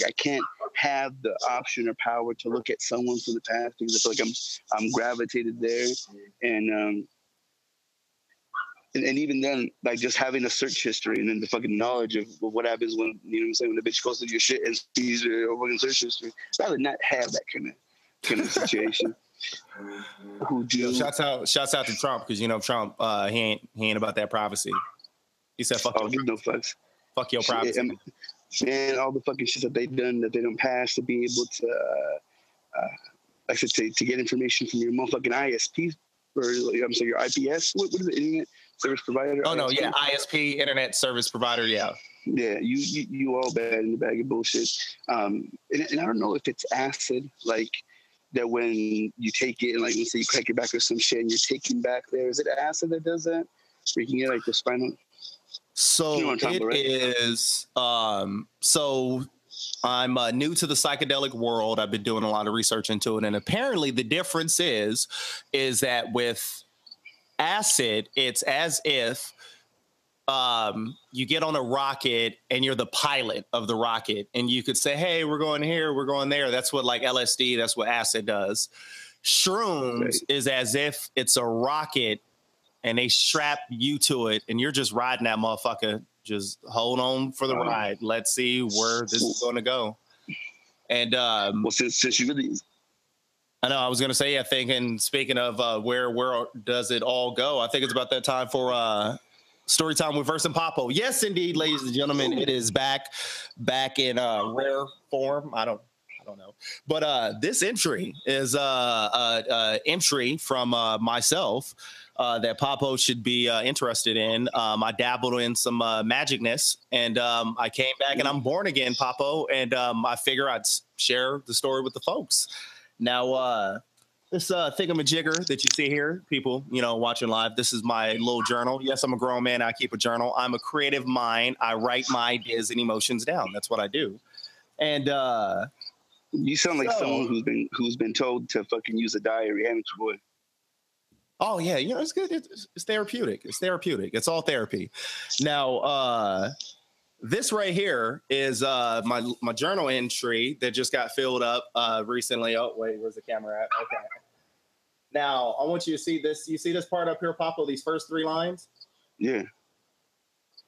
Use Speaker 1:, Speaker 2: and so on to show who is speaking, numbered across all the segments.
Speaker 1: like I can't have the option or power to look at someone from the past because I feel like I'm I'm gravitated there, and um, and, and even then, like just having a search history and then the fucking knowledge of, of what happens when you know what I'm saying when the bitch goes through your shit and sees your fucking search history. Rather not have that kind of kind of situation. Who do
Speaker 2: Yo, shouts out, shouts out to Trump because you know Trump, uh, he ain't he ain't about that privacy. He said, "Fuck,
Speaker 1: oh,
Speaker 2: your,
Speaker 1: no fucks.
Speaker 2: fuck your
Speaker 1: Shit,
Speaker 2: privacy."
Speaker 1: Man, all the fucking shit that they've done that they don't pass to be able to, uh, uh, I should say, to get information from your motherfucking ISP or I'm sorry, your IPS. What, what is it? Internet service provider.
Speaker 2: oh no, yeah, ISP, internet service provider, yeah.
Speaker 1: yeah. You, you you all bad in the bag of bullshit. Um, and, and I don't know if it's acid, like that when you take it and like let's say you crack your back or some shit and you're taking back there. Is it acid that does that? Where you can get like the spinal.
Speaker 2: So
Speaker 1: You know what I'm talking
Speaker 2: it
Speaker 1: right?
Speaker 2: is. Um, so I'm uh, new to the psychedelic world. I've been doing a lot of research into it, and apparently the difference is, is that with acid, it's as if um, you get on a rocket and you're the pilot of the rocket, and you could say, "Hey, we're going here, we're going there." That's what like LSD. That's what acid does. Shrooms is as if it's a rocket and they strap you to it and you're just riding that motherfucker. Just hold on for the ride. Let's see where this is going to go. And um,
Speaker 1: Well, since since you really
Speaker 2: I know I was going to say, I think, and speaking of uh, where where does it all go? I think it's about that time for uh, story time with Verse and Papo. Yes, indeed, ladies and gentlemen, it is back back in uh, rare form. I don't. I don't know, but uh, this entry is uh, uh, uh, entry from uh, myself uh, that Papo should be uh, interested in. Um, I dabbled in some uh, magicness, and um, I came back, and I'm born again, Papo, and um, I figure I'd share the story with the folks. Now, uh, this uh, thingamajigger that you see here, people, you know, watching live, this is my little journal. Yes, I'm a grown man. I keep a journal. I'm a creative mind. I write my ideas and emotions down. That's what I do. And uh,
Speaker 1: you sound like
Speaker 2: So-
Speaker 1: someone who's been who's been told to fucking use a diary, haven't you, boy?
Speaker 2: Oh yeah, you know it's good. It's, it's therapeutic. It's therapeutic. It's all therapy. Now, uh, this right here is uh, my my journal entry that just got filled up uh, recently. Oh wait, where's the camera at? Okay. Now I want you to see this. You see this part up here, Papa? These first three lines.
Speaker 1: Yeah.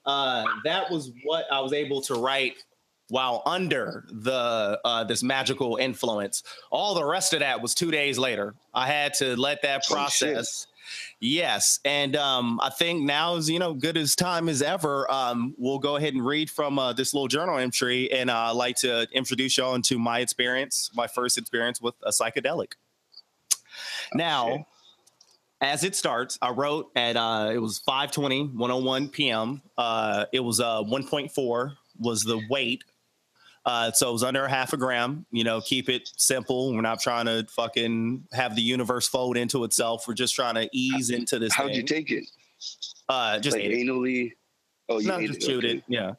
Speaker 2: Uh, that was what I was able to write while under the uh, this magical influence. All the rest of that was two days later. I had to let that
Speaker 1: Oh,
Speaker 2: process. yes, and um, I think now is you know good as time as ever. Um, we'll go ahead and read from uh, this little journal entry, and uh, I'd like to introduce y'all into my experience, my first experience with a psychedelic. Now,
Speaker 1: Okay.
Speaker 2: as it starts, I wrote at uh, it was 5:20, 101 p.m. Uh, it was uh 1.4 was the weight. Uh, so it was under a half a gram. You know, keep it simple. We're not trying to fucking have the universe fold into itself. We're just trying to ease into this.
Speaker 1: How'd
Speaker 2: thing.
Speaker 1: you take it?
Speaker 2: Uh, just
Speaker 1: like
Speaker 2: ate
Speaker 1: anally? Oh, you
Speaker 2: no, just
Speaker 1: it.
Speaker 2: chewed
Speaker 1: okay.
Speaker 2: it. Yeah.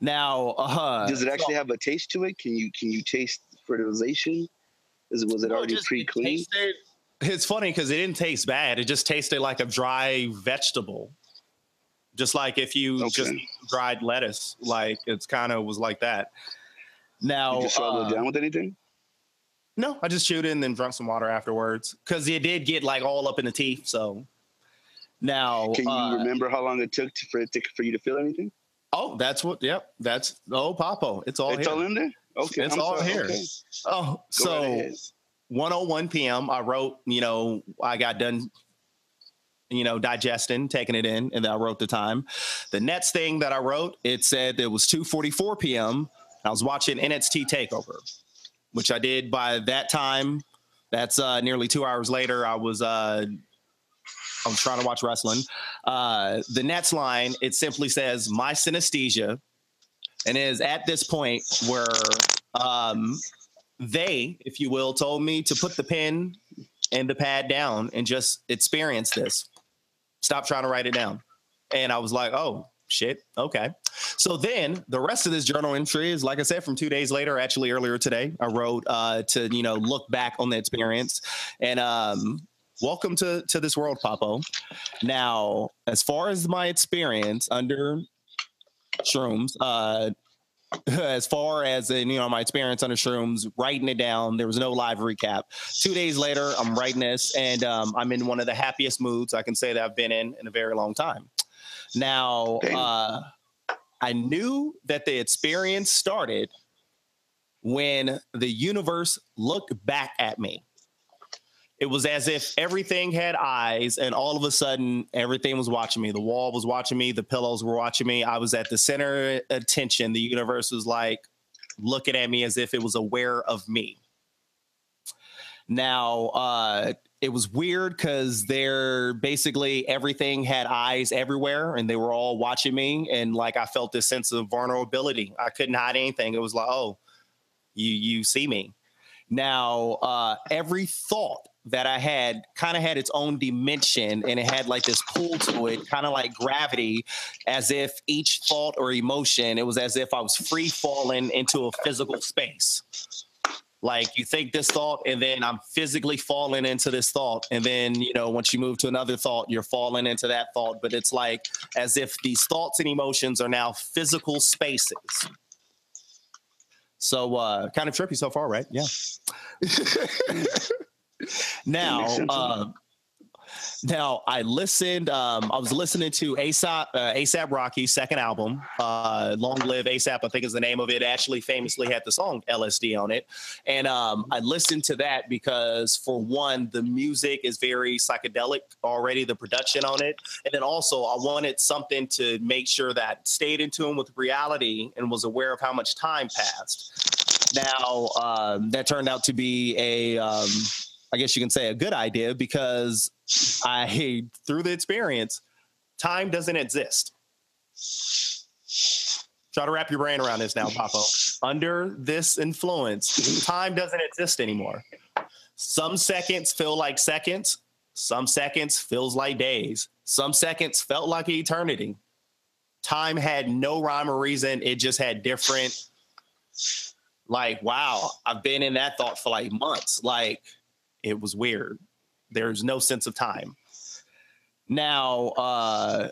Speaker 2: Now, uh,
Speaker 1: Does it actually
Speaker 2: so-
Speaker 1: have a taste to it? Can you can you taste fertilization? Is was it
Speaker 2: No,
Speaker 1: already
Speaker 2: just-
Speaker 1: pre
Speaker 2: it
Speaker 1: clean?
Speaker 2: It's funny because it didn't taste bad. It just tasted like a dry vegetable. Just like if you
Speaker 1: Okay.
Speaker 2: just dried lettuce, like it's kind of was like that. Now,
Speaker 1: you swallow
Speaker 2: uh,
Speaker 1: it down with anything?
Speaker 2: no, I just chewed it and then drank some water afterwards because it did get like all up in the teeth. So now,
Speaker 1: Can you
Speaker 2: uh,
Speaker 1: remember how long it took to, for it to, for you to feel anything?
Speaker 2: oh, that's what. Yep, that's oh, Papo. It's all
Speaker 1: it's
Speaker 2: here.
Speaker 1: all in there. Okay,
Speaker 2: It's
Speaker 1: I'm
Speaker 2: all
Speaker 1: sorry.
Speaker 2: here.
Speaker 1: Okay.
Speaker 2: oh,
Speaker 1: Go
Speaker 2: so
Speaker 1: ahead.
Speaker 2: 101 p.m. I wrote, you know, I got done, you know, digesting, taking it in, and then I wrote the time. The next thing that I wrote, it said it was 2:44 p.m. I was watching NXT Takeover, which I did by that time. That's uh, nearly two hours later. I was uh, I was trying to watch wrestling. Uh, the next line it simply says my synesthesia, and it is at this point where um, they, if you will, told me to put the pen and the pad down and just experience this. Stop trying to write it down. And I was like, oh, shit. Okay. So then the rest of this journal entry is, like I said, from two days later, actually earlier today, I wrote uh, to, you know, look back on the experience. And um, welcome to, to this world, Papo. Now, as far as my experience under shrooms, uh, as far as in, you know my experience under shrooms, writing it down. There was no live recap. Two days later, I'm writing this, and um, I'm in one of the happiest moods I can say that I've been in in a very long time. Now, uh, I knew that the experience started when the universe looked back at me. It was as if everything had eyes, and all of a sudden, everything was watching me. The wall was watching me. The pillows were watching me. I was at the center of attention. The universe was like looking at me as if it was aware of me. Now, uh, it was weird because they're basically everything had eyes everywhere and they were all watching me. And like I felt this sense of vulnerability. I couldn't hide anything. It was like, oh, you you see me. Now, uh, every thought that I had kind of had its own dimension and it had like this pull to it, kind of like gravity, as if each thought or emotion, it was as if I was free falling into a physical space. Like you think this thought, and then I'm physically falling into this thought. And then, you know, once you move to another thought, you're falling into that thought. But it's like as if these thoughts and emotions are now physical spaces. So uh kind of trippy so far, right? Yeah. now, uh, now I listened. Um, I was listening to ASAP uh, ASAP Rocky's second album, uh, "Long Live ASAP." I think is the name of it. Actually, famously had the song "LSD" on it, and um, I listened to that because, for one, the music is very psychedelic already. The production on it, and then also I wanted something to make sure that stayed in tune with reality and was aware of how much time passed. Now um, that turned out to be a um, I guess you can say a good idea because I, through the experience, time doesn't exist. Try to wrap your brain around this now, Papo. Under this influence, time doesn't exist anymore. Some seconds feel like seconds. Some seconds feels like days. Some seconds felt like eternity. Time had no rhyme or reason. It just had different, like, wow, I've been in that thought for like months. Like, it was weird. There's no sense of time. Now, uh,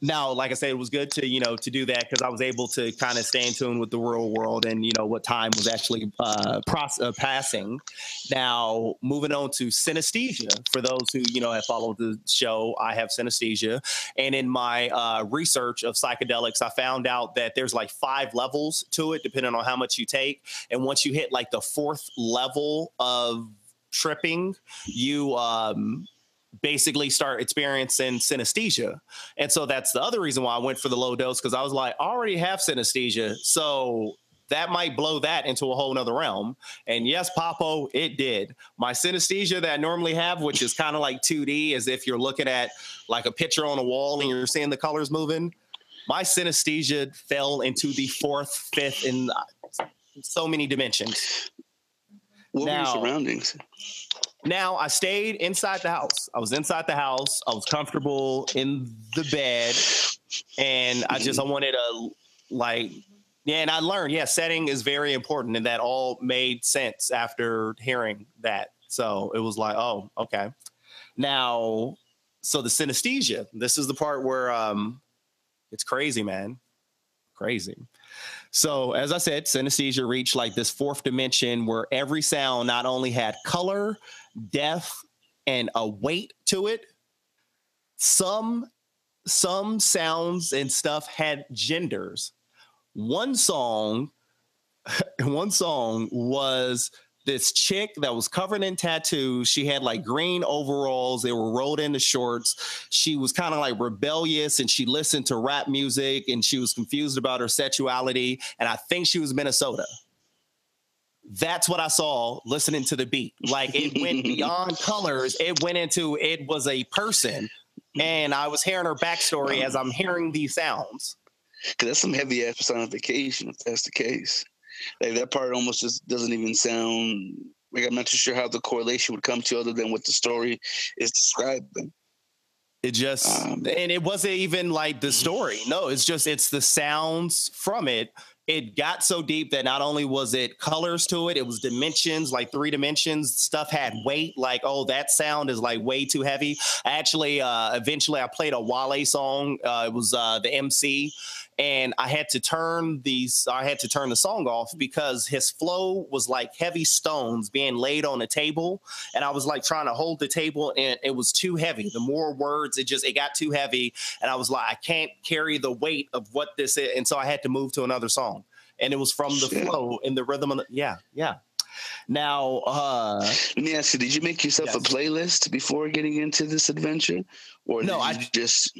Speaker 2: now, like I said, it was good to you know to do that because I was able to kind of stay in tune with the real world and you know what time was actually uh, uh, passing. Now, moving on to synesthesia. For those who you know have followed the show, I have synesthesia, and in my uh, research of psychedelics, I found out that there's like five levels to it, depending on how much you take. And once you hit like the fourth level of tripping, you um, basically start experiencing synesthesia. And so that's the other reason why I went for the low dose because I was like, I already have synesthesia. So that might blow that into a whole nother realm. And yes, Papo, it did. My synesthesia that I normally have, which is kind of like 2D, as if you're looking at like a picture on a wall and you're seeing the colors moving. My synesthesia fell into the fourth, fifth, in uh, so many dimensions.
Speaker 1: What now, were your surroundings?
Speaker 2: Now I stayed inside the house. I was inside the house. I was comfortable in the bed, and I just I wanted to like yeah. And I learned yeah, setting is very important, and that all made sense after hearing that. So it was like oh okay. Now so the synesthesia. This is the part where um it's crazy, man, crazy. So, as I said, synesthesia reached like this fourth dimension where every sound not only had color, depth, and a weight to it. Some some sounds and stuff had genders. One song, one song was this chick that was covered in tattoos. She had like green overalls. They were rolled into shorts. She was kind of like rebellious and she listened to rap music and she was confused about her sexuality. And I think she was Minnesota. That's what I saw listening to the beat. Like it went beyond colors. It went into it was a person. And I was hearing her backstory as I'm hearing these sounds.
Speaker 1: Cause that's some heavy ass personification if that's the case. Like that part almost just doesn't even sound like I'm not too sure how the correlation would come to other than what the story is describing.
Speaker 2: It just um, and it wasn't even like the story. No, it's just it's the sounds from it. It got so deep that not only was it colors to it, it was dimensions, like three dimensions. Stuff had weight, like, oh, that sound is like way too heavy. Actually, uh, eventually I played a Wale song. Uh, it was uh, the MC and I had to turn these I had to turn the song off because his flow was like heavy stones being laid on a table and I was like trying to hold the table and it was too heavy the more words it just it got too heavy and I was like I can't carry the weight of what this is and so I had to move to another song and it was from the flow and the rhythm of the, yeah yeah now, uh,
Speaker 1: let me ask you: Did you make yourself yes. a playlist before getting into this adventure, or no? I just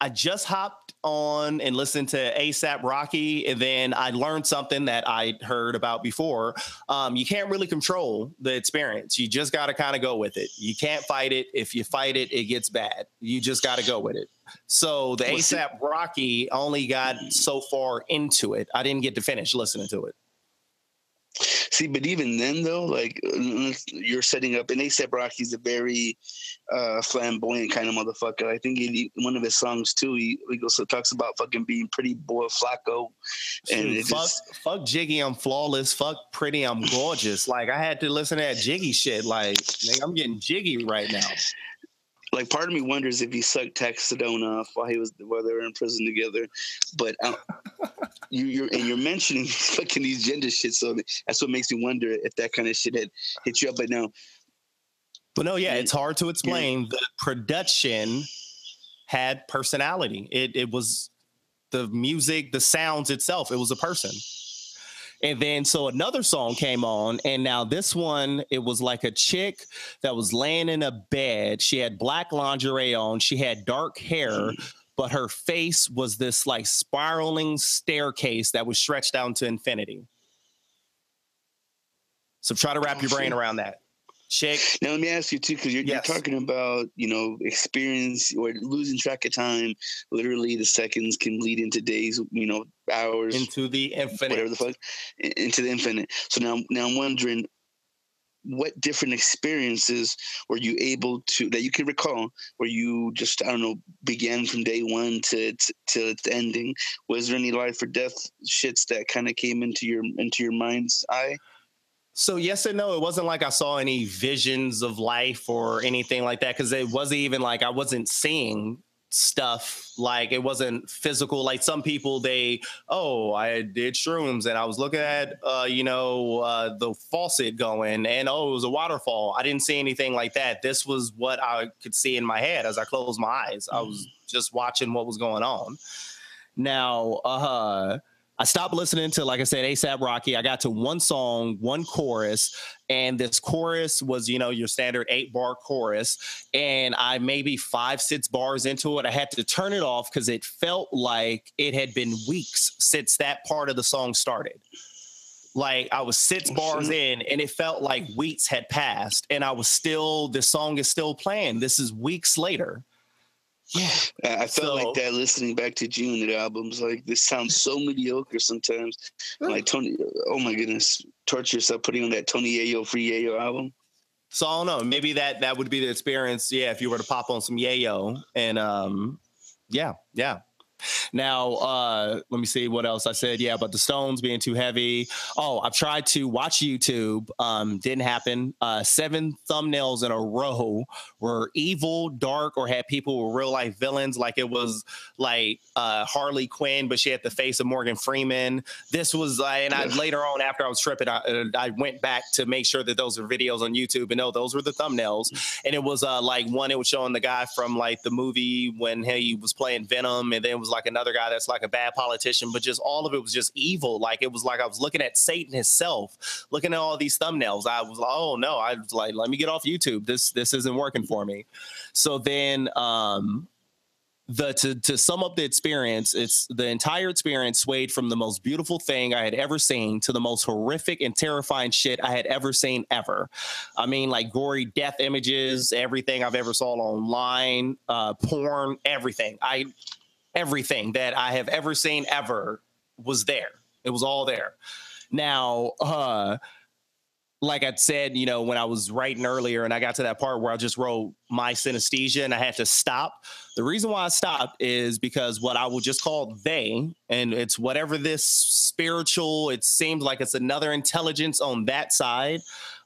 Speaker 2: I just hopped on and listened to ASAP Rocky, and then I learned something that I heard about before. Um, you can't really control the experience. You just got to kind of go with it. You can't fight it. If you fight it, it gets bad. You just got to go with it. So the ASAP Rocky only got so far into it. I didn't get to finish listening to it.
Speaker 1: See, but even then, though, like you're setting up, and ASAP Rocky's a very uh, flamboyant kind of motherfucker. I think in one of his songs too, he, he also talks about fucking being pretty boy Flacko.
Speaker 2: And Dude, fuck, just, fuck Jiggy, I'm flawless. Fuck pretty, I'm gorgeous. like I had to listen to that Jiggy shit. Like, man, I'm getting jiggy right now
Speaker 1: like part of me wonders if he sucked Taxadone off while he was while they were in prison together. But um, you, you're and you're mentioning fucking these gender shit, so that's what makes me wonder if that kind of shit had hit you up. But now,
Speaker 2: but no, yeah, it's hard to explain. Yeah. The production had personality. It it was the music, the sounds itself. It was a person. And then so another song came on, and now this one, it was like a chick that was laying in a bed. She had black lingerie on, she had dark hair, but her face was this like spiraling staircase that was stretched down to infinity. So try to wrap oh, your brain around that. Shake.
Speaker 1: Now let me ask you too, because you're, yes. you're, talking about you know experience or losing track of time. Literally, the seconds can bleed into days. You know, hours
Speaker 2: into the infinite,
Speaker 1: whatever the fuck, into the infinite. So now, now I'm wondering, what different experiences were you able to that you can recall where you just I don't know began from day one to to, to its ending? Was there any life or death shits that kind of came into your into your mind's eye?
Speaker 2: So yes and no. It wasn't like I saw any visions of life or anything like that because it wasn't even like I wasn't seeing stuff like it wasn't physical like some people they oh i did shrooms and i was looking at uh you know uh the faucet going and oh it was a waterfall i didn't see anything like that this was what i could see in my head as i closed my eyes i was mm. just watching what was going on now uh I stopped listening to, like I said, ASAP Rocky. I got to one song, one chorus, and this chorus was, you know, your standard eight bar chorus. And I maybe five, six bars into it, I had to turn it off because it felt like it had been weeks since that part of the song started. Like I was six oh, bars in, and it felt like weeks had passed, and I was still, the song is still playing. This is weeks later.
Speaker 1: Yeah, I felt so, like that listening back to G-Unit albums. Like this sounds so mediocre sometimes. Like Tony, oh my goodness, torture yourself putting on that Tony Yayo Free Yayo album.
Speaker 2: So I don't know. Maybe that that would be the experience. Yeah, if you were to pop on some Yayo and um, yeah, yeah. Now, uh, let me see what else I said. Yeah, about the stones being too heavy. Oh, I've tried to watch YouTube. Um, didn't happen. Uh, seven thumbnails in a row were evil, dark, or had people with real life villains. Like it was like uh, Harley Quinn, but she had the face of Morgan Freeman. This was, uh, and I later on after I was tripping, I, I, went back to make sure that those were videos on YouTube, and no, those were the thumbnails. And it was uh, like one, it was showing the guy from like the movie when he was playing Venom, and then it was like another guy that's like a bad politician, but just all of it was just evil. Like it was like I was looking at Satan himself, looking at all these thumbnails. I was like, oh no, I was like, let me get off YouTube. This this isn't working for me. So then um the to to sum up the experience, it's the entire experience swayed from the most beautiful thing I had ever seen to the most horrific and terrifying shit I had ever seen ever. I mean, like gory death images, everything I've ever saw online, uh, porn, everything. I everything that I have ever seen ever was there. It was all there. Now, uh, like I said, you know, when I was writing earlier and I got to that part where I just wrote my synesthesia and I had to stop. The reason why I stopped is because what I will just call they, and it's whatever this spiritual, it seems like it's another intelligence on that side.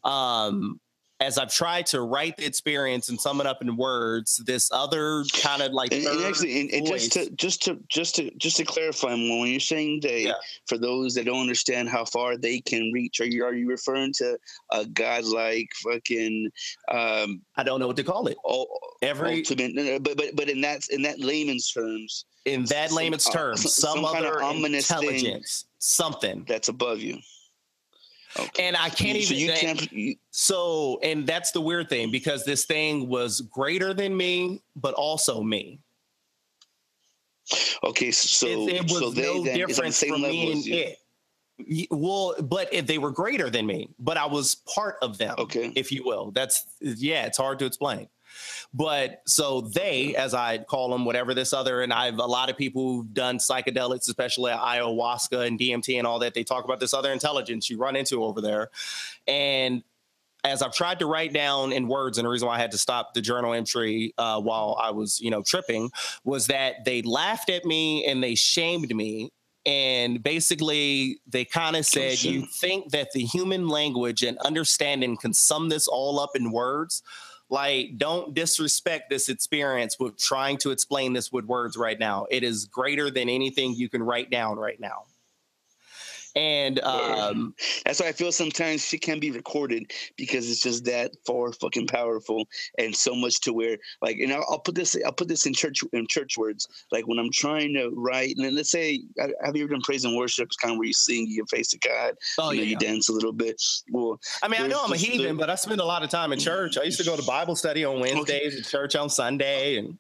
Speaker 2: Um, as I've tried to write the experience and sum it up in words, this other kind of like
Speaker 1: and, and actually, and, and just to just to just to just to clarify when you're saying they, yeah. for those that don't understand how far they can reach, are you are you referring to a godlike fucking? Um,
Speaker 2: I don't know what to call it.
Speaker 1: Oh, every ultimate, but but but in that in that layman's terms,
Speaker 2: in that layman's uh, terms, some, some, other kind of intelligence, something
Speaker 1: that's above you.
Speaker 2: Okay. And I can't so even. You can't, you, so, and that's the weird thing because this thing was greater than me, but also me.
Speaker 1: Okay, so
Speaker 2: it, it was
Speaker 1: so
Speaker 2: no they, difference from me and it. Well, but if they were greater than me, but I was part of them.
Speaker 1: Okay,
Speaker 2: if you will. That's yeah, it's hard to explain. But so they, as I call them, whatever this other, and I've a lot of people who've done psychedelics, especially ayahuasca and DMT and all that. They talk about this other intelligence you run into over there, and as I've tried to write down in words, and the reason why I had to stop the journal entry uh, while I was, you know, tripping was that they laughed at me and they shamed me. And basically, they kind of said, You think that the human language and understanding can sum this all up in words? Like, don't disrespect this experience with trying to explain this with words right now. It is greater than anything you can write down right now. And um,
Speaker 1: that's why I feel sometimes she can be recorded because it's just that far fucking powerful and so much to where like and I'll, I'll put this I'll put this in church in church words like when I'm trying to write and let's say have you ever done praise and worship? It's kind of where you sing, you give face to God, oh, you, know, yeah. you dance a little bit. Well,
Speaker 2: I mean, I know I'm a heathen, but I spend a lot of time in church. I used to go to Bible study on Wednesdays okay. and church on Sunday and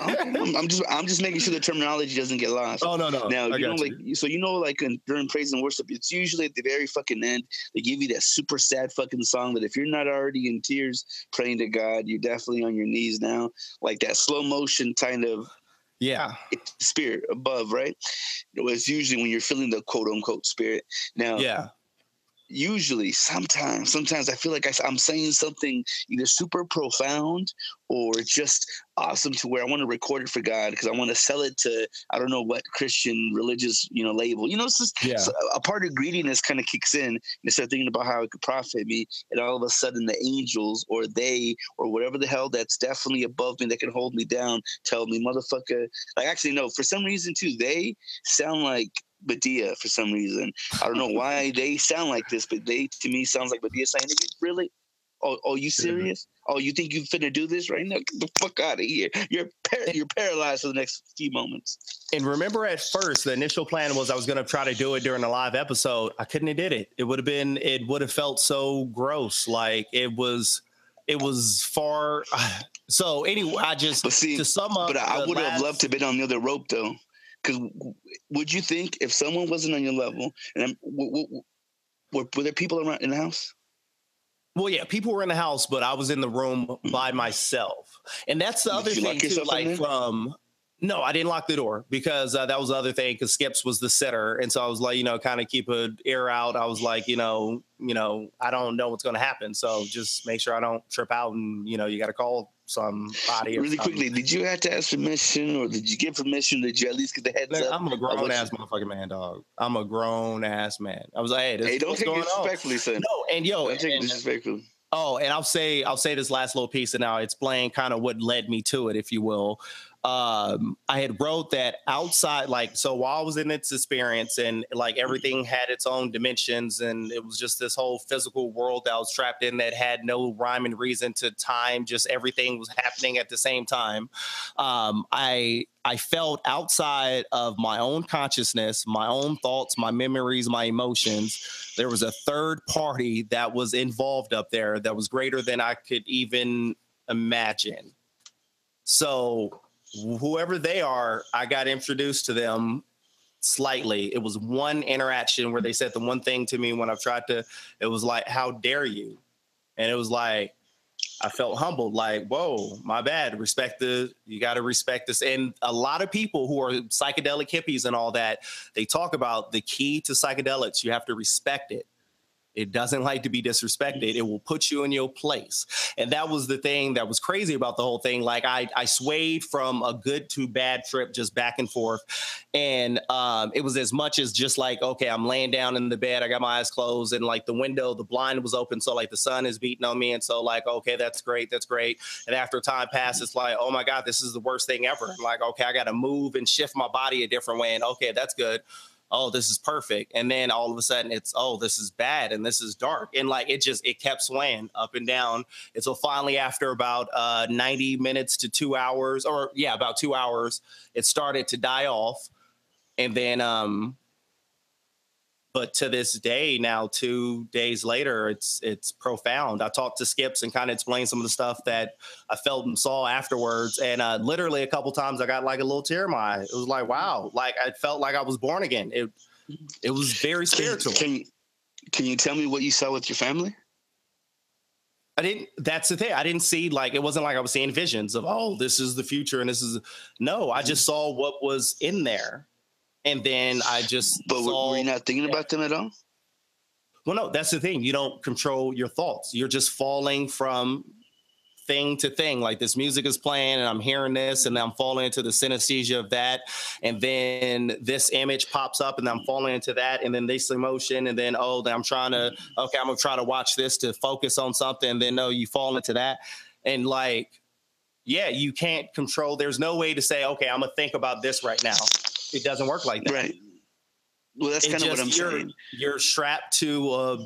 Speaker 1: I'm, I'm, just I'm just making sure the terminology doesn't get lost.
Speaker 2: Oh no no.
Speaker 1: Now you know like so you know like in, during praise and worship, it's usually at the very fucking end they give you that super sad fucking song that if you're not already in tears praying to God, you're definitely on your knees now. Like that slow motion kind of
Speaker 2: yeah
Speaker 1: spirit above, right? It was usually when you're feeling the quote unquote spirit. Now
Speaker 2: yeah
Speaker 1: usually sometimes sometimes i feel like I, am saying something either super profound or just awesome to where i want to record it for god because i want to sell it to i don't know what christian religious you know label you know it's just yeah. a part of greediness kind of kicks in and start thinking about how it could profit me and all of a sudden the angels or they or whatever the hell that's definitely above me that can hold me down tell me motherfucker like actually no for some reason too they sound like Badia for some reason. I don't know why they sound like this, but they to me sounds like Badia saying, "Really? Oh, oh, you mm-hmm. serious? Oh, you think you finna do this right now? Get the fuck out of here! You're par- you're paralyzed for the next few moments."
Speaker 2: And remember, at first, the initial plan was I was gonna try to do it during a live episode. I couldn't have did it. It would have been. It would have felt so gross. Like it was. It was far. So anyway, I just but see, to sum up.
Speaker 1: But I would have loved to have been on the other rope though. Because would you think if someone wasn't on your level, and w- w- were, were there people around in the house?
Speaker 2: Well, yeah, people were in the house, but I was in the room mm-hmm. by myself, and that's the Did other thing too. Like from no, I didn't lock the door because uh, that was the other thing. Because Skips was the sitter, and so I was like, you know, kind of keep an ear out. I was like, you know, you know, I don't know what's going to happen, so just make sure I don't trip out, and you know, you got to call somebody.
Speaker 1: Really quickly, did you have to ask permission, or did you get permission? Did you at least get the heads
Speaker 2: up? I'm a grown ass motherfucking man, dog. I'm a grown ass man. I was like, hey, this hey,
Speaker 1: don't take it disrespectfully, son.
Speaker 2: No, and yo,
Speaker 1: don't take it disrespectfully.
Speaker 2: Oh, and I'll say I'll say this last little piece, and now explain kind of what led me to it, if you will um, I had wrote that outside, like, so while I was in its experience and like everything had its own dimensions and it was just this whole physical world that I was trapped in that had no rhyme and reason to time, just everything was happening at the same time. Um, I, I felt outside of my own consciousness, my own thoughts, my memories, my emotions. There was a third party that was involved up there that was greater than I could even imagine. So whoever they are, I got introduced to them slightly. It was one interaction where they said the one thing to me when I've tried to, it was like, How dare you? And it was like, I felt humbled, like, whoa, my bad. Respect the, you got to respect this. And a lot of people who are psychedelic hippies and all that, they talk about the key to psychedelics. You have to respect it. It doesn't like to be disrespected. It will put you in your place. And that was the thing that was crazy about the whole thing. Like I, I swayed from a good to bad trip, just back and forth. And um, it was as much as just like, okay, I'm laying down in the bed. I got my eyes closed and like the window, the blind was open. So like the sun is beating on me. And so like, okay, that's great. That's great. And after time passes, like, oh my God, this is the worst thing ever. I'm like, okay, I got to move and shift my body a different way. And okay, that's good oh, this is perfect. And then all of a sudden it's, oh, this is bad and this is dark. And like it just, it kept swaying up and down. And so finally, after about uh, 90 minutes to two hours, or yeah, about two hours, it started to die off. And then um, but to this day now two days later it's it's profound i talked to skips and kind of explained some of the stuff that i felt and saw afterwards and uh, literally a couple times i got like a little tear in my eye it was like wow like i felt like i was born again it it was very spiritual
Speaker 1: can, can, can you tell me what you saw with your family
Speaker 2: I didn't. That's the thing. I didn't see like it wasn't like I was seeing visions of oh this is the future and this is no. I just saw what was in there, and then I just.
Speaker 1: But saw, were you not thinking about them at all?
Speaker 2: Well, no, that's the thing. You don't control your thoughts. You're just falling from thing to thing. Like this music is playing and I'm hearing this and I'm falling into the synesthesia of that. And then this image pops up and I'm falling into that. And then this emotion. And then, oh, then I'm trying to, okay, I'm going to try to watch this to focus on something. And then, no, you fall into that. And like, yeah, you can't control. There's no way to say, okay, I'm going to think about this right now it doesn't work like that.
Speaker 1: Right. Well, that's kind of what I'm
Speaker 2: you're,
Speaker 1: saying.
Speaker 2: You're strapped to a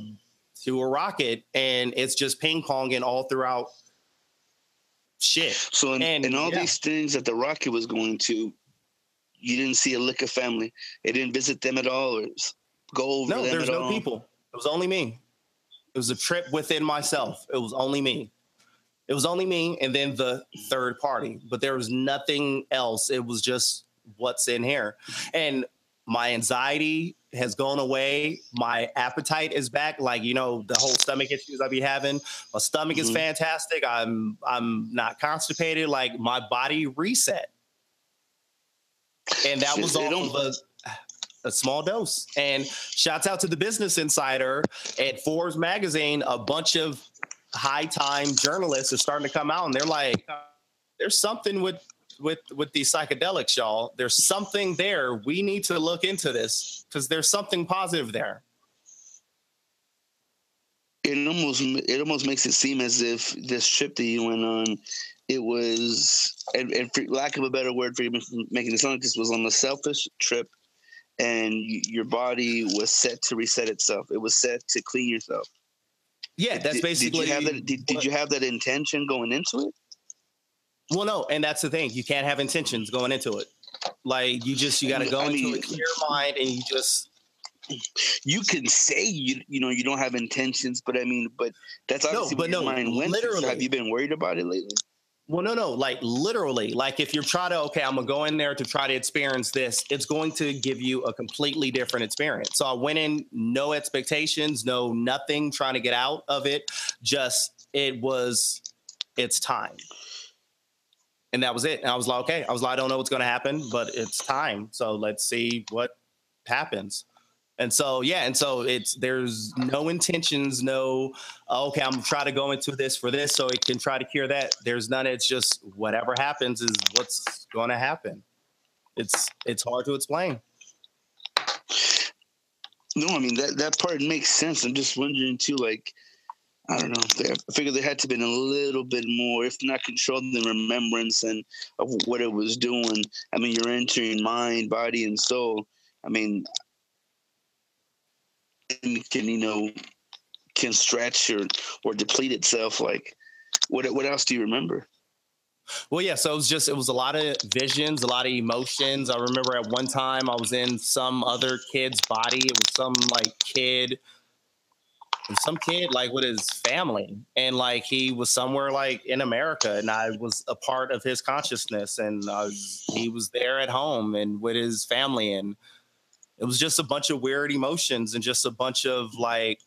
Speaker 2: to a rocket, and it's just ping ponging all throughout. Shit.
Speaker 1: So, in,
Speaker 2: and,
Speaker 1: in all
Speaker 2: yeah.
Speaker 1: these things that the rocket was going to, you didn't see a lick of family. It didn't visit them at all, or go over
Speaker 2: no,
Speaker 1: them
Speaker 2: there's no
Speaker 1: all.
Speaker 2: people. It was only me. It was a trip within myself. It was only me. It was only me, and then the third party. But there was nothing else. It was just what's in here. And my anxiety has gone away. My appetite is back. Like, you know, the whole stomach issues I be having. My stomach mm-hmm. is fantastic. I'm I'm not constipated. Like my body reset. And that was all of a, a small dose. And shouts out to the Business Insider at Forbes magazine. A bunch of high time journalists are starting to come out and they're like, there's something with with with these psychedelics, y'all. There's something there. We need to look into this because there's something positive there.
Speaker 1: It almost it almost makes it seem as if this trip that you went on, it was, and, and for lack of a better word for even making it sound like this was on a selfish trip, and your body was set to reset itself. It was set to clean yourself.
Speaker 2: Yeah, that's basically.
Speaker 1: Did you have that? Did, did you have that intention going into it?
Speaker 2: Well, no, and that's the thing. You can't have intentions going into it. Like you just you got to go I mean, into a clear mind, and you just
Speaker 1: you can say you you know you don't have intentions, but I mean, but that's obviously no, but no, mind went literally. So have you been worried about it lately?
Speaker 2: Well, no, no, like literally, like if you're trying to, okay, I'm gonna go in there to try to experience this, it's going to give you a completely different experience. So I went in, no expectations, no nothing, trying to get out of it. Just it was, it's time and that was it. And I was like, okay, I was like, I don't know what's going to happen, but it's time. So let's see what happens. And so, yeah, and so it's there's no intentions, no, okay, I'm try to go into this for this so it can try to cure that. There's none. It's just whatever happens is what's going to happen. It's it's hard to explain.
Speaker 1: No, I mean that that part makes sense. I'm just wondering too, like I don't know. I figured there had to been a little bit more, if not control, than remembrance and of what it was doing. I mean, you're entering mind, body, and soul. I mean, can you know can stretch or or deplete itself. Like, what what else do you remember?
Speaker 2: Well, yeah. So it was just it was a lot of visions, a lot of emotions. I remember at one time I was in some other kid's body. It was some like kid some kid like with his family and like he was somewhere like in america and i was a part of his consciousness and was, he was there at home and with his family and it was just a bunch of weird emotions and just a bunch of like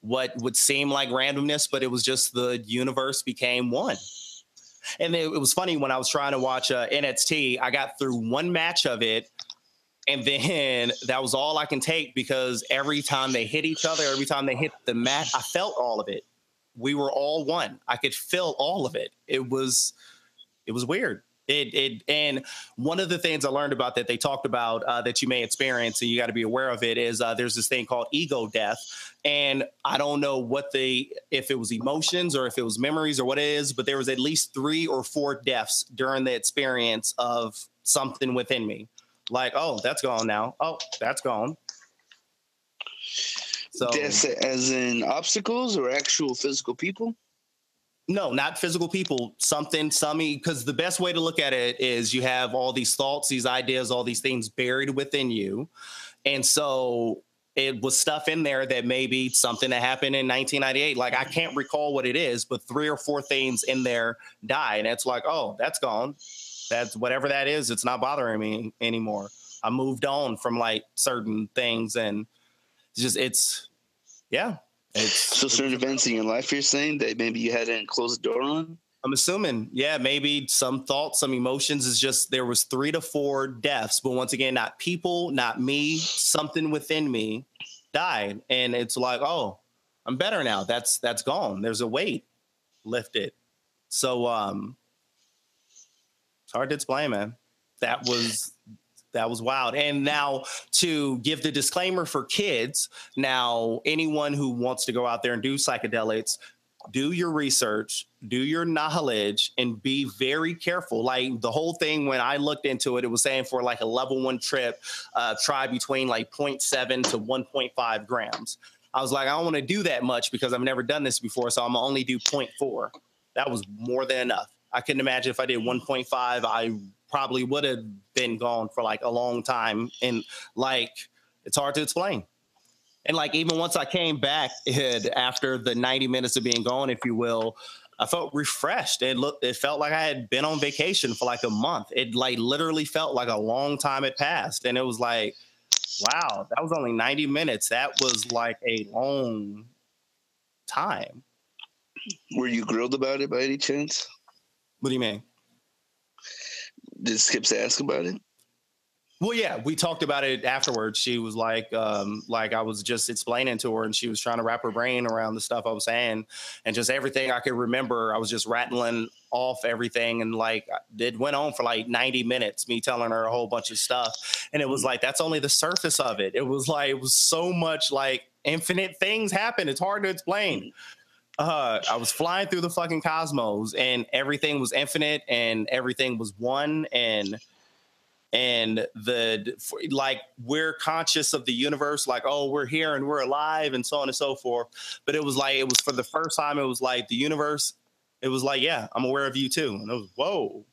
Speaker 2: what would seem like randomness but it was just the universe became one. And it, it was funny when i was trying to watch uh, nxt i got through one match of it And then that was all I can take because every time they hit each other, every time they hit the mat, I felt all of it. We were all one. I could feel all of it. It was it was weird. It, it and one of the things I learned about that they talked about uh, that you may experience and you got to be aware of it is uh, there's this thing called ego death, and I don't know what the if it was emotions or if it was memories or what it is, but there was at least three or four deaths during the experience of something within me, like oh that's gone now, oh that's gone.
Speaker 1: So as in obstacles or actual physical people.
Speaker 2: No, not physical people. Something, some, because the best way to look at it is you have all these thoughts, these ideas, all these things buried within you. And so it was stuff in there that maybe something that happened in 1998. Like I can't recall what it is, but three or four things in there die. And it's like, oh, that's gone. That's whatever that is. It's not bothering me anymore. I moved on from like certain things and it's just, it's, yeah,
Speaker 1: it's, so certain events in your life, you're saying that maybe you hadn't closed the door on.
Speaker 2: I'm assuming, yeah, maybe some thoughts, some emotions is just there was three to four deaths, but once again, not people, not me, something within me died, and it's like, oh, I'm better now. That's that's gone. There's a weight lifted. So um, it's hard to explain, man. That was that was wild. And now to give the disclaimer for kids, now anyone who wants to go out there and do psychedelics, do your research, do your knowledge, and be very careful. Like the whole thing, when I looked into it, it was saying for like a level one trip, uh, try between like 0.7 to 1.5 grams. I was like, I don't want to do that much because I've never done this before, so I'm gonna only do 0.4. That was more than enough. I couldn't imagine if I did 1.5, I probably would have been gone for like a long time. And like, it's hard to explain. And like, even once I came back after the 90 minutes of being gone, if you will, I felt refreshed. It looked, it felt like I had been on vacation for like a month. It like literally felt like a long time had passed. And it was like, wow, that was only 90 minutes. That was like a long time.
Speaker 1: Were you grilled about it by any chance?
Speaker 2: What do you mean?
Speaker 1: did Skips ask about it?
Speaker 2: Well, yeah, we talked about it afterwards. She was like, um, like I was just explaining to her, and she was trying to wrap her brain around the stuff I was saying, and just everything I could remember. I was just rattling off everything, and like it went on for like ninety minutes, me telling her a whole bunch of stuff, and it was like that's only the surface of it. It was like it was so much like infinite things happen. It's hard to explain uh, I was flying through the fucking cosmos and everything was infinite and everything was one and and the like we're conscious of the universe like oh we're here and we're alive and so on and so forth. But it was like it was for the first time it was like the universe it was like yeah i'm aware of you too. And it was whoa.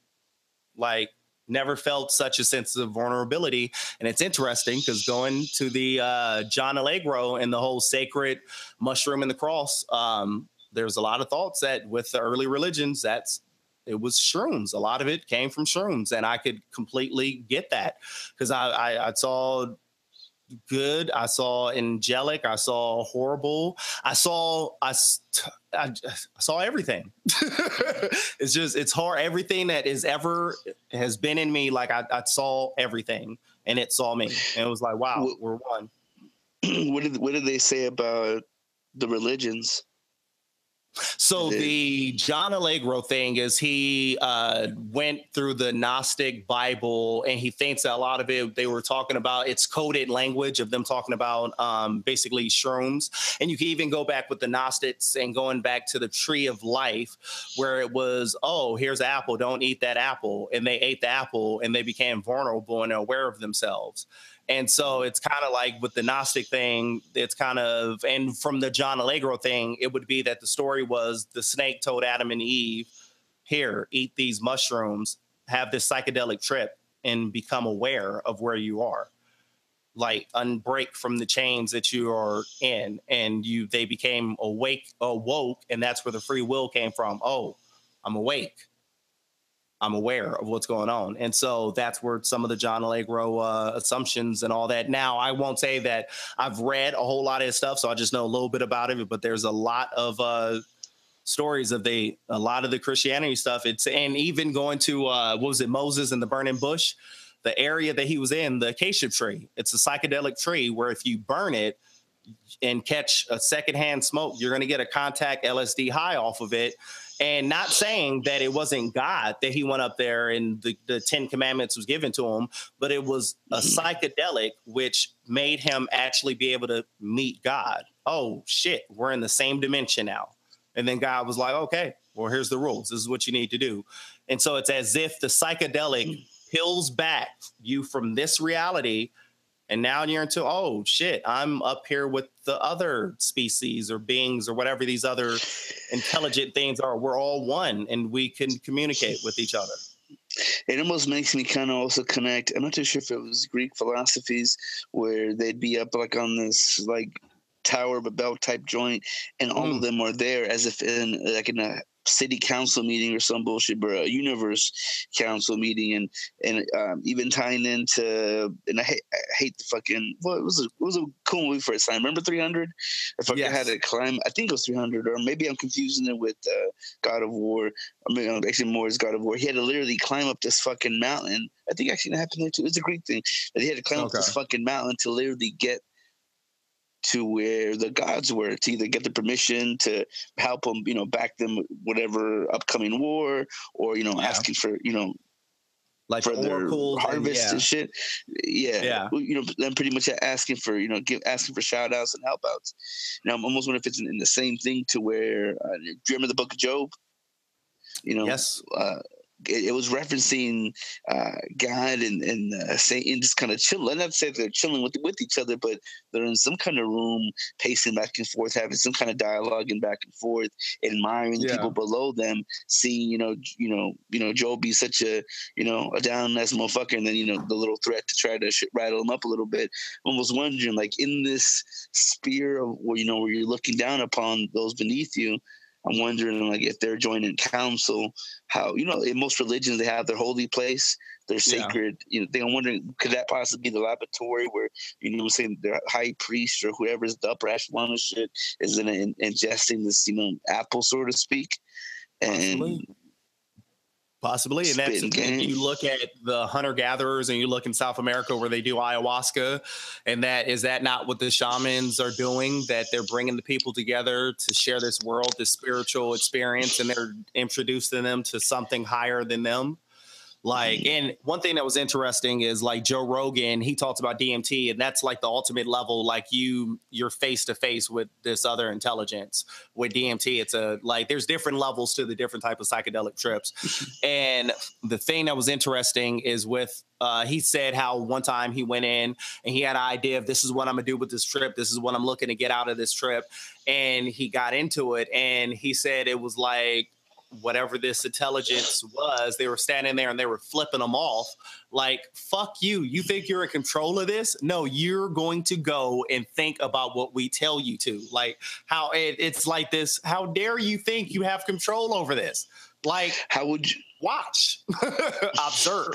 Speaker 2: Like never felt such a sense of vulnerability. And it's interesting because going to the uh, John Allegro and the whole sacred mushroom and the cross, um, there's a lot of thoughts that with the early religions, that's it was shrooms. A lot of it came from shrooms, and I could completely get that because I, I, I saw good. I saw angelic. I saw horrible. I saw I, I, I saw everything. it's just it's hard. Everything that is ever has been in me. Like I, I saw everything, and it saw me, and it was like, wow, what, we're one.
Speaker 1: What did what did they say about the religions?
Speaker 2: So the John Allegro thing is he uh, went through the Gnostic Bible and he thinks that a lot of it they were talking about it's coded language of them talking about um, basically shrooms. And you can even go back with the Gnostics and going back to the tree of life where it was, oh, here's an apple, don't eat that apple. And they ate the apple and they became vulnerable and aware of themselves. And so it's kind of like with the Gnostic thing, it's kind of, and from the John Allegro thing, it would be that the story was the snake told Adam and Eve, here, eat these mushrooms, have this psychedelic trip, and become aware of where you are. Like unbreak from the chains that you are in. And you they became awake, awoke, and that's where the free will came from. Oh, I'm awake I'm aware of what's going on. And so that's where some of the John Allegro uh, assumptions and all that. Now, I won't say that I've read a whole lot of his stuff, so I just know a little bit about it, but there's a lot of uh, stories of the a lot of the Christianity stuff. It's and even going to uh, what was it, Moses and the burning bush. the area that he was in, the acacia tree. It's a psychedelic tree where if you burn it and catch a secondhand smoke, you're going to get a contact LSD high off of it. And not saying that it wasn't God that he went up there and the, the Ten Commandments was given to him, but it was a mm-hmm. psychedelic which made him actually be able to meet God. Oh shit, we're in the same dimension now. And then God was like, okay, well, here's the rules. This is what you need to do. And so it's as if the psychedelic peels back you from this reality and now you're into oh shit i'm up here with the other species or beings or whatever these other intelligent things are we're all one and we can communicate with each other
Speaker 1: it almost makes me kind of also connect i'm not too sure if it was greek philosophies where they'd be up like on this like tower babel type joint and all mm. of them are there as if in like in a city council meeting or some bullshit, bro, a universe council meeting, and and um, even tying into and I hate, I hate the fucking what well, was a, it was a cool movie for its time. Remember 300? If I yes. had to climb, I think it was 300, or maybe I'm confusing it with uh, God of War. I mean, actually, more is God of War. He had to literally climb up this fucking mountain. I think actually that happened there too. It's a Greek thing that he had to climb okay. up this fucking mountain to literally get to where the gods were to either get the permission to help them, you know, back them whatever upcoming war, or you know, yeah. asking for you know,
Speaker 2: like for their
Speaker 1: harvest and, yeah. and, shit. Yeah,
Speaker 2: yeah.
Speaker 1: You know, then pretty much asking for you know, give asking for shout outs and help outs. Now I'm almost wondering if it's in, in the same thing to where uh, do you remember the Book of Job? You know,
Speaker 2: yes.
Speaker 1: Uh, it, it was referencing uh, God and, and uh, Satan just kind of chilling. Not to say they're chilling with with each other, but they're in some kind of room, pacing back and forth, having some kind of dialogue and back and forth, admiring yeah. the people below them, seeing you know, you know, you know, Joe be such a you know a down ass motherfucker, and then you know the little threat to try to sh- rattle him up a little bit. Almost wondering, like in this sphere of where you know where you're looking down upon those beneath you I'm wondering like if they're joining council, how you know in most religions they have their holy place, their sacred. Yeah. You know, I'm wondering could that possibly be the laboratory where you know I'm saying the high priest or whoever's the upper echelon of shit is in, in ingesting this you know apple so to speak, and
Speaker 2: Possibly. Possibly, and that's you look at the hunter gatherers, and you look in South America where they do ayahuasca, and that is that not what the shamans are doing? That they're bringing the people together to share this world, this spiritual experience, and they're introducing them to something higher than them. Like, and one thing that was interesting is like Joe Rogan, he talks about DMT, and that's like the ultimate level. Like you, you're face to face with this other intelligence. With DMT, it's a like there's different levels to the different type of psychedelic trips. and the thing that was interesting is with uh, he said how one time he went in and he had an idea of this is what I'm gonna do with this trip. This is what I'm looking to get out of this trip. And he got into it and he said it was like whatever this intelligence was, they were standing there and they were flipping them off. Like, fuck you. You think you're in control of this? No, you're going to go and think about what we tell you to. Like, how it, it's like this. How dare you think you have control over this? Like,
Speaker 1: how would you
Speaker 2: watch, observe?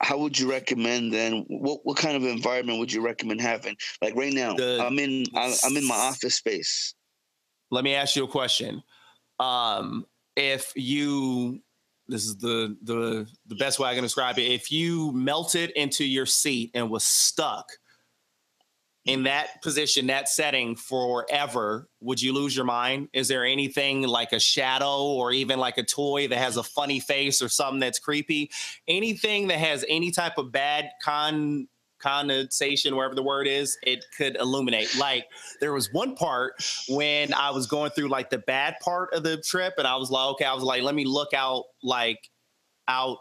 Speaker 1: How would you recommend then? What what kind of environment would you recommend having? Like right now, the, I'm in I'm in my office space.
Speaker 2: Let me ask you a question. Um, if you this is the the the best way I can describe it. If you melted into your seat and was stuck in that position, that setting forever, would you lose your mind? Is there anything like a shadow or even like a toy that has a funny face or something that's creepy? Anything that has any type of bad con connotation, wherever the word is, it could illuminate. Like there was one part when I was going through like the bad part of the trip, and I was like, okay, I was like, let me look out like out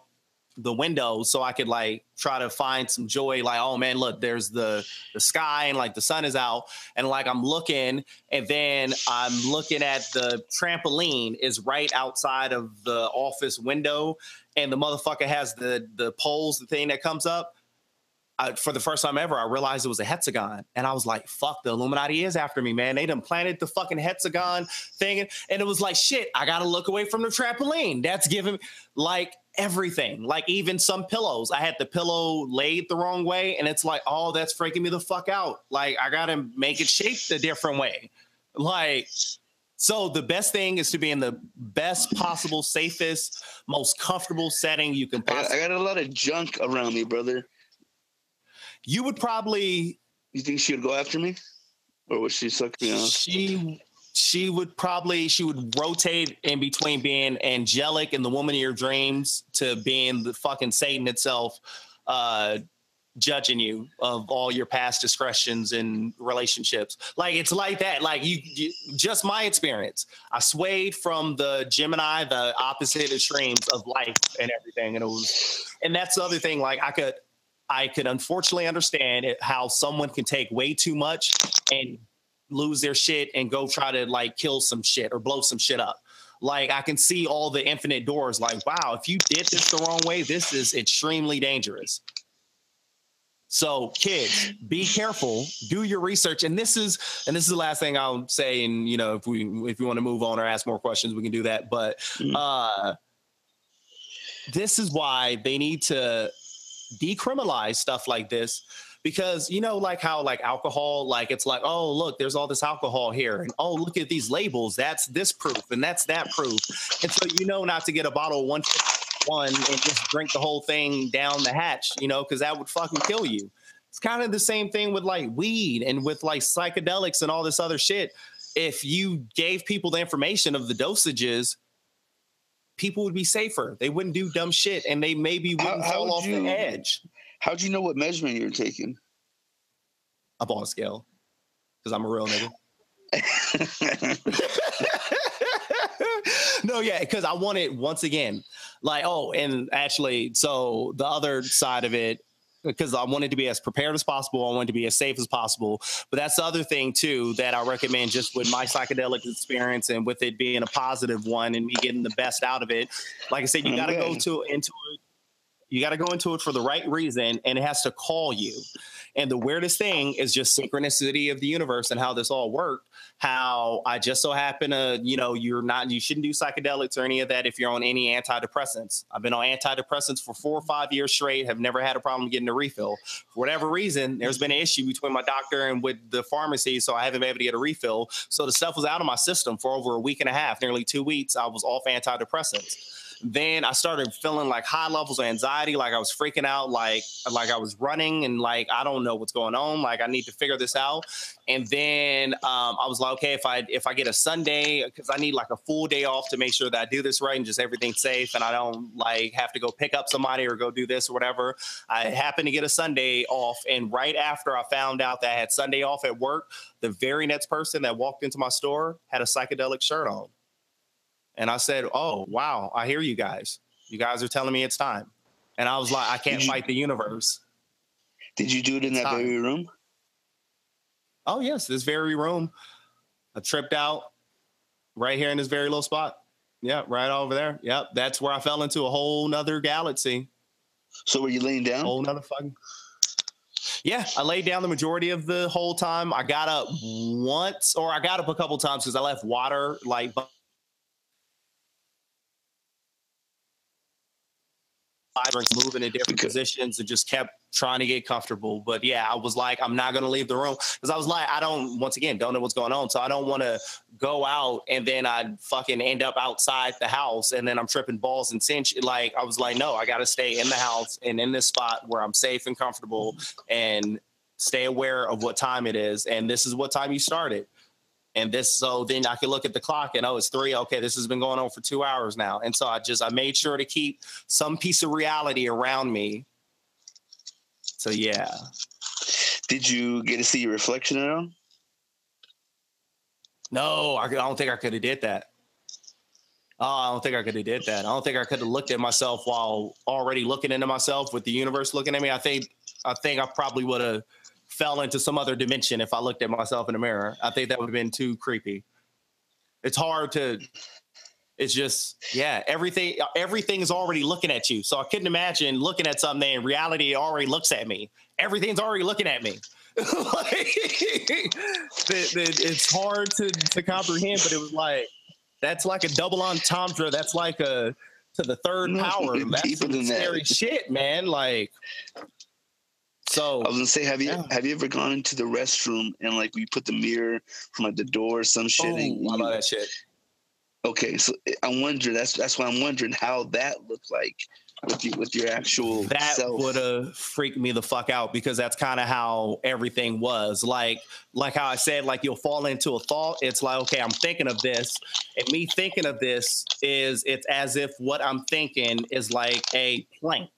Speaker 2: the window so I could like try to find some joy. Like, oh man, look, there's the the sky and like the sun is out, and like I'm looking, and then I'm looking at the trampoline is right outside of the office window, and the motherfucker has the the poles, the thing that comes up. I, for the first time ever, I realized it was a hexagon, and I was like, "Fuck, the Illuminati is after me, man! They done planted the fucking hexagon thing, and it was like, shit, I gotta look away from the trampoline. That's giving like everything, like even some pillows. I had the pillow laid the wrong way, and it's like, oh, that's freaking me the fuck out. Like I gotta make it shaped a different way, like." So the best thing is to be in the best possible, safest, most comfortable setting you can possibly.
Speaker 1: I got a lot of junk around me, brother.
Speaker 2: You would probably
Speaker 1: You think she would go after me, or would she suck me off?
Speaker 2: she she would probably she would rotate in between being angelic and the woman of your dreams to being the fucking Satan itself, uh, judging you of all your past discretions and relationships. Like it's like that. Like you, you just my experience. I swayed from the Gemini, the opposite extremes of life and everything, and it was, and that's the other thing. Like I could. I could unfortunately understand it, how someone can take way too much and lose their shit and go try to like kill some shit or blow some shit up. Like I can see all the infinite doors. Like, wow, if you did this the wrong way, this is extremely dangerous. So, kids, be careful. Do your research. And this is, and this is the last thing I'll say. And you know, if we if you want to move on or ask more questions, we can do that. But
Speaker 1: Mhm.
Speaker 2: uh, this is why they need to decriminalize stuff like this because you know like how like alcohol like it's like oh look there's all this alcohol here and oh look at these labels that's this proof and that's that proof. And so you know not to get a bottle of one and just drink the whole thing down the hatch you know because that would fucking kill you. It's kind of the same thing with like weed and with like psychedelics and all this other shit. If you gave people the information of the dosages people would be safer they wouldn't do dumb shit and they maybe wouldn't
Speaker 1: how
Speaker 2: fall off
Speaker 1: you-
Speaker 2: the edge
Speaker 1: How'd you know what measurement you're taking?
Speaker 2: up on a scale because I'm a real nigga. no, yeah, because I wanted once again, like, oh, and actually, so the other side of it, because I wanted to be as prepared as possible, I wanted to be as safe as possible. But that's the other thing too that I recommend, just with my psychedelic experience and with it being a positive one and me getting the best out of it. Like I said, you mm-hmm. got to go to into it. You got to go into it for the right reason, and it has to call you. And the weirdest thing is just synchronicity of the universe and how this all worked. How I just so happen to, you know, you're not, you shouldn't do psychedelics or any of that if you're on any antidepressants. I've been on antidepressants for four or five years straight, have never had a problem getting a refill. For whatever reason, there's been an issue between my doctor and with the pharmacy, so I haven't been able to get a refill. So the stuff was out of my system for over a week and a half, nearly two weeks. I was off antidepressants then I started feeling like high levels of anxiety, like I was freaking out, like like I was running and like I don't know what's going on, like I need to figure this out. And then um, I was like, okay, if I if I get a Sunday, because I need like a full day off to make sure that I do this right and just everything's safe, and I don't like have to go pick up somebody or go do this or whatever. I happened to get a Sunday off, and right after I found out that I had Sunday off at work, the very next person that walked into my store had a psychedelic shirt on. And I said, Oh, wow, I hear you guys. You guys are telling me it's time. And I was like, I can't
Speaker 1: you-
Speaker 2: fight the universe.
Speaker 1: Did you do it in that
Speaker 2: Time.
Speaker 1: very room?
Speaker 2: Oh, yes, this very room. I tripped out right here in this very little spot. Yeah, right over there. Yep. That's where I fell into a whole nother galaxy.
Speaker 1: So were you laying down?
Speaker 2: Whole nother fucking. Yeah, I laid down the majority of the whole time. I got up once, or I got up a couple times because I left water like drinks moving in different positions and just kept trying to get comfortable. But yeah, I was like, I'm not gonna leave the room because I was like, I don't once again don't know what's going on, so I don't want to go out and then I fucking end up outside the house and then I'm tripping balls and cinch. Like I was like, no, I got to stay in the house and in this spot where I'm safe and comfortable and stay aware of what time it is. And this is what time you started. And this, so then I could look at the clock and oh, it's three. Okay, this has been going on for two hours now. And so I just I made sure to keep some piece of reality around me. So yeah,
Speaker 1: Did you get to see your reflection at all?
Speaker 2: no, I, could- I don't think I could have did that. Oh, I don't think I could have did that. I don't think I could have looked at myself while already looking into myself with the universe looking at me. I think I think I probably would have fell into some other dimension if I looked at myself in the mirror. I think that would have been too creepy. It's hard to it's just yeah, everything everything's already looking at you. So I couldn't imagine looking at something and reality already looks at me. Everything's already looking at me. like, the- the- it's hard to, to comprehend, but it was like that's like a double entendre. That's like a to the third power. That's some scary shit, man. Like So
Speaker 1: I was gonna say, have you
Speaker 2: yeah.
Speaker 1: have you ever gone into the restroom and like we put the mirror from like the door or some shit?
Speaker 2: oh,
Speaker 1: and
Speaker 2: I love that shit.
Speaker 1: okay, so I'm wondering. That's that's why I'm wondering how that looked like with you with your actual
Speaker 2: that would have freaked me the fuck out because that's kind of how everything was like like how i said like you'll fall into a thought it's like okay i'm thinking of this and me thinking of this is it's as if what i'm thinking is like a plank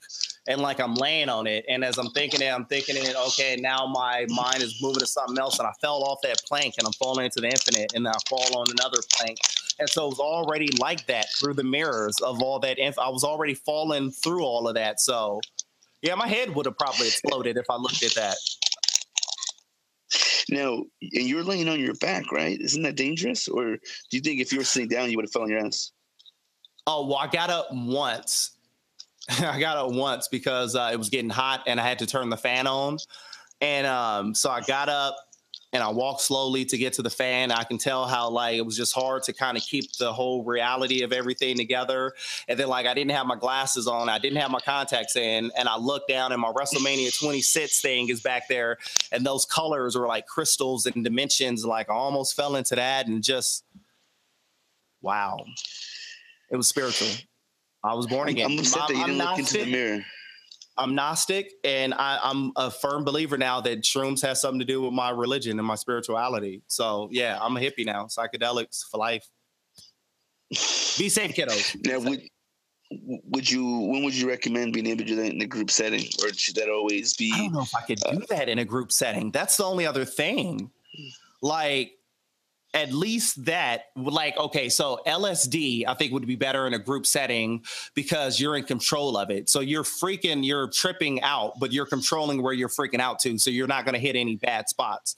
Speaker 2: and like i'm laying on it and as i'm thinking it i'm thinking it okay now my mind is moving to something else and i fell off that plank and i'm falling into the infinite and then i fall on another plank and so it was already like that through the mirrors of all that. Inf- I was already falling through all of that. So, yeah, my head would have probably exploded if I looked at that.
Speaker 1: Now, and you're laying on your back, right? Isn't that dangerous? Or do you think if you were sitting down, you would have fell on your ass?
Speaker 2: Oh, well, I got up once. I got up once because uh, it was getting hot and I had to turn the fan on. And um, so I got up and I walked slowly to get to the fan. I can tell how like it was just hard to kind of keep the whole reality of everything together. And then like I didn't have my glasses on, I didn't have my contacts in, and I looked down and my WrestleMania 26 thing is back there, and those colors were like crystals and dimensions. Like I almost fell into that and just wow, it was spiritual. I was born again.
Speaker 1: I'm upset that you didn't look into the
Speaker 2: Gnostic.
Speaker 1: mirror.
Speaker 2: I'm Gnostic, and I, I'm a firm believer now that shrooms has something to do with my religion and my spirituality. So yeah, I'm a hippie now. Psychedelics for life. Be safe, kiddos.
Speaker 1: Now, would would you? When would you recommend being able to do that in a group setting, or should that always be?
Speaker 2: I don't know if I could uh, do that in a group setting. That's the only other thing. Like, at least that, like, okay, so LSD, I think would be better in a group setting because you're in control of it. So you're freaking, you're tripping out, but you're controlling where you're freaking out to. So you're not going to hit any bad spots.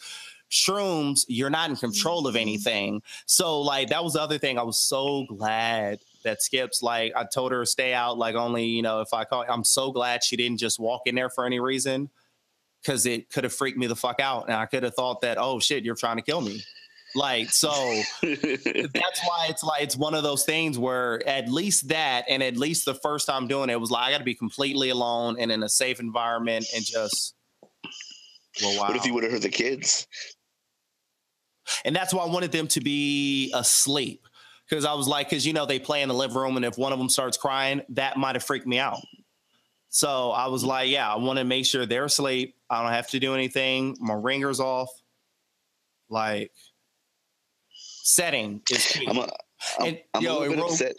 Speaker 2: Shrooms, you're not in control of mm-hmm. anything. So, like, that was the other thing. I was so glad that Skips, like, I told her to stay out, like, only, you know, if I call, I'm so glad she didn't just walk in there for any reason because it could have freaked me the fuck out. And I could have thought that, oh shit, you're trying to kill me. Like, so that's why it's like, it's one of those things where at least that, and at least the first time doing it was like, I got to be completely alone and in a safe environment and just, well, wow.
Speaker 1: What if you would have heard the kids?
Speaker 2: And that's why I wanted them to be asleep. Because I was like, because you know, they play in the living room, and if one of them starts crying, that might have freaked me out. So I was like, yeah, I want to make sure they're asleep. I don't have to do anything. My ringer's off. Like, setting is key.
Speaker 1: I'm a, I'm,
Speaker 2: And,
Speaker 1: I'm
Speaker 2: yo,
Speaker 1: a
Speaker 2: real-
Speaker 1: upset.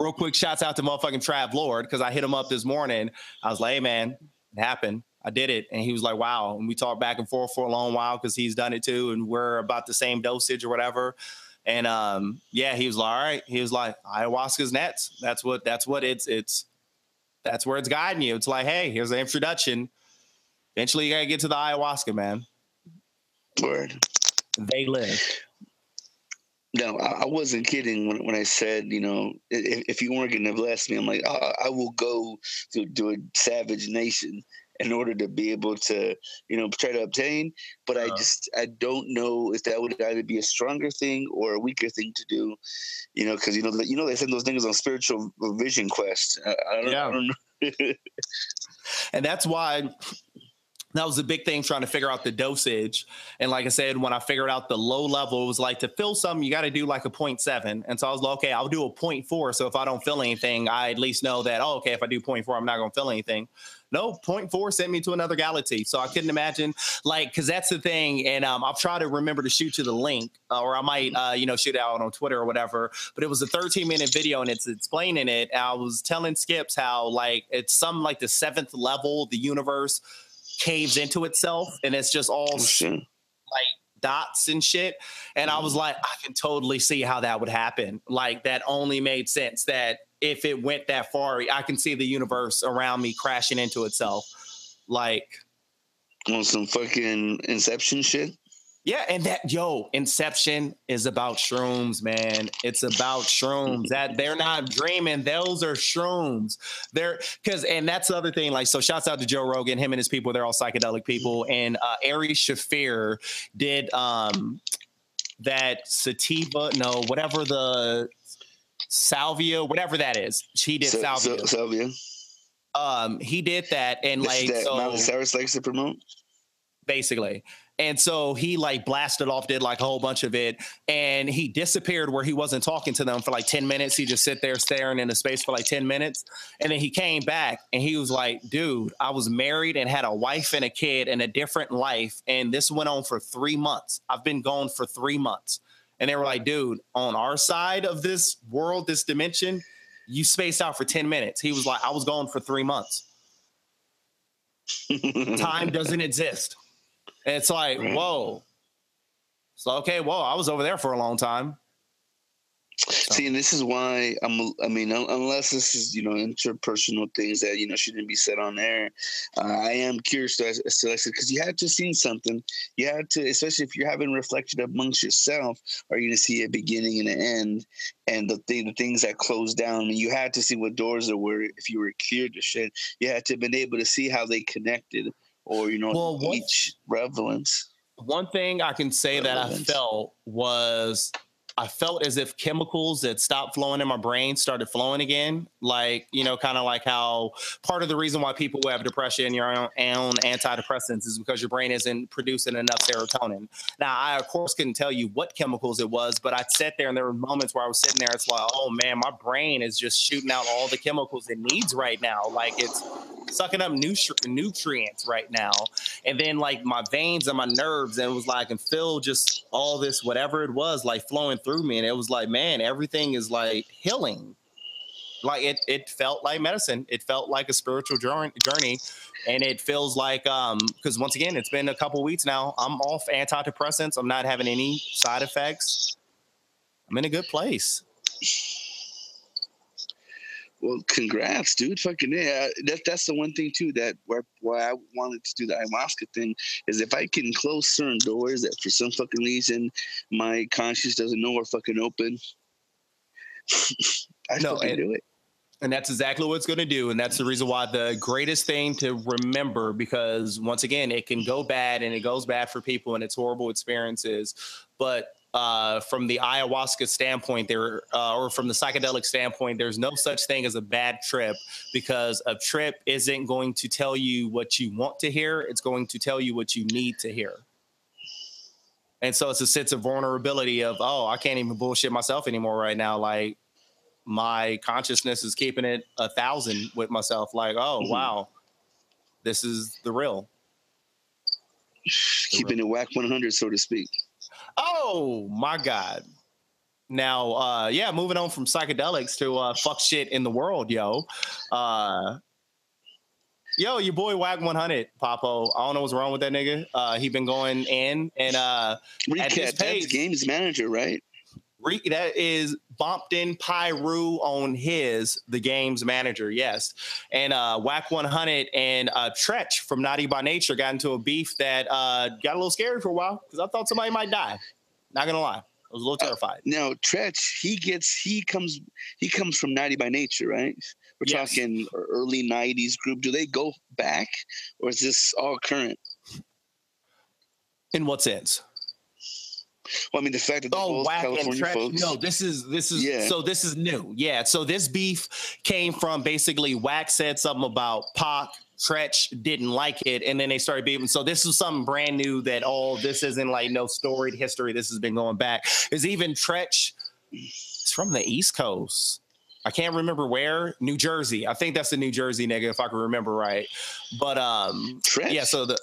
Speaker 2: Real quick, shouts out to motherfucking Trav Lord because I hit him up this morning. I was like, hey, man, it happened. I did it. And he was like, wow. And we talked back and forth for a long while because he's done it too. And we're about the same dosage or whatever. And um, yeah, he was like, all right. He was like, ayahuasca's nets. That's what, that's what it's, it's, that's where it's guiding you. It's like, hey, here's the introduction. Eventually, you got to get to the ayahuasca, man.
Speaker 1: Word.
Speaker 2: They live.
Speaker 1: No, I, I wasn't kidding when, when I said, you know, if, if you weren't going to bless me, I'm like, I, I will go to, to a savage nation in order to be able to, you know, try to obtain. But I
Speaker 2: Uh.
Speaker 1: just, I don't know if that would either be a stronger thing or a weaker thing to do, you know, because you know, you know, they send those things on spiritual vision quest. I, I
Speaker 2: Yeah.
Speaker 1: I don't know.
Speaker 2: And that's why that was a big thing trying to figure out the dosage. And like I said, when I figured out the low level, it was like to fill some, you got to do like a 0.7. And so I was like, okay, I'll do a 0.4. So if I don't feel anything, I at least know that, oh, okay, if I do 0.4, I'm not going to feel anything. No, 0.4 sent me to another galaxy. So I couldn't imagine, like, because that's the thing. And um, I'll try to remember to shoot you the link, uh, or I might, uh, you know, shoot out on Twitter or whatever. But it was a 13 minute video and it's explaining it. I was telling Skips how, like, it's some like the seventh level, the universe caves into itself and it's just all
Speaker 1: Oh,
Speaker 2: like dots and shit. And I was mm-hmm. like, I can totally see how that would happen. Like that only made sense that if it went that far, I can see the universe around me crashing into itself. Like,
Speaker 1: On some fucking Inception shit.
Speaker 2: Yeah, and that yo, Inception is about shrooms, man. It's about shrooms. That they're not dreaming; those are shrooms. They're because, and that's the other thing. Like, so shouts out to Joe Rogan, him and his people. They're all psychedelic people. And uh, Ari Shaffir did um that sativa, no, whatever the salvia, whatever that is. She did
Speaker 1: Sa-
Speaker 2: salvia.
Speaker 1: Sa- Salvia.
Speaker 2: Um, he did that, and
Speaker 1: This
Speaker 2: like
Speaker 1: that
Speaker 2: so
Speaker 1: Miley Cyrus likes to promote.
Speaker 2: basically. And so he like blasted off, did like a whole bunch of it, and he disappeared where he wasn't talking to them for like 10 minutes. He just sit there staring into space for like 10 minutes. And then he came back and he was like, dude, I was married and had a wife and a kid and a different life. And this went on for three months. I've been gone for three months. And they were like, dude, on our side of this world, this dimension, you spaced out for 10 minutes. He was like, I was gone for three months. Time doesn't exist. And it's like,
Speaker 1: Right.
Speaker 2: whoa. So okay, whoa, I was over there for a long time.
Speaker 1: See, and this is why I'm. I mean, unless this is you know interpersonal things that you know shouldn't be said on air, uh, I am curious to to because you had to see something. You had to, especially if you're having reflected amongst yourself, are you going to see a beginning and an end, and the thing, the things that closed down. And you had to see what doors there were. If you were cured to shit, you had to have been able to see how they connected, or you know,
Speaker 2: Well,
Speaker 1: each relevance.
Speaker 2: One thing I can say that I felt was I felt as if chemicals that stopped flowing in my brain started flowing again. Like, you know, kind of like how part of the reason why people have depression, your own, own antidepressants, is because your brain isn't producing enough serotonin. Now, I, of course, couldn't tell you what chemicals it was, but I sat there and there were moments where I was sitting there. It's like, oh man, my brain is just shooting out all the chemicals it needs right now. Like it's sucking up nutri- nutrients right now and then like my veins and my nerves and it was like I can feel just all this whatever it was like flowing through me and it was like man everything is like healing. Like it it felt like medicine. It felt like a spiritual journey and it feels like um because once again it's been a couple weeks now. I'm off antidepressants. I'm not having any side effects. I'm in a good place
Speaker 1: Well, congrats, dude. Fucking yeah. That, that's the one thing too that why, why I wanted to do the ayahuasca thing is if I can close certain doors that for some fucking reason my conscience doesn't know are fucking open. I
Speaker 2: No,
Speaker 1: fucking
Speaker 2: and-
Speaker 1: do it.
Speaker 2: And that's exactly what it's going to do. And that's the reason why the greatest thing to remember, because once again, it can go bad and it goes bad for people and it's horrible experiences. But uh, from the ayahuasca standpoint, there, uh, or from the psychedelic standpoint, there's no such thing as a bad trip because a trip isn't going to tell you what you want to hear. It's going to tell you what you need to hear. And so it's a sense of vulnerability of, oh, I can't even bullshit myself anymore right now. Like, my consciousness is keeping it a thousand with myself. Like, oh
Speaker 1: Mhm.
Speaker 2: wow, this is the real.
Speaker 1: Keeping it Wack 100, so to speak.
Speaker 2: Oh my god. Now, uh, yeah, moving on from psychedelics to uh, fuck shit in the world, yo. Uh, yo, your boy Wack 100, Papo. I don't know what's wrong with that nigga. Uh, he been going in and uh, At his
Speaker 1: Recap. That's
Speaker 2: pace.
Speaker 1: games manager, right?
Speaker 2: Re- that is Bompton Pyru on his the game's manager, yes. And uh Wack 100 and uh Treach from Naughty by Nature got into a beef that uh got a little scary for a while because I thought somebody might die. Not gonna lie. I was a little terrified.
Speaker 1: Now Treach, he gets he comes he comes from Naughty by Nature, right? We're
Speaker 2: Yes.
Speaker 1: talking early 90s group. Do they go back or is this all current?
Speaker 2: In what sense?
Speaker 1: Well, I mean the fact that
Speaker 2: Oh,
Speaker 1: both
Speaker 2: Wack and
Speaker 1: California
Speaker 2: Treach.
Speaker 1: folks.
Speaker 2: No, this is this is
Speaker 1: Yeah.
Speaker 2: so this is new. Yeah. So this beef came from basically Wack said something about Pac. Treach didn't like it, and then they started beefing. So this is something brand new that oh, this isn't like no storied history. This has been going back. Is even Treach? It's from the East Coast. I can't remember where. New Jersey. I think that's the New Jersey nigga, if I can remember right. But um,
Speaker 1: Treach?
Speaker 2: yeah. So the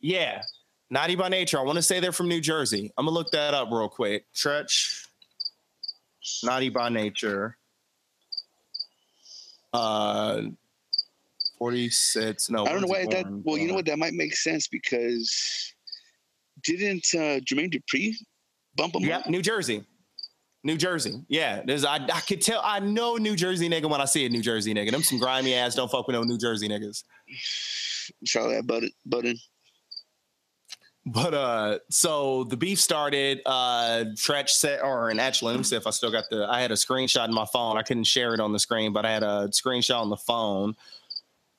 Speaker 2: yeah, Naughty by Nature. I want to say they're from New Jersey. I'm gonna look that up real quick. Treach, Naughty by Nature. Uh, 46. No,
Speaker 1: I don't know why
Speaker 2: it
Speaker 1: that.
Speaker 2: born?
Speaker 1: Well, you know what? That might make sense because didn't uh, Jermaine Dupri bump him
Speaker 2: Yeah,
Speaker 1: up?
Speaker 2: New Jersey. New Jersey. Yeah. There's I I could tell I know New Jersey nigga when I see a New Jersey nigga. Them some grimy ass don't fuck with no New Jersey niggas.
Speaker 1: Charlotte Button. Button.
Speaker 2: But uh so the beef started, uh Treach said or and actually let me see if I still got the I had a screenshot in my phone. I couldn't share it on the screen, but I had a screenshot on the phone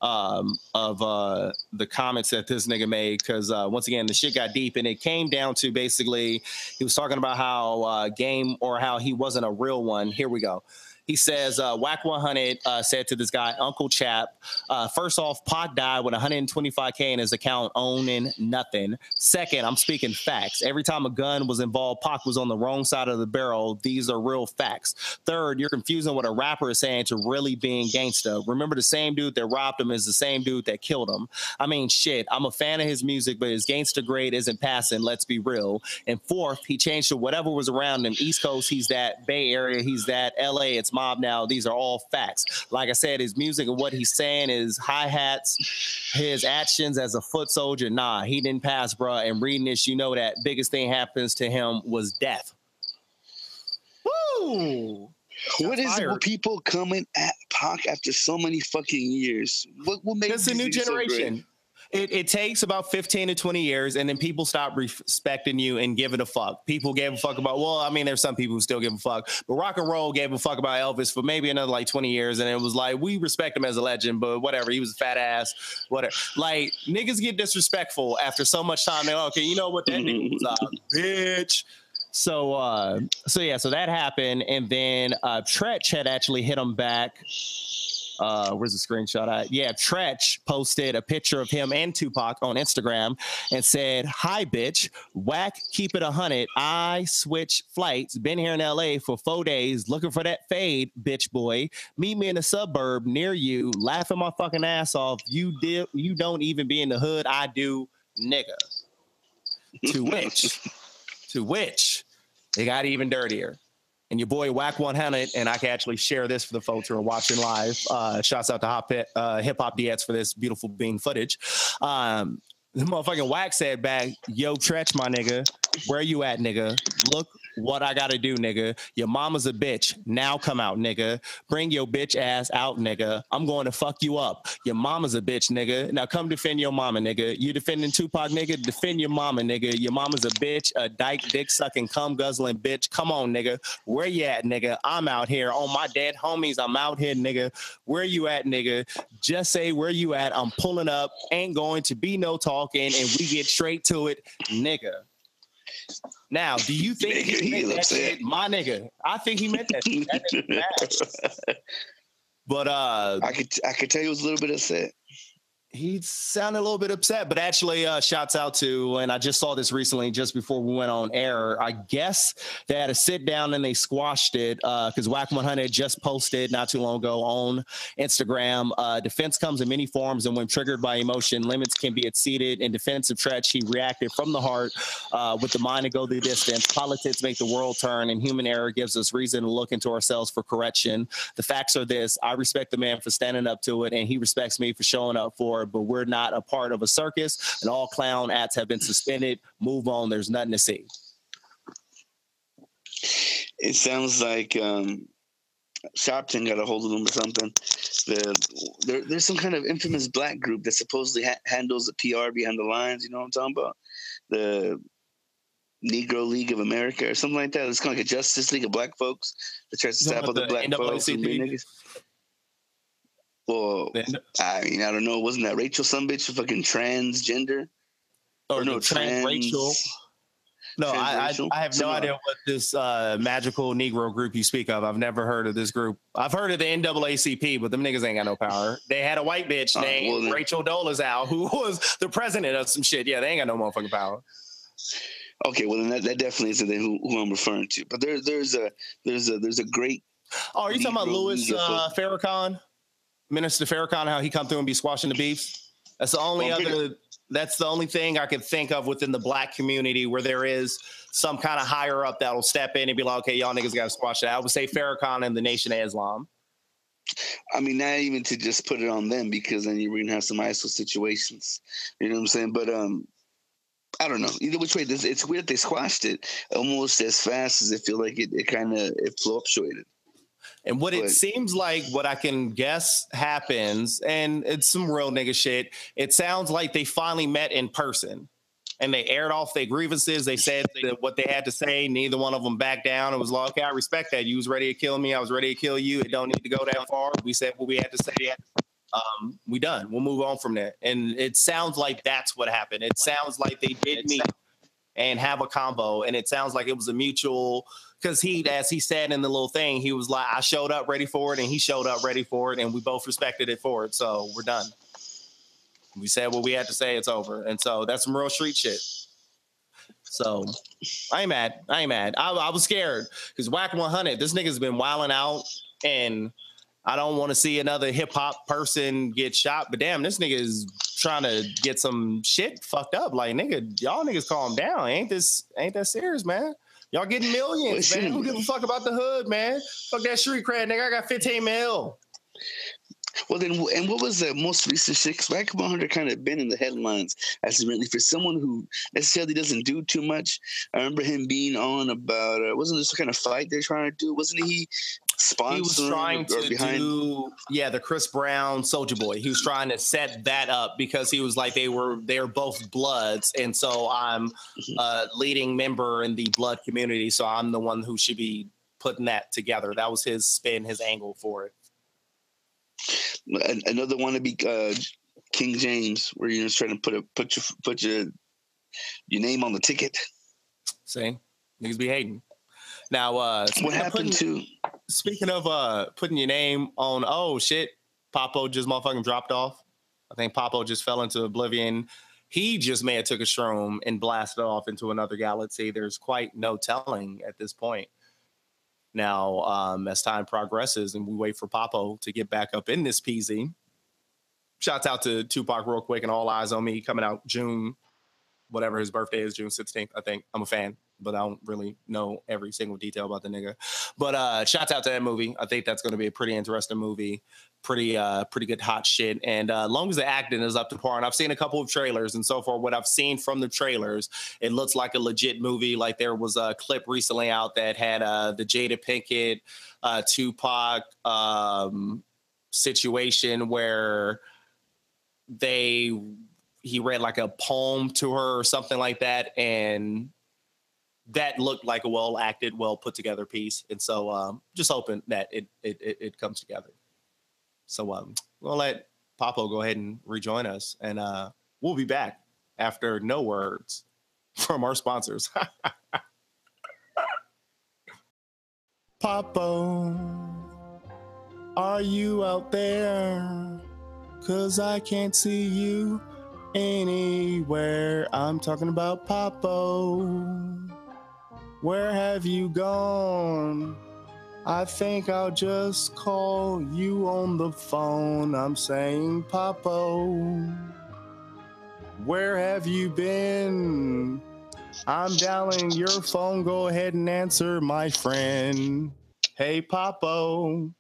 Speaker 2: um of uh the comments that this nigga made because uh once again the shit got deep and it came down to basically he was talking about how uh game or how he wasn't a real one. Here we go. He says, uh, Whack 100 uh, said to this guy, Uncle Chap, uh, first off, Pac died with 125K in his account owning nothing. Second, I'm speaking facts. Every time a gun was involved, Pac was on the wrong side of the barrel. These are real facts. Third, you're confusing what a rapper is saying to really being gangsta. Remember, the same dude that robbed him is the same dude that killed him. I mean, shit, I'm a fan of his music, but his gangsta grade isn't passing. Let's be real. And fourth, he changed to whatever was around him. East Coast, he's that. Bay Area, he's that. LA, it's mob now. These are all facts. Like I said, his music and what he's saying is hi hats, his actions as a foot soldier. Nah, he didn't pass, bro. And reading this, you know that biggest thing happens to him was death. Woo!
Speaker 1: What is it with people coming at Pac after so many fucking years? What what makes
Speaker 2: It's a new generation. It, it takes about 15 to 20 years, and then people stop respecting you and giving a fuck. People gave a fuck about, well, I mean, there's some people who still give a fuck, but rock and roll gave a fuck about Elvis for maybe another like 20 years. And it was like, we respect him as a legend, but whatever. He was a fat ass, whatever. Like, niggas get disrespectful after so much time. They're like, okay, you know what? That nigga was a bitch. So uh so yeah, so that happened, and then uh Treach had actually hit him back uh, where's the screenshot at? Yeah, Treach posted a picture of him and Tupac on Instagram and said, Hi, bitch. Wack, keep it a hundred. I switch flights. Been here in LA for four days looking for that fade, bitch boy. Meet me in a suburb near you, laughing my fucking ass off. You did you don't even be in the hood. I do, nigga. to which, to which, it got even dirtier and your boy Wack 100, and I can actually share this for the folks who are watching live. Uh, shouts out to Hop, uh, Hip Hop DX for this beautiful being footage. Um, the motherfucking Wack said back, "Yo, Treach, my nigga, where you at, nigga? Look what I gotta do, nigga. Your mama's a bitch. Now come out, nigga. Bring your bitch ass out, nigga. I'm going to fuck you up. Your mama's a bitch, nigga. Now come defend your mama, nigga. You defending Tupac, nigga? Defend your mama, nigga. Your mama's a bitch, a dyke, dick sucking, cum guzzling bitch. Come on, nigga. Where you at, nigga? I'm out here. On my dead homies, I'm out here, nigga. Where you at, nigga? Just say where you at. I'm pulling up. Ain't going to be no talking, and we get straight to it, nigga. Now, do you think nigga, he, meant that shit? My nigga, I think he meant that. that but uh,
Speaker 1: I could I could tell he was a little bit upset
Speaker 2: he sounded a little bit upset, but actually, uh, shouts out to, and I just saw this recently just before we went on air. I guess they had a sit down and they squashed it because uh, Wack 100 just posted not too long ago on Instagram. Uh, defense comes in many forms, and when triggered by emotion, limits can be exceeded. In defense of Treach, he reacted from the heart uh, with the mind to go the distance. Politics make the world turn, and human error gives us reason to look into ourselves for correction. The facts are this I respect the man for standing up to it, and he respects me for showing up for but we're not a part of a circus, and all clown acts have been suspended. Move on. There's nothing to see.
Speaker 1: It sounds like um, Sharpton got a hold of them or something. The, there, there's some kind of infamous black group that supposedly ha- handles the PR behind the lines. You know what I'm talking about? The Negro League of America or something like that. It's kind of like a Justice League of black folks that tries to stop all the, black folks. Well, I mean, I don't know. Wasn't that Rachel some bitch fucking transgender?
Speaker 2: Or, or no, trans, Rachel? No, I, I, I have no idea what this uh, magical Negro group you speak of. I've never heard of this group. I've heard of the NAACP, but them niggas ain't got no power. They had a white bitch uh, named well, Rachel Dolezal who was the president of some shit. Yeah, they ain't got no motherfucking power.
Speaker 1: Okay, well then that, that definitely isn't who, who I'm referring to. But there's there's a there's a there's a great.
Speaker 2: Oh, are you Negro talking about Louis uh, Farrakhan? Minister Farrakhan, how he come through and be squashing the beefs. That's the only well, other. That's the only thing I could think of within the black community where there is some kind of higher up that'll step in and be like, "Okay, y'all niggas got to squash it." I would say Farrakhan and the Nation of Islam.
Speaker 1: I mean, not even to just put it on them because then you're gonna have some ISIL situations. You know what I'm saying? But um, I don't know. Either which way, this it's weird they squashed it almost as fast as it feel like it, it kind of it fluctuated.
Speaker 2: And what it seems like, what I can guess happens, and it's some real nigga shit. It sounds like they finally met in person and they aired off their grievances. They said what they had to say. Neither one of them backed down. It was like, okay, I respect that. You was ready to kill me. I was ready to kill you. It don't need to go that far. We said what we had to say. Um, we done. We'll move on from there. And it sounds like that's what happened. It sounds like they did meet and have a combo. And it sounds like it was a mutual because he, as he said in the little thing, he was like, I showed up ready for it, and he showed up ready for it, and we both respected it for it. So we're done. We said what we had to say. It's over, and so that's some real street shit. So I ain't mad. I ain't mad. I, I was scared because Wack 100, this nigga's been wilding out, and I don't want to see another hip hop person get shot. But damn, this nigga is trying to get some shit fucked up. Like nigga, y'all niggas calm down. Ain't this ain't that serious, man? Y'all getting millions, man. Who give a fuck about the hood, man? Fuck that street cred, nigga. I got 15 mil.
Speaker 1: Well, then, and what was the most recent shit? Because Wack 100 kind of been in the headlines as really for someone who necessarily doesn't do too much. I remember him being on about, uh, wasn't this the kind of fight they're trying to do? Wasn't he?
Speaker 2: He was trying to behind? do, yeah, the Chris Brown Soldier Boy. He was trying to set that up because he was like, they were, they were both Bloods. And so I'm mm-hmm. a leading member in the Blood community. So I'm the one who should be putting that together. That was his spin, his angle for it
Speaker 1: another one to be uh, King James, where you're just trying to put a put your put your your name on the ticket.
Speaker 2: Same niggas be hating. Now, uh,
Speaker 1: what happened
Speaker 2: putting,
Speaker 1: to?
Speaker 2: Speaking of uh, putting your name on, oh shit, Papo just motherfucking dropped off. I think Papo just fell into oblivion. He just may have took a shroom and blasted off into another galaxy. There's quite no telling at this point. Now, um, as time progresses and we wait for Papo to get back up in this PZ, shouts out to Tupac real quick and All Eyez on Me coming out June, whatever his birthday is, June 16th. I think I'm a fan, but I don't really know every single detail about the nigga. But uh, shouts out to that movie. I think that's going to be a pretty interesting movie pretty uh pretty good hot shit and uh long as the acting is up to par and i've seen a couple of trailers and so far what i've seen from the trailers it looks like a legit movie like there was a clip recently out that had uh the jada pinkett uh tupac um situation where they he read like a poem to her or something like that and that looked like a well acted well put together piece and so um just hoping that it it, it comes together so um, we'll let Papo go ahead and rejoin us, and uh, we'll be back after no words from our sponsors. Papo, are you out there? Cause I can't see you anywhere. I'm talking about Papo. Where have you gone? I think I'll just call you on the phone. I'm saying, Papo, where have you been? I'm dialing your phone. Go ahead and answer, my friend. Hey, Papo.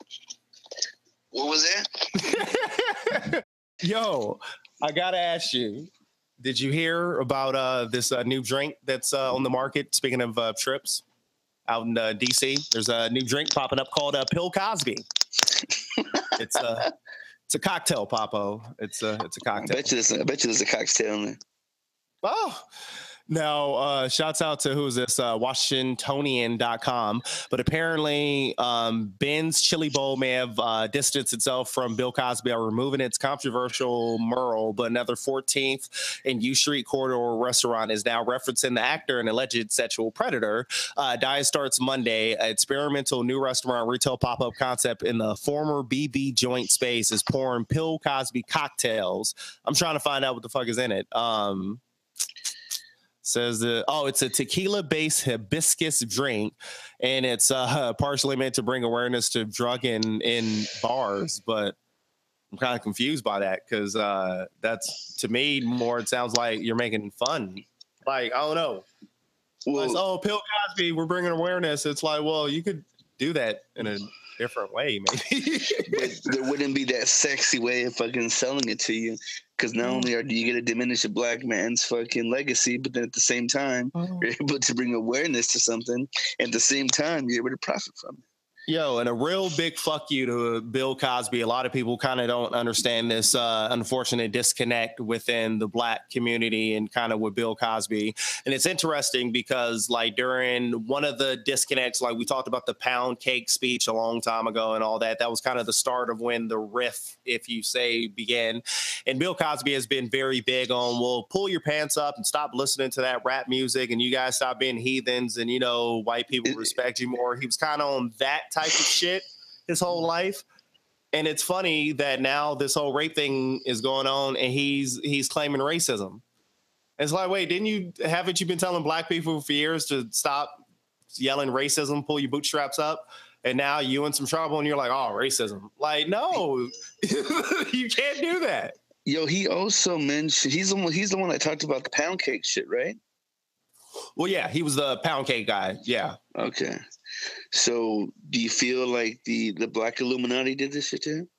Speaker 1: What was
Speaker 2: that? Yo, I gotta ask you. Did you hear about uh, this uh, new drink that's uh, on the market? Speaking of uh, trips, out in uh, DC. There's a new drink popping up called uh, Pill Cosby. it's a it's a cocktail, Papo. It's a it's a cocktail.
Speaker 1: I bet you there's, I bet you there's a cocktail in there.
Speaker 2: Oh, now, uh, shouts out to who's this? Uh, Washingtonian.com. But apparently, um, Ben's Chili Bowl may have uh, distanced itself from Bill Cosby by removing its controversial mural. But another 14th and U Street Corridor restaurant is now referencing the actor and alleged sexual predator. Uh, Diet starts Monday. An experimental new restaurant retail pop up concept in the former BB joint space is pouring Bill Cosby cocktails. I'm trying to find out what the fuck is in it. Um, says that oh it's a tequila based hibiscus drink and it's uh, partially meant to bring awareness to drug in in bars but i'm kind of confused by that because uh, that's to me more it sounds like you're making fun. Like i don't know. Well, oh Bill Cosby we're bringing awareness. It's like well you could do that in a different way maybe
Speaker 1: there wouldn't be that sexy way of fucking selling it to you because not mm. only are do you get to diminish a black man's fucking legacy, but then at the same time, oh. you're able to bring awareness to something. At the same time, you're able to profit from it.
Speaker 2: Yo, and a real big fuck you to Bill Cosby. A lot of people kind of don't understand this uh, unfortunate disconnect within the black community and kind of with Bill Cosby. And it's interesting because, like, during one of the disconnects, like we talked about the pound cake speech a long time ago and all that, that was kind of the start of when the riff, if you say, began. And Bill Cosby has been very big on, well, pull your pants up and stop listening to that rap music and you guys stop being heathens and, you know, white people respect you more. He was kind of on that type of shit his whole life. And it's funny that now this whole rape thing is going on and he's he's claiming racism. It's like, wait, didn't you haven't you been telling black people for years to stop yelling racism, pull your bootstraps up? And now you in some trouble and you're like, oh, racism. Like, no, you can't do that.
Speaker 1: Yo, he also mentioned he's the one he's the one that talked about the pound cake shit, right?
Speaker 2: Well, yeah, he was the pound cake guy. Yeah.
Speaker 1: Okay. So, do you feel like the the Black Illuminati did this shit to him?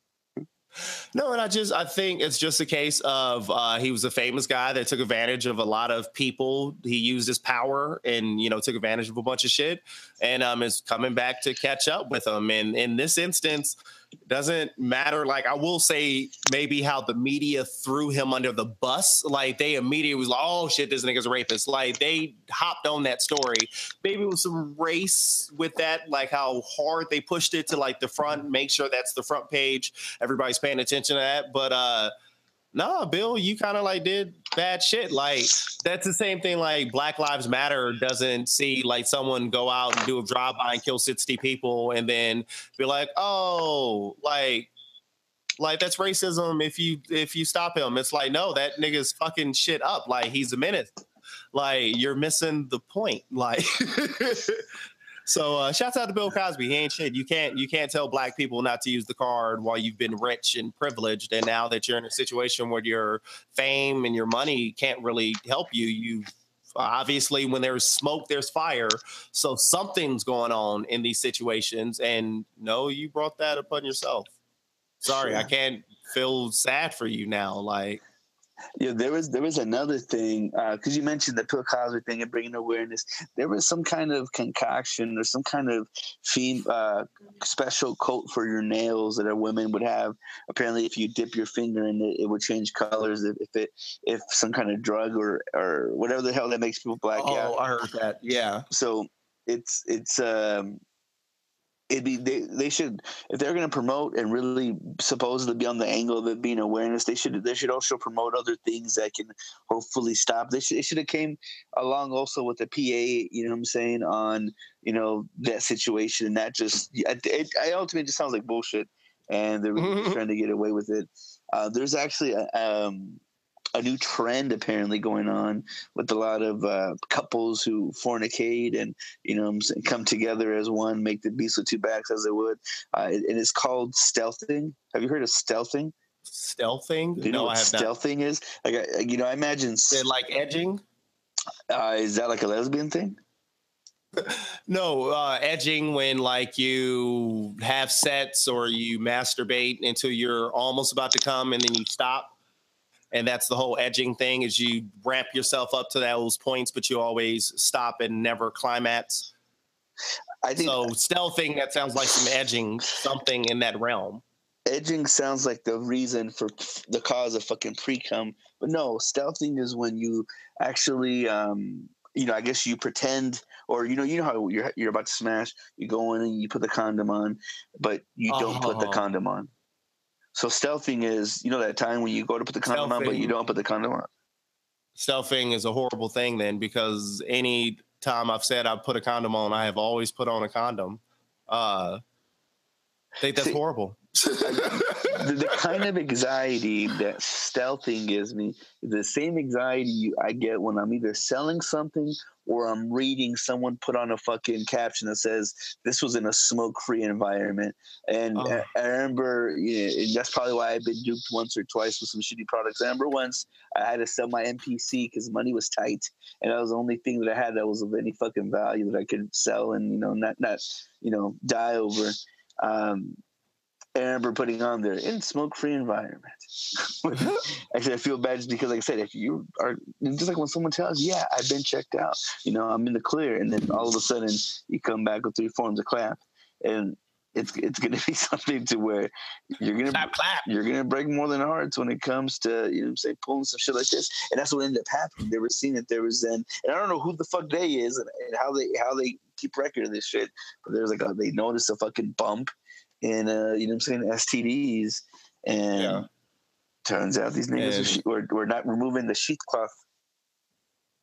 Speaker 2: No, and I just I think it's just a case of uh, he was a famous guy that took advantage of a lot of people. He used his power and you know took advantage of a bunch of shit, and um is coming back to catch up with them. And in this instance, doesn't matter. Like I will say, maybe how the media threw him under the bus. Like they immediately was like, "Oh shit, this nigga's a rapist." Like they hopped on that story. Maybe it was some race with that, like how hard they pushed it to like the front, make sure that's the front page. Everybody's paying attention to that. But uh nah, Bill, you kind of like did bad shit. Like that's the same thing. Like Black Lives Matter doesn't see like someone go out and do a drive by and kill sixty people, and then be like, oh, like. Like that's racism. If you if you stop him, it's like no, that nigga's fucking shit up. Like he's a menace. Like you're missing the point. Like So uh, shouts out to Bill Cosby. He ain't shit. You can't you can't tell black people not to use the card while you've been rich and privileged, and now that you're in a situation where your fame and your money can't really help you, you obviously when there's smoke there's fire so something's going on in these situations and no you brought that upon yourself sorry sure. i can't feel sad for you now like
Speaker 1: yeah, there was there was another thing because uh, you mentioned the Bill Cosby thing and bringing awareness. There was some kind of concoction or some kind of theme, uh, special coat for your nails that a woman would have. Apparently, if you dip your finger in it, it would change colors. If, if it if some kind of drug or or whatever the hell that makes people black.
Speaker 2: Oh, out. I heard that. Yeah.
Speaker 1: So it's it's um it'd be they, they should if they're going to promote and really supposedly be on the angle of it being awareness they should they should also promote other things that can hopefully stop they should, they should have came along also with the pa you know what i'm saying on you know that situation and that just it, it, it ultimately just sounds like bullshit and they're really trying to get away with it. Uh, there's actually a, um, a new trend apparently going on with a lot of uh, couples who fornicate and you know come together as one, make the beast with two backs as they would, uh, and it's called stealthing. Have you heard of stealthing?
Speaker 2: Stealthing?
Speaker 1: Do you know no, what stealthing not. is? Like, you know, I imagine
Speaker 2: They're like edging.
Speaker 1: Uh, is that like a lesbian thing?
Speaker 2: no, uh, edging when like you have sets or you masturbate until you're almost about to come and then you stop and that's the whole edging thing is you ramp yourself up to those points but you always stop and never climax i think so stealthing that sounds like some edging something in that realm.
Speaker 1: Edging sounds like the reason for the cause of fucking pre-cum but no stealthing is when you actually um you know i guess you pretend or you know you know how you're, you're about to smash you go in and you put the condom on but you don't put the uh-huh. condom on so stealthing is, you know, that time when you go to put the condom stealthing, on, but you don't put the condom on.
Speaker 2: Stealthing is a horrible thing then, because any time I've said I've put a condom on, I have always put on a condom. Uh, I think that's See, horrible.
Speaker 1: The, the, kind of anxiety that stealthing gives me is the same anxiety I get when I'm either selling something or I'm reading someone put on a fucking caption that says this was in a smoke-free environment. And oh. I, I, remember, you know, that's probably why I've been duped once or twice with some shitty products. I remember once I had to sell my MPC because money was tight, and that was the only thing that I had that was of any fucking value that I could sell and you know not not you know die over. Um, I remember putting on there in smoke-free environment. Actually, I feel bad just because, like I said, if you are just like when someone tells, you, "Yeah, I've been checked out," you know, I'm in the clear, and then all of a sudden you come back with three forms of clap, and it's it's gonna be something to where you're gonna
Speaker 2: clap, clap.
Speaker 1: you're gonna break more than hearts when it comes to you know say pulling some shit like this, and that's what ended up happening. They were seeing that there was then, and I don't know who the fuck they is and, and how they how they keep record of this shit, but there's like a, they noticed a fucking bump in uh you know what I'm saying STDs, and
Speaker 2: Yeah.
Speaker 1: turns out these niggas
Speaker 2: And-
Speaker 1: are, she- were, were not removing the sheath cloth.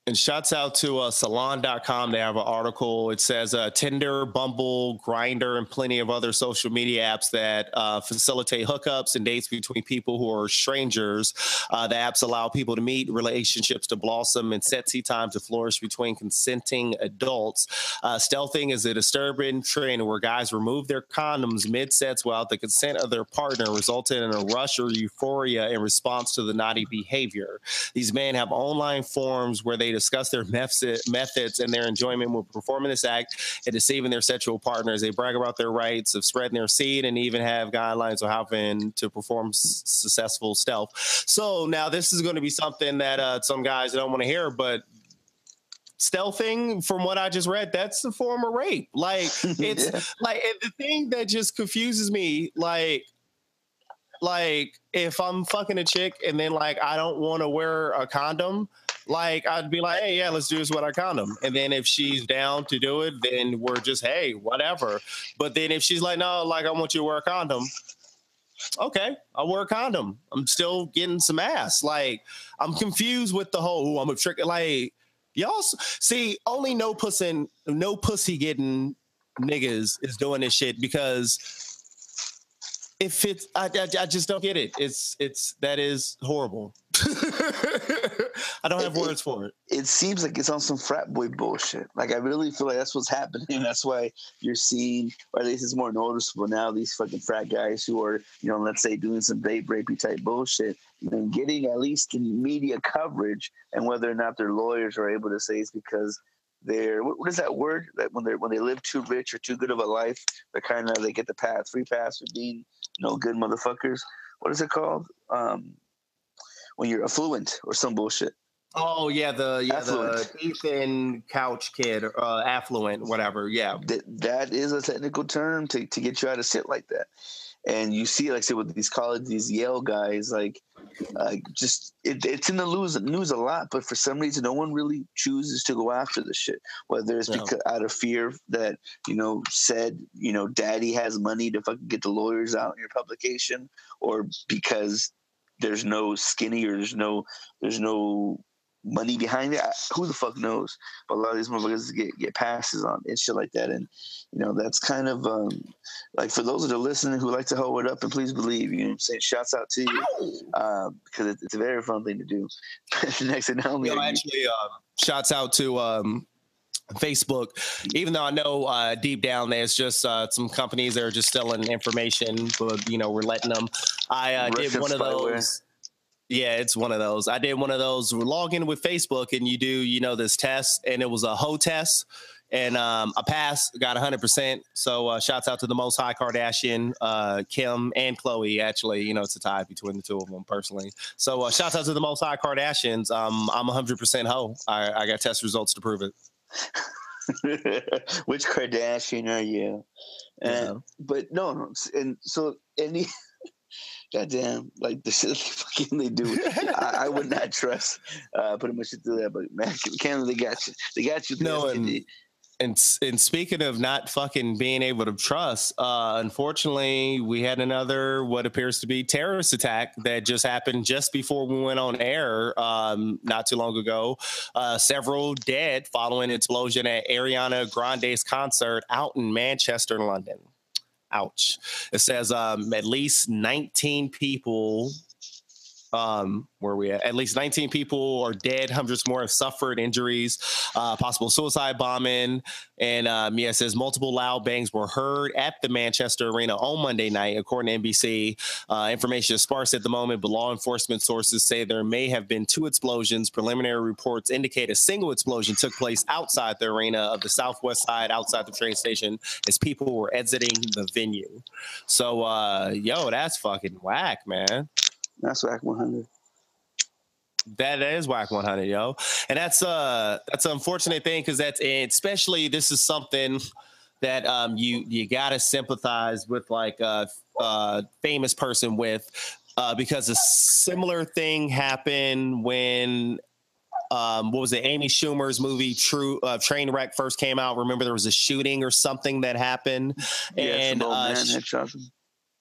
Speaker 2: And shouts out to uh, salon.com. They have an article. It says uh, Tinder, Bumble, Grindr, and plenty of other social media apps that uh, facilitate hookups and dates between people who are strangers. Uh, the apps allow people to meet, relationships to blossom, and sexy time to flourish between consenting adults. Uh, stealthing is a disturbing trend where guys remove their condoms mid sets without the consent of their partner, resulting in a rush or euphoria in response to the naughty behavior. These men have online forums where they discuss their methods and their enjoyment with performing this act and deceiving their sexual partners. They brag about their rights of spreading their seed and even have guidelines on how to- to perform s- successful stealth. So now this is going to be something that uh, some guys don't want to hear, but stealthing from what i just read that's the form of rape like it's
Speaker 1: Yeah.
Speaker 2: like the thing that just confuses me like like if i'm fucking a chick and then like i don't want to wear a condom like i'd be like hey yeah let's do this with our condom. And then if she's down to do it then we're just hey whatever. But then if she's like no like i want you to wear a condom okay i'll wear a condom. I'm still getting some ass. Like i'm confused with the whole i'm a trick like y'all see only no pussy no pussy getting niggas is doing this shit because if it's I, I, I just don't get it. It's it's that is horrible i don't have
Speaker 1: It-
Speaker 2: words for it
Speaker 1: it seems like it's on some frat boy bullshit. Like I really feel like that's what's happening. That's why you're seeing, or at least it's more noticeable now. These fucking frat guys who are, you know, let's say doing some date rapey type bullshit, and getting at least the media coverage, and whether or not their lawyers are able to say it's because they're what, what is that word that when they when they live too rich or too good of a life, they're kind of they get the pass free pass for being no good motherfuckers. What is it called? Um, when you're affluent or some bullshit.
Speaker 2: Oh yeah the yeah
Speaker 1: Affluent.
Speaker 2: the ethan couch kid uh affluent whatever yeah
Speaker 1: that that is a technical term to, to get you out of shit like that. And you see, like I said, with these college, these Yale guys, like, uh, just it, it's in the news, news a lot. But for some reason, no one really chooses to go after this shit. Whether it's
Speaker 2: No.
Speaker 1: because out of fear that you know said you know daddy has money to fucking get the lawyers out in your publication, or because there's no skinny or there's no there's no money behind it. I- Who the fuck knows? But a lot of these motherfuckers get get passes on and shit like that, and you know that's kind of um, like for those that are listening who like to hold it up and please believe you know what I'm saying shouts out to you um, because it's, it's a very fun thing to do. Next thing not only
Speaker 2: No,
Speaker 1: are
Speaker 2: actually, uh, shouts out to um, Facebook. Even though I know uh, deep down there's just uh, some companies that are just stealing information, but you know we're letting them. I uh, did one of those. Yeah, it's one of those. I did one of those. Log in with Facebook, and you do you know this test, and it was a hoe test. And um, I passed, got 100%. So uh, shouts out to the Most High Kardashian, uh, Kim and Khloé. Actually, you know, it's a tie between the two of them personally. So uh, shouts out to the Most High Kardashians. Um, I'm 100% hoe. I, I got test results to prove it.
Speaker 1: Which Kardashian are you? And,
Speaker 2: Yeah.
Speaker 1: But no, no, and so any. Goddamn, like the shit they fucking they do. I, I would not trust uh, putting my shit through that, but man, Canada, they got you. They got you.
Speaker 2: No, and- And and speaking of not fucking being able to trust, uh, unfortunately, we had another what appears to be terrorist attack that just happened just before we went on air, um, not too long ago. Uh, several dead following explosion at Ariana Grande's concert out in Manchester, London. Ouch! It says um, at least 19 people um, where we at? At least 19 people are dead. Hundreds more have suffered injuries. Uh, possible suicide bombing. And um, yeah, says multiple loud bangs were heard at the Manchester Arena on Monday night, according to NBC. Uh, information is sparse at the moment, but law enforcement sources say there may have been two explosions. Preliminary reports indicate a single explosion took place outside the arena of the southwest side, outside the train station, as people were exiting the venue. So, uh, yo, that's fucking whack, man.
Speaker 1: That's whack 100.
Speaker 2: That is whack 100, yo, and that's uh that's an unfortunate thing because that's especially this is something that um, you you gotta sympathize with like a, a famous person with uh, because a similar thing happened when um, what was it? Amy Schumer's movie True uh, Trainwreck first came out. Remember there was a shooting or something that happened,
Speaker 1: Yeah,
Speaker 2: and uh,
Speaker 1: man
Speaker 2: she-
Speaker 1: had shot him.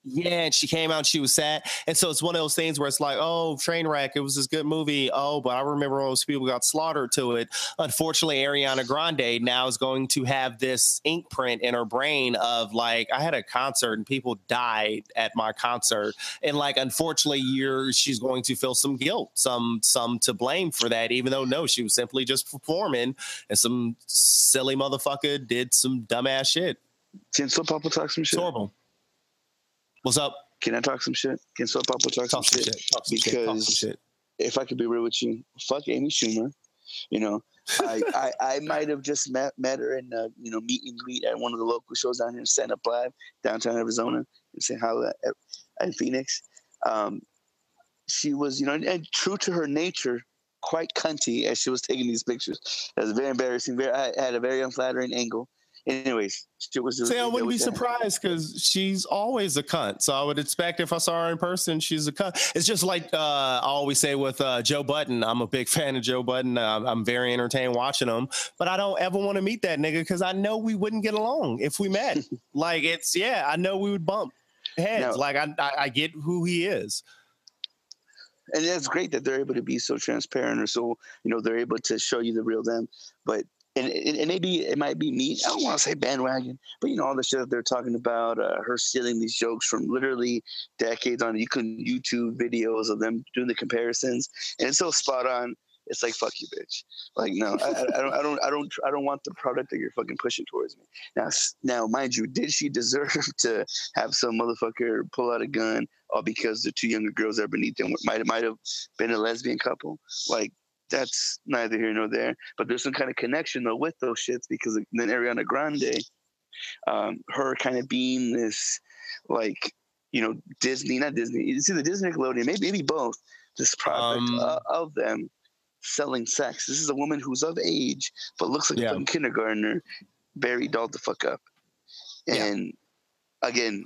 Speaker 2: Yeah, and she came out and she was sad. And so it's one of those things where it's like, oh, train wreck. it was this good movie. Oh, but I remember all those people got slaughtered to it. Unfortunately, Ariana Grande now is going to have this ink print in her brain of like, I had a concert and people died at my concert. And like, unfortunately, you're she's going to feel some guilt, some some to blame for that, even though no, she was simply just performing and some silly motherfucker did some dumbass shit.
Speaker 1: Soul Papo talk some
Speaker 2: It's
Speaker 1: shit?
Speaker 2: horrible. What's up?
Speaker 1: Can I talk some shit? Can Soul Papo talk,
Speaker 2: Talk
Speaker 1: some, shit?
Speaker 2: shit. Talk some shit. Talk some
Speaker 1: Because
Speaker 2: shit.
Speaker 1: if I could be real with you, fuck Amy Schumer. You know, I, I, I might have just met met her in a you know meet and greet at one of the local shows down here in Stand Up Live, downtown Arizona, and say hi at, at Phoenix. Um, she was you know and true to her nature, quite cunty as she was taking these pictures. Was very embarrassing. Very, I had a very unflattering angle. Anyways, she was.
Speaker 2: See, I wouldn't be surprised because she's always a cunt. So I would expect if I saw her in person, she's a cunt. It's just like uh, I always say with uh, Joe Budden. I'm a big fan of Joe Budden. Uh, I'm very entertained watching him, but I don't ever want to meet that nigga because I know we wouldn't get along if we met. like it's yeah, I know we would bump heads.
Speaker 1: No.
Speaker 2: Like I, I, I get who he is.
Speaker 1: and that's great that they're able to be so transparent or so you know they're able to show you the real them but and, and, and maybe it might be me. I don't want to say bandwagon but you know all the shit that they're talking about uh, her stealing these jokes from literally decades on you can youtube videos of them doing the comparisons and it's so spot on. It's like fuck you bitch. Like no I, I, I don't i don't i don't i don't want the product that you're fucking pushing towards me. Now now mind you did she deserve to have some motherfucker pull out a gun all because the two younger girls that are beneath them? Might might have been a lesbian couple. Like that's neither here nor there. But there's some kind of connection though with those shits because then Ariana Grande, um, her kind of being this like you know Disney, not Disney. It's either Disney, Nickelodeon, maybe maybe both. This product
Speaker 2: Um,
Speaker 1: uh, of them selling sex. This is a woman who's of age but looks like
Speaker 2: Yeah.
Speaker 1: a kindergartner, very dolled the fuck up.
Speaker 2: Yeah.
Speaker 1: And again,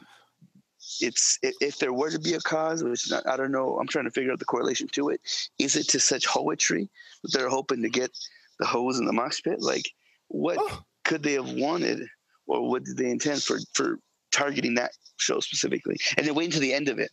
Speaker 1: it's if, if there were to be a cause, which not, I don't know, I'm trying to figure out the correlation to it. Is it to such poetry that they're hoping to get the hose in the mosh pit? Like, what
Speaker 2: Oh.
Speaker 1: could they have wanted, or what did they intend for for targeting that show specifically, and then wait until the end of it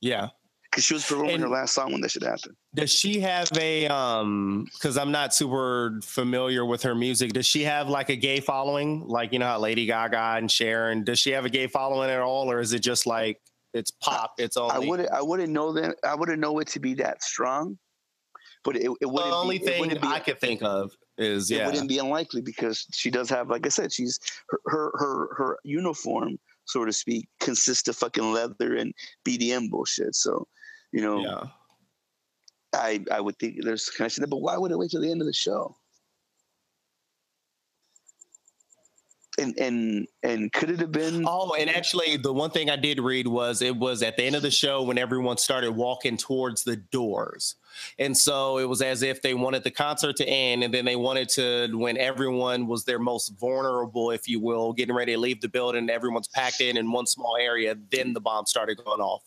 Speaker 2: Yeah.
Speaker 1: Because she was performing her last song when that should happen.
Speaker 2: Does she have a um because I'm not super familiar with her music. Does she have like a gay following? Like you know how Lady Gaga and Sharon, does she have a gay following at all, or is it just like it's pop? It's
Speaker 1: all
Speaker 2: I
Speaker 1: wouldn't I wouldn't know that I wouldn't know it to be that strong, but it, it
Speaker 2: the
Speaker 1: wouldn't
Speaker 2: only
Speaker 1: be,
Speaker 2: thing
Speaker 1: wouldn't be
Speaker 2: I could think of is
Speaker 1: it
Speaker 2: yeah.
Speaker 1: wouldn't be unlikely because she does have, like I said, she's her her her, her uniform, so to speak, consists of fucking leather and BDM bullshit. So, you know,
Speaker 2: Yeah.
Speaker 1: I I would think there's connection there, but why would it wait till the end of the show? And and and could it have been?
Speaker 2: Oh, and actually, the one thing I did read was it was at the end of the show when everyone started walking towards the doors. And so it was as if they wanted the concert to end, and then they wanted to, when everyone was their most vulnerable, if you will, getting ready to leave the building, everyone's packed in in one small area, then the bomb started going off.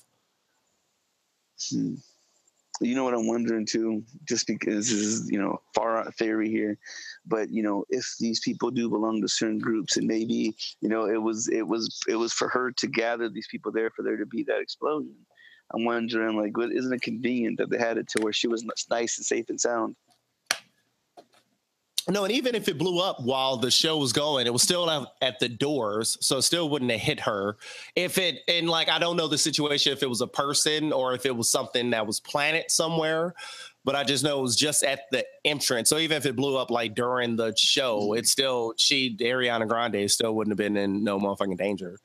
Speaker 1: Hmm. You know what I'm wondering too, just because this is you know far out theory here, but you know if these people do belong to certain groups, and maybe you know it was it was it was for her to gather these people there for there to be that explosion. I'm wondering like, what, isn't it convenient that they had it to where she was nice and safe and sound?
Speaker 2: No, and even if it blew up while the show was going, it was still at the doors, so it still wouldn't have hit her. If it and like I don't know the situation if it was a person or if it was something that was planted somewhere, but I just know it was just at the entrance. So even if it blew up like during the show, mm-hmm. it's still she Ariana Grande still wouldn't have been in no motherfucking danger.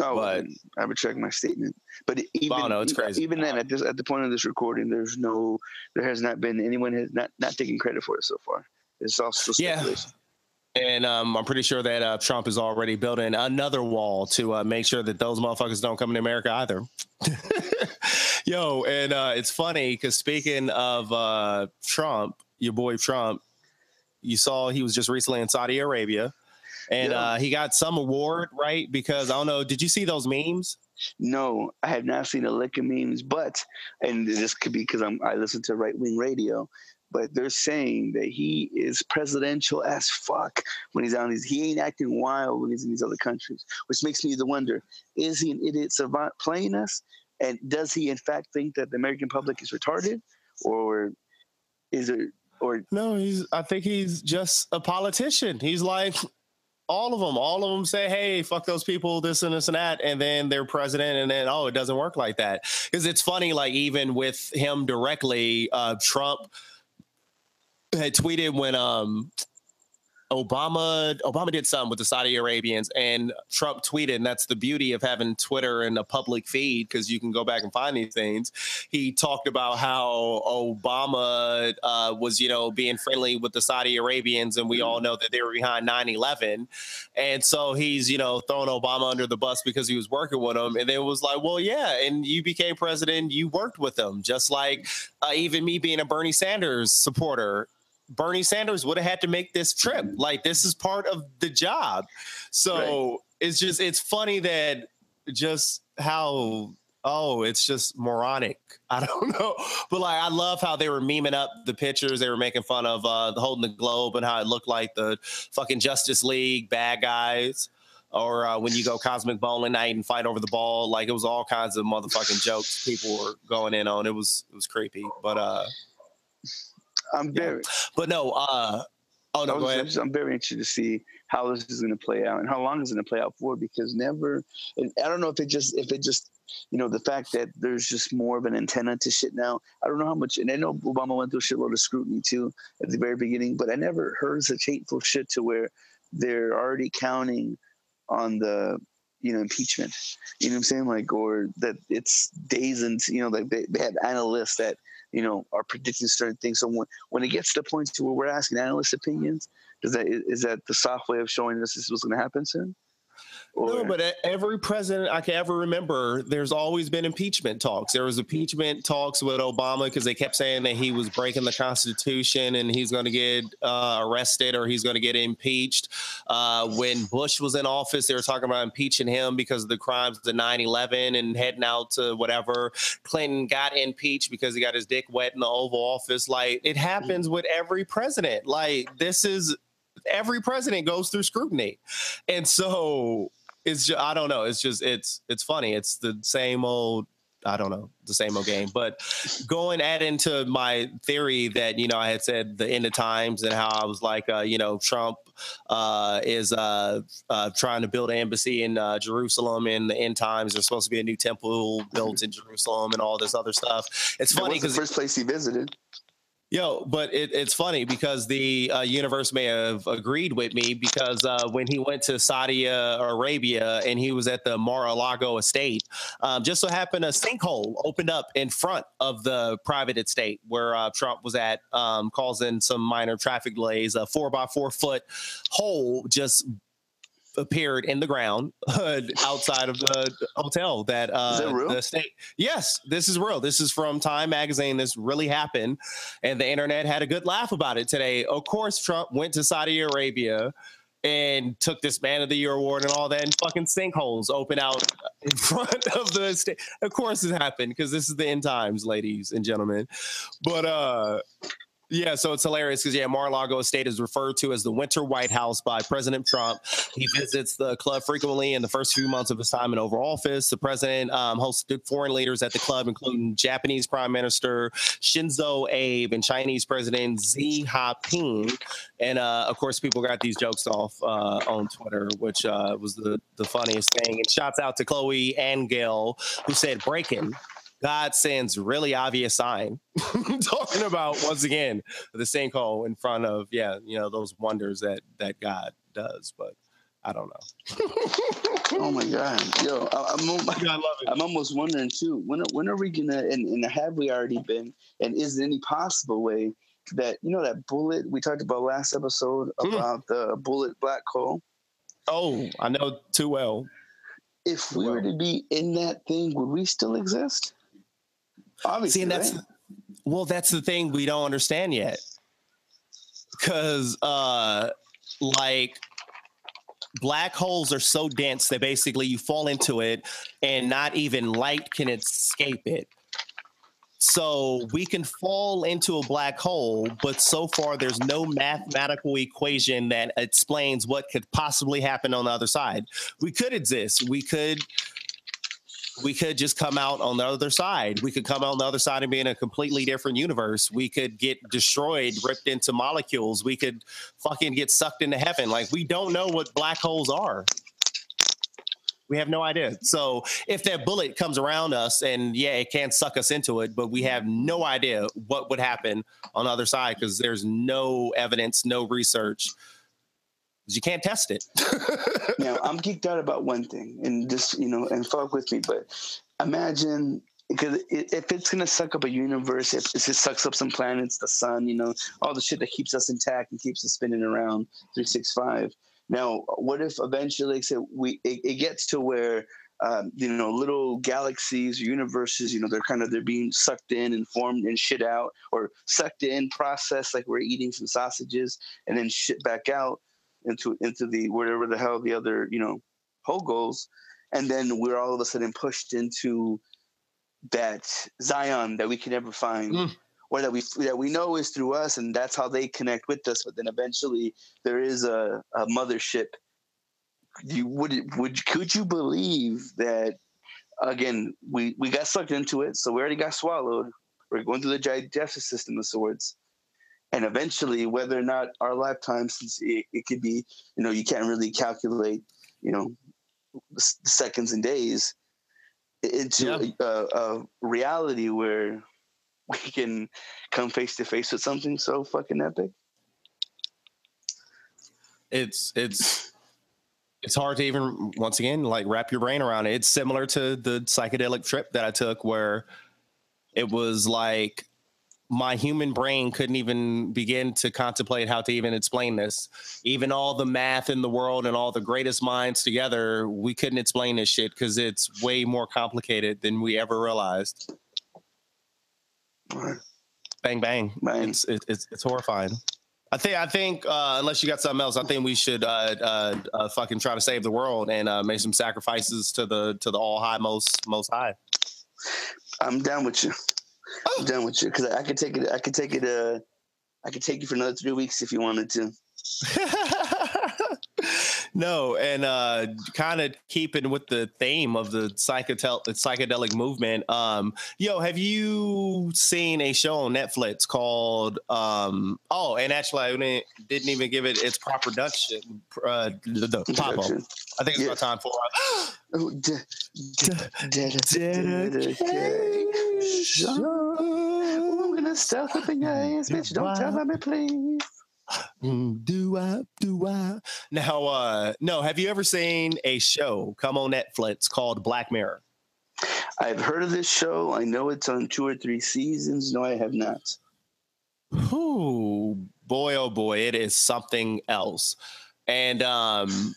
Speaker 1: Oh,
Speaker 2: But-
Speaker 1: I retract my statement. But oh, even
Speaker 2: Oh, no, it's crazy.
Speaker 1: even then, at this at the point of this recording, there's no, there has not been anyone has not not taken credit for it so far. It's still
Speaker 2: Yeah. And um, I'm pretty sure that uh, Trump is already building another wall to uh, make sure that those motherfuckers don't come to America either. Yo, and uh, it's funny because speaking of uh, Trump, your boy Trump, you saw he was just recently in Saudi Arabia. and
Speaker 1: Yeah.
Speaker 2: uh, he got some award, right? Because I don't know. Did you see those memes?
Speaker 1: No, I have not seen a lick of memes, but and this could be because I'm I listen to right wing radio, but they're saying that he is presidential as fuck when he's on these. He ain't acting wild when he's in these other countries, which makes me wonder: is he an idiot savant playing us, and does he in fact think that the American public is retarded, or is it or
Speaker 2: No, he's. I think he's just a politician. He's like all of them. All of them say, "Hey, fuck those people, this and this and that," and then they're president, and then oh, it doesn't work like that. Because it's funny, like even with him directly, uh, Trump had tweeted when um Obama Obama did something with the Saudi Arabians and Trump tweeted, and that's the beauty of having Twitter and a public feed because you can go back and find these things. He talked about how Obama uh, was, you know, being friendly with the Saudi Arabians, and we all know that they were behind 9-11. And so he's, you know, throwing Obama under the bus because he was working with him. And then it was like, well, yeah, and you became president, you worked with them, just like uh, even me being a Bernie Sanders supporter. Bernie Sanders would have had to make this trip. Like this is part of the job. So it's just it's funny that just how oh it's just moronic. I don't know, but like I love how they were memeing up the pictures. They were making fun of uh, holding the globe and how it looked like the fucking Justice League bad guys. Or uh, when you go cosmic bowling night and fight over the ball, like it was all kinds of motherfucking jokes people were going in on. It was it was creepy, but uh,
Speaker 1: I'm
Speaker 2: Yeah.
Speaker 1: very
Speaker 2: but no, uh, oh no, go ahead.
Speaker 1: I'm very interested to see how this is going to play out and how long it's going to play out for. Because never, and I don't know if it just if it just you know the fact that there's just more of an antenna to shit now. I don't know how much, and I know Obama went through a shitload of scrutiny too at the very beginning, but I never heard such hateful shit to where they're already counting on the you know impeachment. You know what I'm saying? Like, or that it's days and you know like they, they have analysts that you know are predicting certain things. So when when it gets to the point to where we're asking analyst opinions, does that is that the soft way of showing us this is what's going to happen soon?
Speaker 2: No, but every president I can ever remember, there's always been impeachment talks. There was impeachment talks with Obama because they kept saying that he was breaking the Constitution and he's going to get uh, arrested or he's going to get impeached. Uh, when Bush was in office, they were talking about impeaching him because of the crimes of 9 11 and heading out to whatever. Clinton got impeached because he got his dick wet in the Oval Office. Like it happens with every president. Like this is every president goes through scrutiny. And so it's just, I don't know. It's just it's it's funny. It's the same old I don't know the same old game. But going add into my theory that you know I had said the end of times and how I was like uh, you know Trump uh, is uh, uh, trying to build an embassy in uh, Jerusalem in the end times. There's supposed to be a new temple built in Jerusalem and all this other stuff. It's funny
Speaker 1: was the
Speaker 2: because
Speaker 1: first place he visited.
Speaker 2: Yo, but it, it's funny because the uh, universe may have agreed with me because uh, when he went to Saudi uh, Arabia and he was at the Mar-a-Lago estate, um, just so happened a sinkhole opened up in front of the private estate where uh, Trump was at, um, causing some minor traffic delays. A four by four foot hole just appeared in the ground uh, outside of the hotel that uh
Speaker 1: Is that real?
Speaker 2: the state yes this is real. This is from time magazine. This really happened and the internet had a good laugh about it today. Of course trump went to saudi arabia and took this man of the year award and all that and fucking sinkholes open out in front of the state. Of course it happened because this is the end times ladies and gentlemen. But uh yeah, so it's hilarious because yeah, Mar-a-Lago Estate is referred to as the Winter White House by President Trump. He visits the club frequently in the first few months of his time in Oval Office. The president um, hosted foreign leaders at the club, including Japanese Prime Minister Shinzo Abe and Chinese President Xi Jinping. And uh, of course, people got these jokes off uh, on Twitter, which uh, was the the funniest thing. And shouts out to Chloe and Gail who said, "Breaking." God sends really obvious sign. Talking about once again the sinkhole in front of yeah, you know those wonders that that God does, but I don't know.
Speaker 1: Oh my god, yo, I, I'm al-
Speaker 2: I love.
Speaker 1: I'm almost wondering too. When when are we gonna and, and have we already been? And is there any possible way that you know that bullet we talked about last episode
Speaker 2: Hmm.
Speaker 1: about the bullet black hole?
Speaker 2: Oh, I know too well.
Speaker 1: If we were to be in that thing, would we still exist? Obviously,
Speaker 2: See, and that's well, that's the thing we don't understand yet. Cause uh like black holes are so dense that basically you fall into it and not even light can escape it. So we can fall into a black hole, but so far there's no mathematical equation that explains what could possibly happen on the other side. We could exist. We could we could just come out on the other side. We could come out on the other side and be in a completely different universe. We could get destroyed, ripped into molecules. We could fucking get sucked into heaven. Like we don't know what black holes are. We have no idea. So if that bullet comes around us and yeah, it can suck us into it, but we have no idea what would happen on the other side because there's no evidence, no research you can't test it.
Speaker 1: now I'm geeked out about one thing, and just you know, and fuck with me, but imagine because if it's gonna suck up a universe, if, it sucks up some planets, the sun, you know, all the shit that keeps us intact and keeps us spinning around three six five. Now, what if eventually, said, we it, it gets to where um, you know little galaxies, universes, you know, they're kind of they're being sucked in and formed and shit out, or sucked in, processed like we're eating some sausages, and then shit back out into into the wherever the hell the other you know hole goes, and then we're all of a sudden pushed into that Zion that we can never find. Mm. Or that we that we know is through us, and that's how they connect with us. But then eventually, there is a, a mothership. You would would could you believe that again, we, we got sucked into it, so we already got swallowed. We're going through the digestive system of sorts and eventually whether or not our lifetime since it, it could be you know you can't really calculate you know seconds and days into yeah. a, a, reality where we can come face to face with something so fucking epic
Speaker 2: it's it's it's hard to even once again like wrap your brain around it it's similar to the psychedelic trip that i took where it was like my human brain couldn't even begin to contemplate how to even explain this. Even all the math in the world and all the greatest minds together, we couldn't explain this shit because it's way more complicated than we ever realized. Right. Bang bang. bang. It's, it's it's horrifying. I think I think uh, unless you got something else, I think we should uh, uh, uh fucking try to save the world and uh, make some sacrifices to the to the all high most most high.
Speaker 1: I'm down with you. I'm done with you because I could take it. I could take it. Uh, I could take you for another three weeks if you wanted to.
Speaker 2: no, and uh, kind of keeping with the theme of the psychedelic psychedelic movement. Um, yo, have you seen a show on Netflix called? Um, oh, and actually, I didn't even give it its proper production. Uh, the, the pop I think it's yeah. my time for. oh, de- de-
Speaker 1: de- I'm gonna stuff up in your ass, bitch. Don't tell me, please.
Speaker 2: Mm, do I? Do I? Now, uh, no. Have you ever seen a show come on Netflix called Black Mirror?
Speaker 1: I've heard of this show. I know it's on two or three seasons. No, I have not.
Speaker 2: Oh boy, oh boy, it is something else. And um,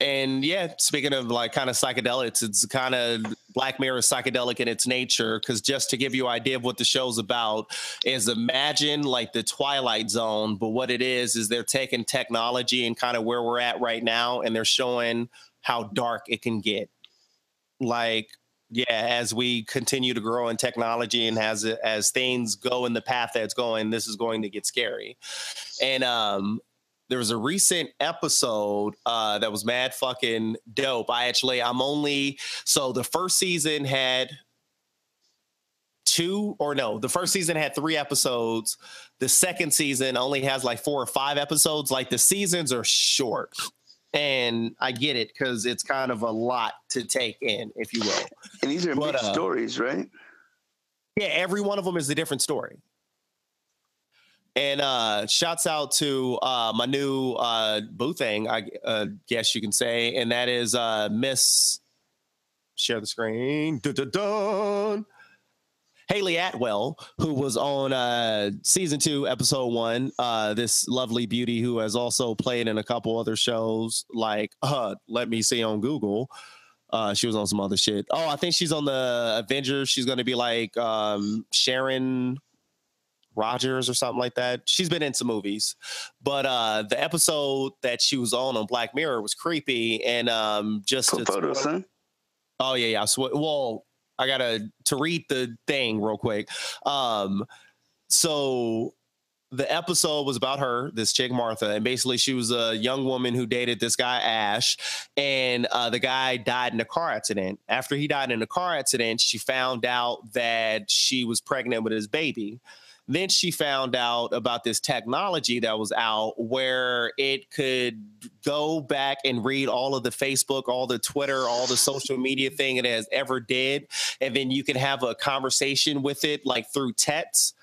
Speaker 2: and yeah, speaking of like kind of psychedelics, it's kind of Black Mirror psychedelic in its nature. Because just to give you an idea of what the show's about, is imagine like the Twilight Zone, but what it is is they're taking technology and kind of where we're at right now, and they're showing how dark it can get. Like yeah, as we continue to grow in technology and as as things go in the path that's going, this is going to get scary. And um, there was a recent episode uh, that was mad fucking dope. I actually, I'm only so the first season had two or no, the first season had three episodes. The second season only has like four or five episodes. Like the seasons are short. And I get it because it's kind of a lot to take in, if you will.
Speaker 1: And these are but, uh, stories, right?
Speaker 2: Yeah, every one of them is a different story. And uh, shouts out to uh, my new uh, boo thing, I uh, guess you can say, and that is uh, Miss. Share the screen. Dun, dun, dun. Hayley Atwell, who was on uh, season two, episode one. Uh, this lovely beauty who has also played in a couple other shows, like uh, Let Me See on Google. Uh, she was on some other shit. Oh, I think she's on the Avengers. She's going to be like um, Sharon Rogers or something like that. She's been in some movies, but uh, the episode that she was on on Black Mirror was creepy and um, just
Speaker 1: Put photos, huh?
Speaker 2: Oh yeah, yeah. So, well, I gotta to read the thing real quick. Um, so the episode was about her, this chick Martha, and basically she was a young woman who dated this guy Ash, and uh, the guy died in a car accident. After he died in a car accident, she found out that she was pregnant with his baby. Then she found out about this technology that was out where it could go back and read all of the Facebook, all the Twitter, all the social media thing it has ever did. And then you can have a conversation with it like through text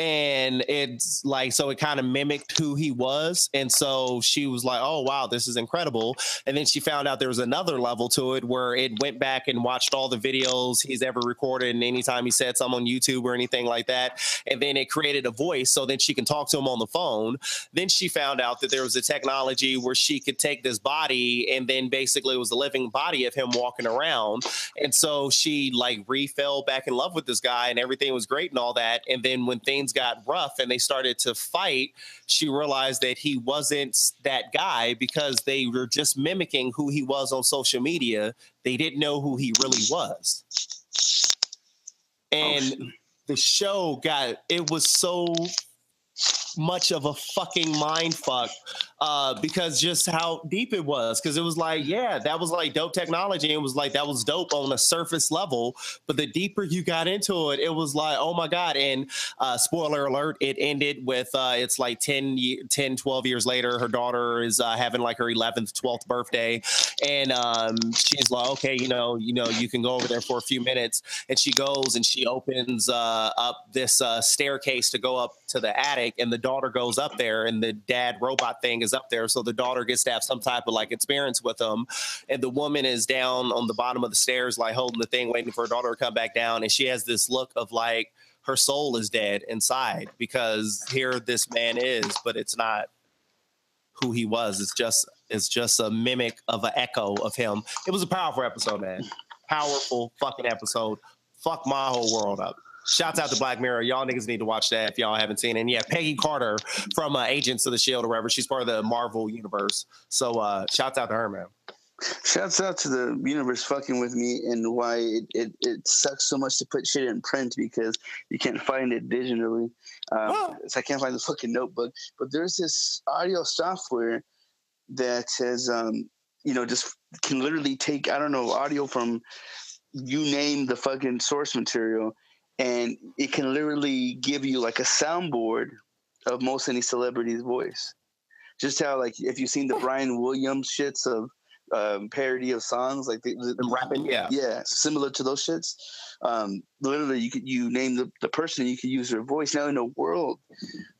Speaker 2: and it's like so it kind of mimicked who he was and so she was like oh wow this is incredible. And then she found out there was another level to it where it went back and watched all the videos he's ever recorded and anytime he said something on youtube or anything like that and then it created a voice so then she can talk to him on the phone. Then she found out that there was a technology where she could take this body and then basically it was a living body of him walking around. And so she like refell back in love with this guy and everything was great and all that. And then when things got rough and they started to fight, she realized that he wasn't that guy because they were just mimicking who he was on social media. They didn't know who he really was. Oh, and oh, the show got it was so much of a fucking mind fuck uh, because just how deep it was. Because it was like, yeah, that was like dope technology. It was like that was dope on a surface level. But the deeper you got into it, it was like, oh my God. And uh, spoiler alert, it ended with uh, it's like 10, 10, 12 years later. Her daughter is uh, having like her 11th, 12th birthday. And um, she's like, okay, you know, you know, you can go over there for a few minutes. And she goes and she opens uh, up this uh, staircase to go up to the attic. And the daughter goes up there and the dad robot thing is up there. So the daughter gets to have some type of like experience with them. And the woman is down on the bottom of the stairs, like holding the thing, waiting for her daughter to come back down. And she has this look of like her soul is dead inside because here this man is, but it's not who he was. It's just it's just a mimic of an echo of him. It was a powerful episode, man. Powerful fucking episode. Fuck my whole world up. Shouts out to Black Mirror. Y'all niggas need to watch that if y'all haven't seen it. And yeah, Peggy Carter from uh, Agents of the Shield or whatever. She's part of the Marvel universe. So uh shouts out to her, man.
Speaker 1: Shouts out to the universe fucking with me and why it, it, it sucks so much to put shit in print because you can't find it digitally. Um, oh. So I can't find the fucking notebook. But there's this audio software that says, um, you know, just can literally take, I don't know, audio from you name the fucking source material and it can literally give you like a soundboard of most any celebrity's voice. Just how like if you've seen the Brian Williams shits of um, parody of songs, like the, the,
Speaker 2: the rapping, yeah,
Speaker 1: yeah, similar to those shits. Um, literally, you could you name the, the person, you could use their voice. Now in a world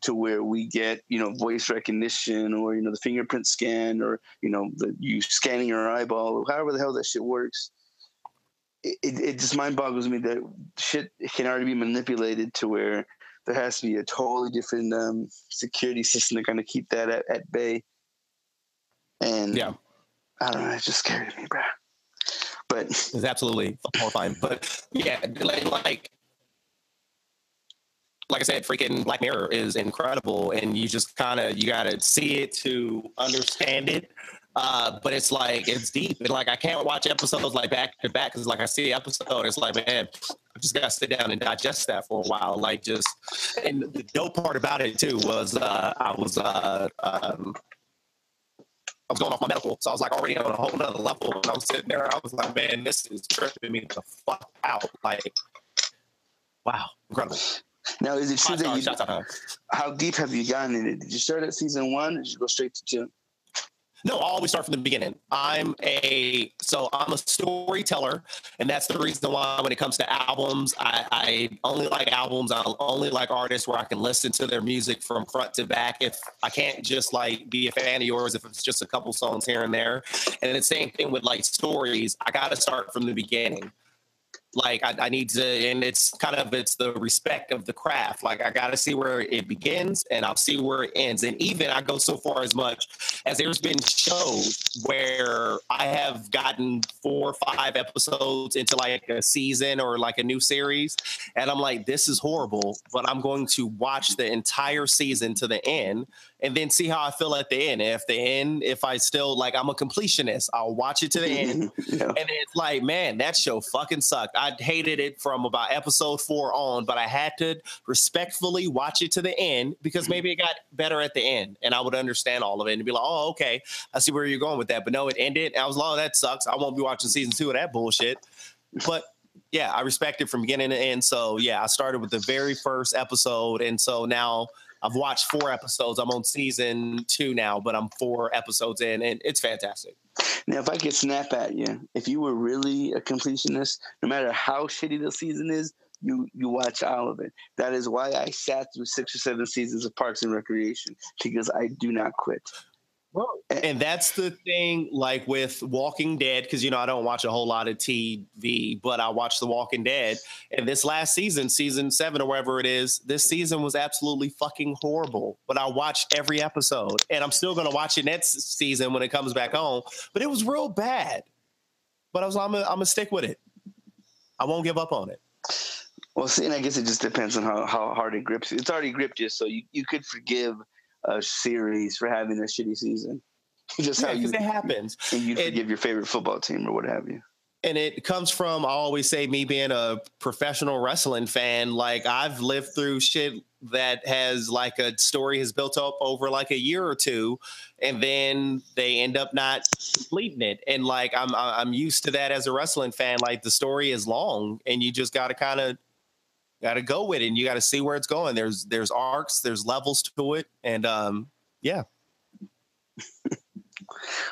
Speaker 1: to where we get you know voice recognition or you know the fingerprint scan or you know the you scanning your eyeball, or however the hell that shit works it, it just mind boggles me that shit can already be manipulated to where there has to be a totally different um, security system to kind of keep that at, at bay. And
Speaker 2: yeah,
Speaker 1: I don't know, it just scared me, bro. But
Speaker 2: it's absolutely horrifying. But yeah, like, like like I said, freaking Black Mirror is incredible, and you just kind of you got to see it to understand it. Uh, but it's like it's deep, and like I can't watch episodes like back to back because like I see the episode, it's like man, I just gotta sit down and digest that for a while. Like just, and the dope part about it too was uh, I was uh, um, I was going off my medical, so I was like already on a whole nother level. And I was sitting there, I was like, man, this is tripping me the fuck out. Like, wow, incredible.
Speaker 1: Now, is it true that you? How deep have you gotten in it? Did you start at season one? Or did you go straight to two?
Speaker 2: No, I always start from the beginning. I'm a so I'm a storyteller, and that's the reason why when it comes to albums, I, I only like albums. I only like artists where I can listen to their music from front to back. If I can't just like be a fan of yours, if it's just a couple songs here and there, and the same thing with like stories, I got to start from the beginning. Like I, I, need to, and it's kind of it's the respect of the craft. Like I got to see where it begins, and I'll see where it ends. And even I go so far as much as there's been shows where I have gotten four or five episodes into like a season or like a new series, and I'm like, this is horrible, but I'm going to watch the entire season to the end and then see how I feel at the end. If the end, if I still like, I'm a completionist, I'll watch it to the end. yeah. And it's like, man, that show fucking sucked. I hated it from about episode four on, but I had to respectfully watch it to the end because mm-hmm. maybe it got better at the end and I would understand all of it and be like, oh, okay, I see where you're going with that. But no, it ended. I was like, oh, that sucks. I won't be watching season two of that bullshit. But yeah, I respect it from beginning to end. So yeah, I started with the very first episode. And so now I've watched four episodes. I'm on season two now, but I'm four episodes in, and it's fantastic.
Speaker 1: Now, if I could snap at you, if you were really a completionist, no matter how shitty the season is, you you watch all of it. That is why I sat through six or seven seasons of Parks and Recreation because I do not quit.
Speaker 2: Well, and that's the thing, like with Walking Dead, because you know I don't watch a whole lot of TV, but I watch The Walking Dead. And this last season, season seven or wherever it is, this season was absolutely fucking horrible. But I watched every episode, and I'm still gonna watch it next season when it comes back on. But it was real bad. But I was, I'm gonna stick with it. I won't give up on it.
Speaker 1: Well, see, and I guess it just depends on how, how hard it grips you. It's already gripped you, so you, you could forgive a series for having a shitty season.
Speaker 2: Just yeah, how you, it happens.
Speaker 1: And you forgive your favorite football team or what have you.
Speaker 2: And it comes from I always say me being a professional wrestling fan. Like I've lived through shit that has like a story has built up over like a year or two, and then they end up not completing it. And like I'm I'm used to that as a wrestling fan. Like the story is long, and you just got to kind of got to go with it and you got to see where it's going. There's there's arcs there's levels to it and um yeah.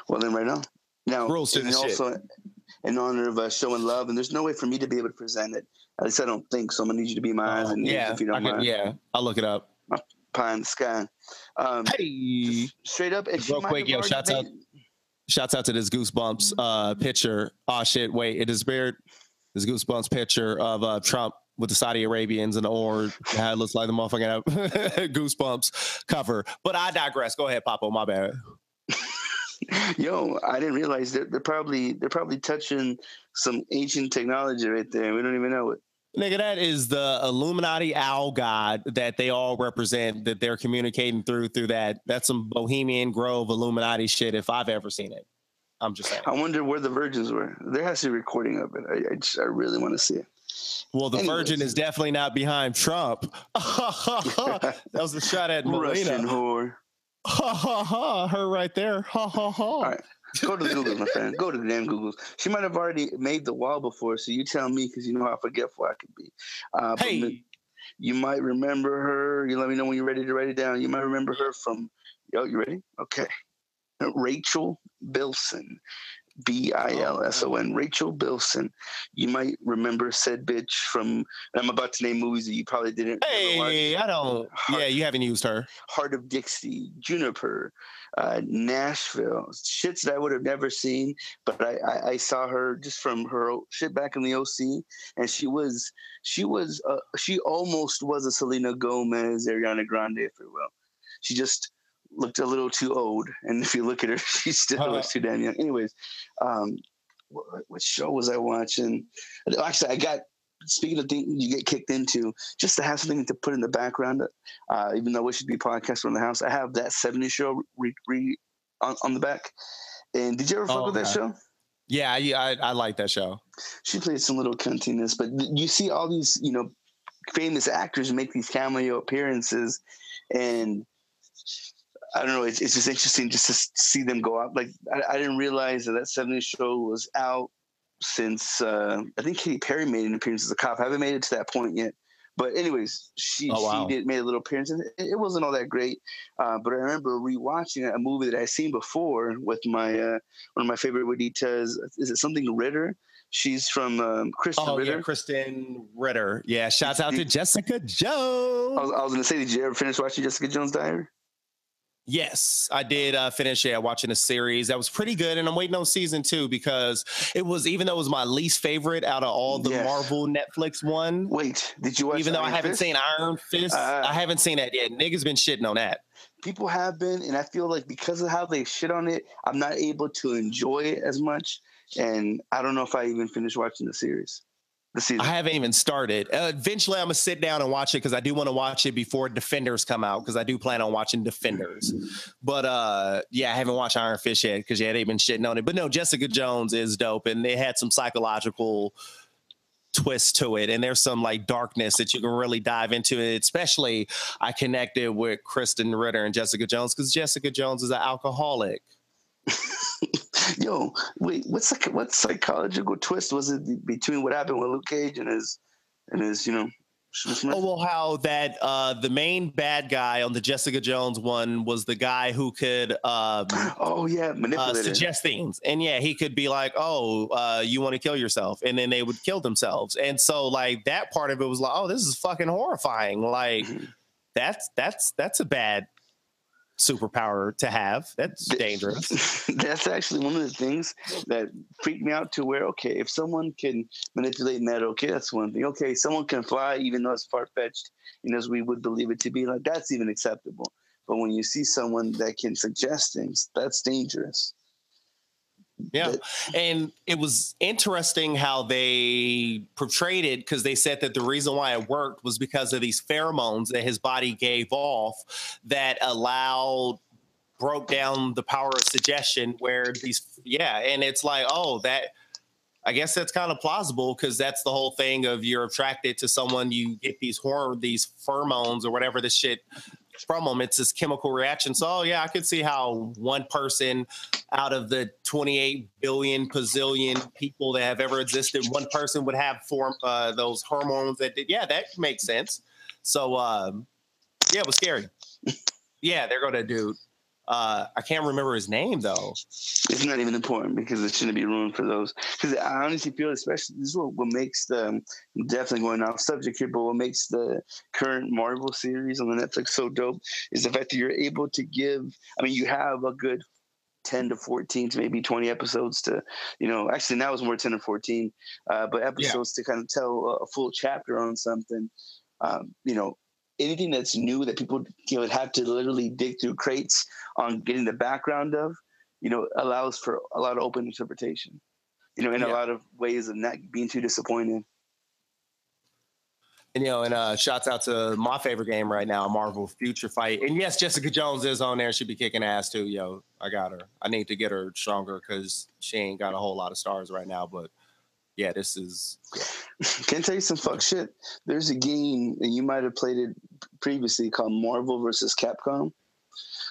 Speaker 1: Well then right now now
Speaker 2: rules to
Speaker 1: and also shit. in honor of uh, showing love and there's no way for me to be able to present it. At least i don't think so. I'm gonna need you to be my eyes and
Speaker 2: yeah if you don't mind.
Speaker 1: yeah
Speaker 2: i'll look it up.
Speaker 1: My pie in the sky. Um
Speaker 2: hey!
Speaker 1: straight up
Speaker 2: real quick yo shouts out shouts out to this goosebumps uh picture. Oh shit wait it is disappeared this goosebumps picture of uh trump with the Saudi Arabians and the or how it looks like the motherfucking uh, goosebumps cover. But I digress. Go ahead, Papa. My bad.
Speaker 1: Yo, I didn't realize that they're probably they're probably touching some ancient technology right there. We don't even know it.
Speaker 2: Nigga, that is the Illuminati owl god that they all represent that they're communicating through through that. That's some Bohemian Grove Illuminati shit if I've ever seen it. I'm just saying.
Speaker 1: I wonder where the virgins were. There has to be a recording of it. I, I, just, I really want to see it.
Speaker 2: Well, the Anyways. virgin is definitely not behind Trump. that was a shot at Melania.
Speaker 1: Russian whore.
Speaker 2: Ha ha ha! Her right there. Ha ha ha! All right.
Speaker 1: Go to the Google, my friend. Go to the damn Googles. She might have already made the wall before, so you tell me because you know how forgetful I can be.
Speaker 2: Uh, hey,
Speaker 1: you might remember her. You let me know when you're ready to write it down. You might remember her from. Yo, you ready? Okay. Rachel Bilson. B I L S O N, Rachel Bilson. You might remember said bitch from. I'm about to name movies that you probably didn't.
Speaker 2: Hey, I don't. Heart, yeah, you haven't used her.
Speaker 1: Hart of Dixie, Jumper, uh, Nashville, shits that I would have never seen, but I, I, I, saw her just from her shit back in the OC, and she was she was uh, she almost was a Selena Gomez, Ariana Grande, if you will. She just looked a little too old, and if you look at her, she still uh, looks too damn young. Anyways, um, what, what, show was I watching? Actually, I got. Speaking of things you get kicked into, just to have something to put in the background, uh, even though we should be podcasting from the house, I have that 70s show re, re, on, on the back. And did you ever fuck oh, with that show?
Speaker 2: Yeah, I, I, I like that show.
Speaker 1: She played some little cuntiness, but you see all these, you know, famous actors make these cameo appearances, and I don't know. It's, it's just interesting just to see them go out. Like I, I didn't realize that that '70s show was out since uh, I think Katy Perry made an appearance as a cop. I haven't made it to that point yet. But anyways, she oh, wow. she did made a little appearance, and it, it wasn't all that great. Uh, but I remember rewatching a movie that I seen before with my uh, one of my favorite Waditas. Is it something Ritter? She's from um, Krysten oh, Ritter.
Speaker 2: Yeah, Krysten Ritter. Yeah, shouts out to Jessica Jones.
Speaker 1: I was, I was going to say, did you ever finish watching Jessica Jones' Diary?
Speaker 2: Yes, I did uh, finish yeah, watching a series that was pretty good, and I'm waiting on season two because it was even though it was my least favorite out of all the
Speaker 1: Yes.
Speaker 2: Marvel Netflix one.
Speaker 1: Wait, did you watch?
Speaker 2: even though I haven't
Speaker 1: Fist?
Speaker 2: seen Iron Fist,
Speaker 1: Uh,
Speaker 2: I haven't seen that yet. Niggas been shitting on that.
Speaker 1: people have been, and I feel like because of how they shit on it, I'm not able to enjoy it as much. And I don't know if I even finished watching the series, the season.
Speaker 2: I haven't even started. Uh, eventually, I'm gonna sit down and watch it because I do want to watch it before Defenders come out because I do plan on watching Defenders. But uh, yeah, I haven't watched Iron Fist yet because yeah, they've been shitting on it. But no, Jessica Jones is dope, and they had some psychological twist to it, and there's some like darkness that you can really dive into it. Especially, I connected with Krysten Ritter and Jessica Jones because Jessica Jones is an alcoholic.
Speaker 1: Yo, wait, what's like what psychological twist was it between what happened with Luke Cage and his and his, you know,
Speaker 2: Oh well, how that uh the main bad guy on the Jessica Jones one was the guy who could um
Speaker 1: Oh yeah,
Speaker 2: uh, suggest things, and yeah, he could be like, "Oh, uh, you want to kill yourself," and then they would kill themselves, and so like that part of it was like, "Oh, this is fucking horrifying!" Like
Speaker 1: Mhm.
Speaker 2: that's that's that's a bad superpower to have. That's
Speaker 1: Th-
Speaker 2: dangerous.
Speaker 1: That's actually one of the things that freaked me out to where okay, if someone can manipulate metal, okay, that's one thing. Okay, someone can fly even though it's far fetched, you know, as we would believe it to be, like that's even acceptable. But when you see someone that can suggest things, that's dangerous.
Speaker 2: Yeah. And it was interesting how they portrayed it because they said that the reason why it worked was because of these pheromones that his body gave off that allowed broke down the power of suggestion where these yeah and it's like oh that I guess that's kind of plausible because that's the whole thing of you're attracted to someone you get these hormone these pheromones or whatever the shit from them it's this chemical reaction so oh, yeah I could see how one person out of the 28 billion bazillion people that have ever existed, one person would have form uh, those hormones that did. Yeah, that makes sense. So um, yeah, it was scary. yeah, they're gonna do. Uh, I can't remember his name though.
Speaker 1: It's not even important because it shouldn't be ruined for those. Because I honestly feel, especially this is what, what makes the I'm definitely going off subject here, but what makes the current Marvel series on the Netflix so dope is the fact that you're able to give. I mean, you have a good 10 to 14 to maybe 20 episodes to, you know, actually now it's more 10 to 14, uh, but episodes to kind of tell a full chapter on something. Um, you know, anything that's new that people you know would have to literally dig through crates on getting the background of, you know, allows for a lot of open interpretation. You know, in a lot of ways of not being too disappointed.
Speaker 2: And you know, and uh, shouts out to my favorite game right now, Marvel Future Fight. And yes, Jessica Jones is on there. She'd be kicking ass too. Yo, I got her. I need to get her stronger because she ain't got a whole lot of stars right now. But yeah, this is
Speaker 1: Can I tell you some fuck shit? There's a game, and you might have played it previously called Marvel versus Capcom,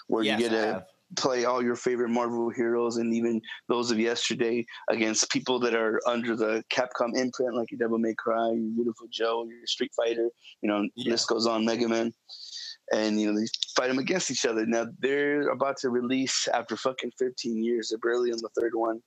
Speaker 1: where
Speaker 2: yes,
Speaker 1: you get to play all your favorite Marvel heroes and even those of yesterday against people that are under the Capcom imprint, like your Devil May Cry, your Beautiful Joe, your Street Fighter, you know,
Speaker 2: Yeah.
Speaker 1: list goes on, Mega Man. And, you know, they fight them against each other. Now, they're about to release after fucking 15 years. They're barely on the third one.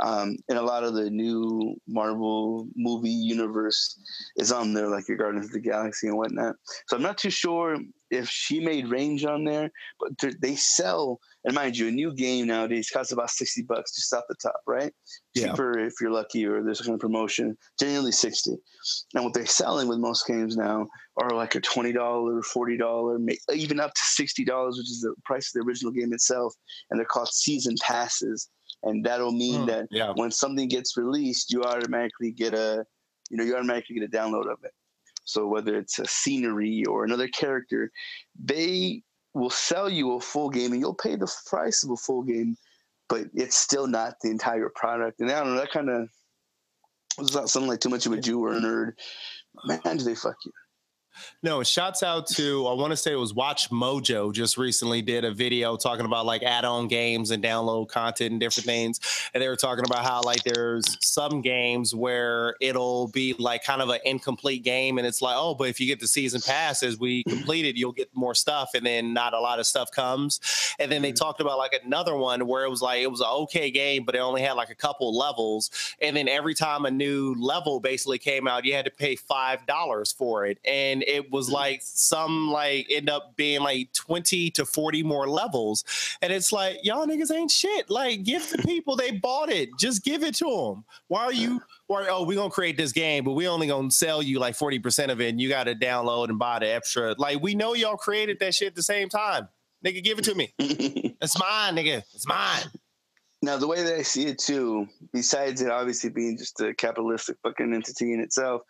Speaker 1: Um, and a lot of the new Marvel movie universe is on there, like your Guardians of the Galaxy and whatnot. So I'm not too sure if she made range on there, but they sell. And mind you, a new game nowadays costs about sixty bucks just off the top, right?
Speaker 2: Yeah.
Speaker 1: Cheaper if you're lucky, or there's a kind of promotion. Generally sixty. And what they're selling with most games now are like a twenty dollar, forty dollar, even up to sixty dollars, which is the price of the original game itself. And they're called season passes, and that'll mean
Speaker 2: Hmm,
Speaker 1: that
Speaker 2: yeah.
Speaker 1: when something gets released, you automatically get a, you know, you automatically get a download of it. So whether it's a scenery or another character, they will sell you a full game, and you'll pay the price of a full game, but it's still not the entire product. And I don't know, that kind of was not something like too much of a Jew or a nerd. Man, do they fuck you?
Speaker 2: No, shouts out to I want to say it was Watch Mojo just recently did a video talking about like add-on games and download content and different things. And they were talking about how like there's some games where it'll be like kind of an incomplete game and it's like, oh, but if you get the season pass as we complete it, you'll get more stuff and then not a lot of stuff comes. And then they mm-hmm. talked about like another one where it was like it was an okay game, but it only had like a couple levels. And then every time a new level basically came out, you had to pay five dollars for it. And it was mm-hmm. like some like end up being like 20 to 40 more levels. And it's like, y'all niggas ain't shit. Like, give the people they bought it. Just give it to them. Why are you why oh, we gonna create this game, but we only gonna sell you like 40% of it, and you gotta download and buy the extra. Like, we know y'all created that shit at the same time. Nigga, give it to me. it's mine, nigga. It's mine.
Speaker 1: Now, the way that I see it too, besides it obviously being just a capitalistic fucking entity in itself,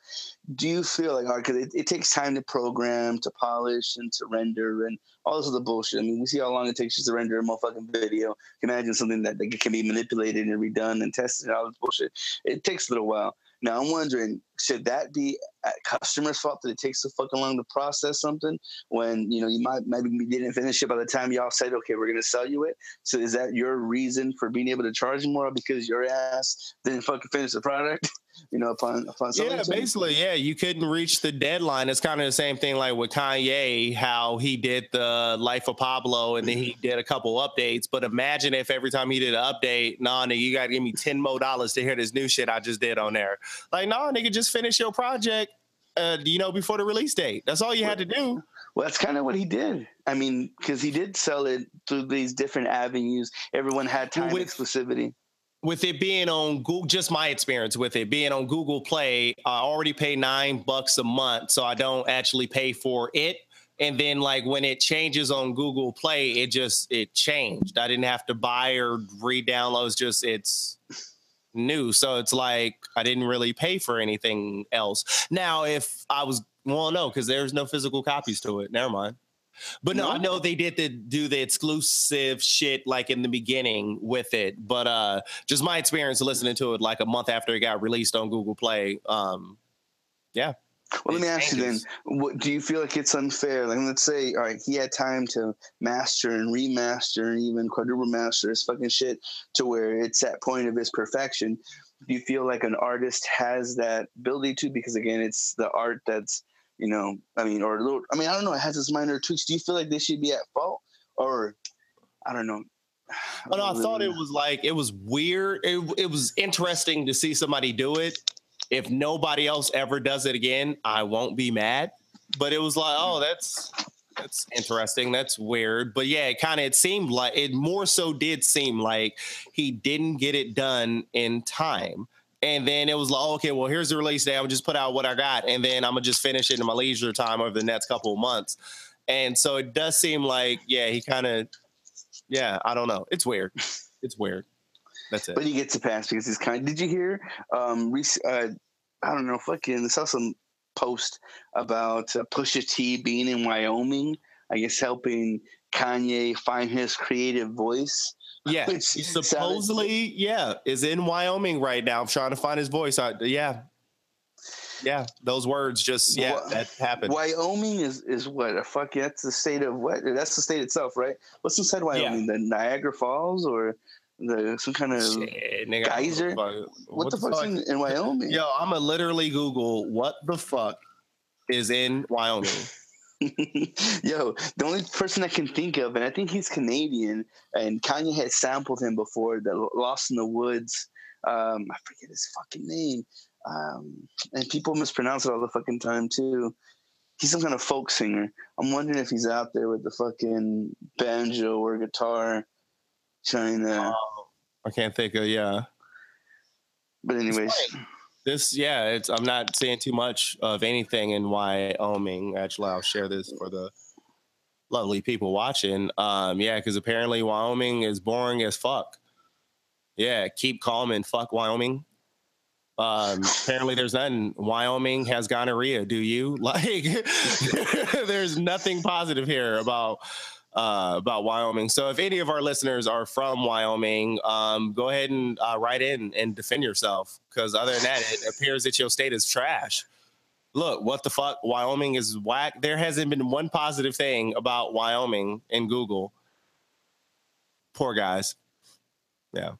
Speaker 1: do you feel like, because it, it, takes time to program, to polish, and to render, and all this other bullshit. I mean, we see how long it takes just to render a motherfucking video. Imagine something that, that can be manipulated and redone and tested and all this bullshit. It takes a little while. Now I'm wondering, should that be at customers' fault that it takes so fucking long to process something when you know you might maybe you didn't finish it by the time y'all said, okay, we're gonna sell you it. So is that your reason for being able to charge more because your ass didn't fucking finish the product? you know, upon upon
Speaker 2: yeah, basically, yeah, you couldn't reach the deadline. It's kind of the same thing like with Kanye, how he did the Life of Pablo, and then he did a couple updates. But imagine if every time he did an update, nah, nigga, you got to give me ten more dollars to hear this new shit I just did on there. Like, nah, nigga, just finish your project. Uh, you know, before the release date. That's all you had to do.
Speaker 1: Well, that's kind of what he did. I mean, because he did sell it through these different avenues. Everyone had time with, exclusivity
Speaker 2: with it being on Google, just my experience with it being on Google Play, I already pay nine bucks a month, so I don't actually pay for it. And then like when it changes on Google Play, it just it changed. I didn't have to buy or re-download. It's just it's new. So it's like I didn't really pay for anything else. Now, if I was well, no, because there's no physical copies to it. Never mind. But no, no, I know they did the, do the exclusive shit like in the beginning with it. But uh just my experience listening to it like a month after it got released on Google Play. Um yeah.
Speaker 1: Well, let me ask you then: what, Do you feel like it's unfair? Like, let's say, all right, he had time to master and remaster and even quadruple master his fucking shit to where it's that point of his perfection. Do you feel like an artist has that ability to? Because again, it's the art that's you know, I mean, or a little, I mean, I don't know. It has its minor tweaks. Do you feel like they should be at fault, or I don't know?
Speaker 2: I, don't no, I thought it was like it was weird. It, it was interesting to see somebody do it. If nobody else ever does it again, I won't be mad. But it was like, oh, mm. that's that's interesting. That's weird. But yeah, it kind of it seemed like it more so did seem like he didn't get it done in time. And then it was like, okay, well, here's the release day. I'm just put out what I got, and then I'm gonna just finish it in my leisure time over the next couple of months. And so it does seem like, yeah, he kind of, yeah, I don't know. It's weird. It's weird. That's it.
Speaker 1: But he gets a pass because he's kind. Did you hear? Um, uh, I don't know. Fucking, I saw some post about uh, Pusha T being in Wyoming. I guess helping Kanye find his creative voice
Speaker 2: yeah, supposedly, yeah, is in Wyoming right now. I'm trying to find his voice. I, yeah, yeah, those words just yeah, what, that happened.
Speaker 1: Wyoming is is what a fuck. That's the state of what? That's the state itself, right? What's inside Wyoming? Yeah. The Niagara Falls or the some kind of Shit, nigga, geyser? What, what, the, the fuck's fuck? in, in Wyoming?
Speaker 2: Yo, I'm gonna literally Google what the fuck is in Wyoming.
Speaker 1: Yo, the only person I can think of, and I think he's Canadian, and Kanye had sampled him before, the Lost in the Woods. Um, I forget his fucking name. Um, and people mispronounce it all the fucking time too. He's some kind of folk singer. I'm wondering if he's out there with the fucking banjo or guitar trying to. Oh,
Speaker 2: I can't think of, yeah.
Speaker 1: But, anyways
Speaker 2: this yeah it's i'm not saying too much of anything in wyoming. Actually i'll share this for the lovely people watching. Um yeah because apparently wyoming is boring as fuck. Yeah keep calm and fuck wyoming. Um apparently there's nothing wyoming has gonorrhea do you? Like there's nothing positive here about uh, about Wyoming. So if any of our listeners are from Wyoming, um, go ahead and uh, write in and defend yourself. Because other than that, it appears that your state is trash. Look, what the fuck? Wyoming is whack. There hasn't been one positive thing about Wyoming in Google. Poor guys. Yeah.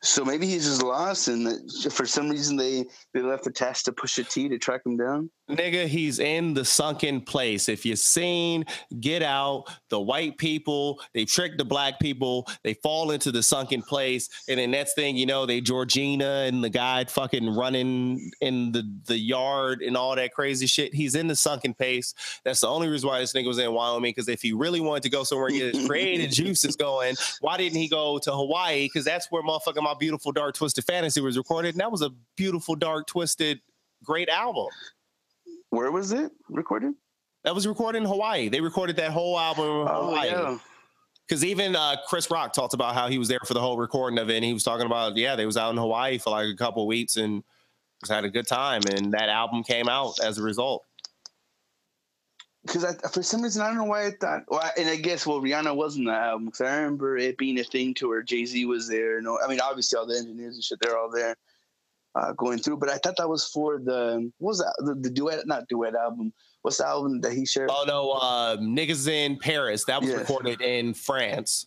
Speaker 1: So maybe he's just lost, and for some reason they they left the task to Pusha T to track him down.
Speaker 2: Nigga, he's in the sunken place. If you've seen Get Out, the white people, they trick the black people, they fall into the sunken place. And then next thing you know, they Georgina and the guy fucking running in the, the yard and all that crazy shit. He's in the sunken place. That's the only reason why this nigga was in Wyoming. Because if he really wanted to go somewhere and get his creative juices going, why didn't he go to Hawaii? Because that's where motherfucking my beautiful dark twisted fantasy was recorded. And that was a beautiful, dark, twisted, great album.
Speaker 1: Where was it recorded?
Speaker 2: That was recorded in Hawaii. They recorded that whole album in
Speaker 1: Oh,
Speaker 2: Hawaii.
Speaker 1: yeah.
Speaker 2: Because even uh, Chris Rock talked about how he was there for the whole recording of it. And he was talking about, yeah, they was out in Hawaii for like a couple of weeks and just had a good time. And that album came out as a result.
Speaker 1: Because for some reason, I don't know why I thought. Well, I- and I guess well, Rihanna wasn't the album because I remember it being a thing to where Jay Z was there. No, I mean obviously all the engineers and shit, they're all there uh, going through. But I thought that was for the what was that the, the duet, not duet album. What's the album that he shared?
Speaker 2: Oh, no, uh, Niggas in Paris. That was
Speaker 1: Yes.
Speaker 2: recorded in France.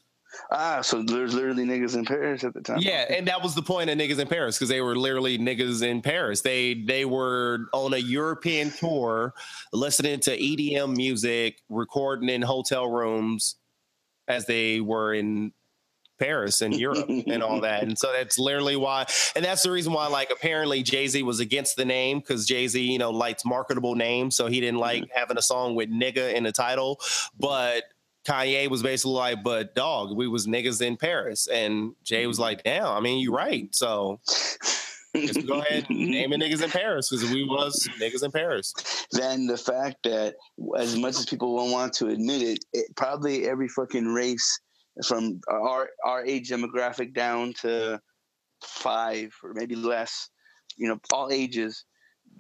Speaker 1: Ah, so there's literally niggas in Paris at the time.
Speaker 2: Yeah, and that was the point of niggas in Paris because they were literally niggas in Paris. They they were on a European tour, listening to EDM music, recording in hotel rooms, as they were in Paris and Europe and all that. And so that's literally why, and that's the reason why, like, apparently Jay Z was against the name because Jay Z, you know, likes marketable names, so he didn't mm-hmm. like having a song with nigga in the title, but. Kanye was basically like, but dog, we was niggas in Paris. And Jay was like, damn, I mean, you're right. So just go ahead and name it niggas in Paris because we was niggas in Paris.
Speaker 1: then the fact that as much as people won't want to admit it, it probably every fucking race from our our age demographic down to five or maybe less, you know, all ages,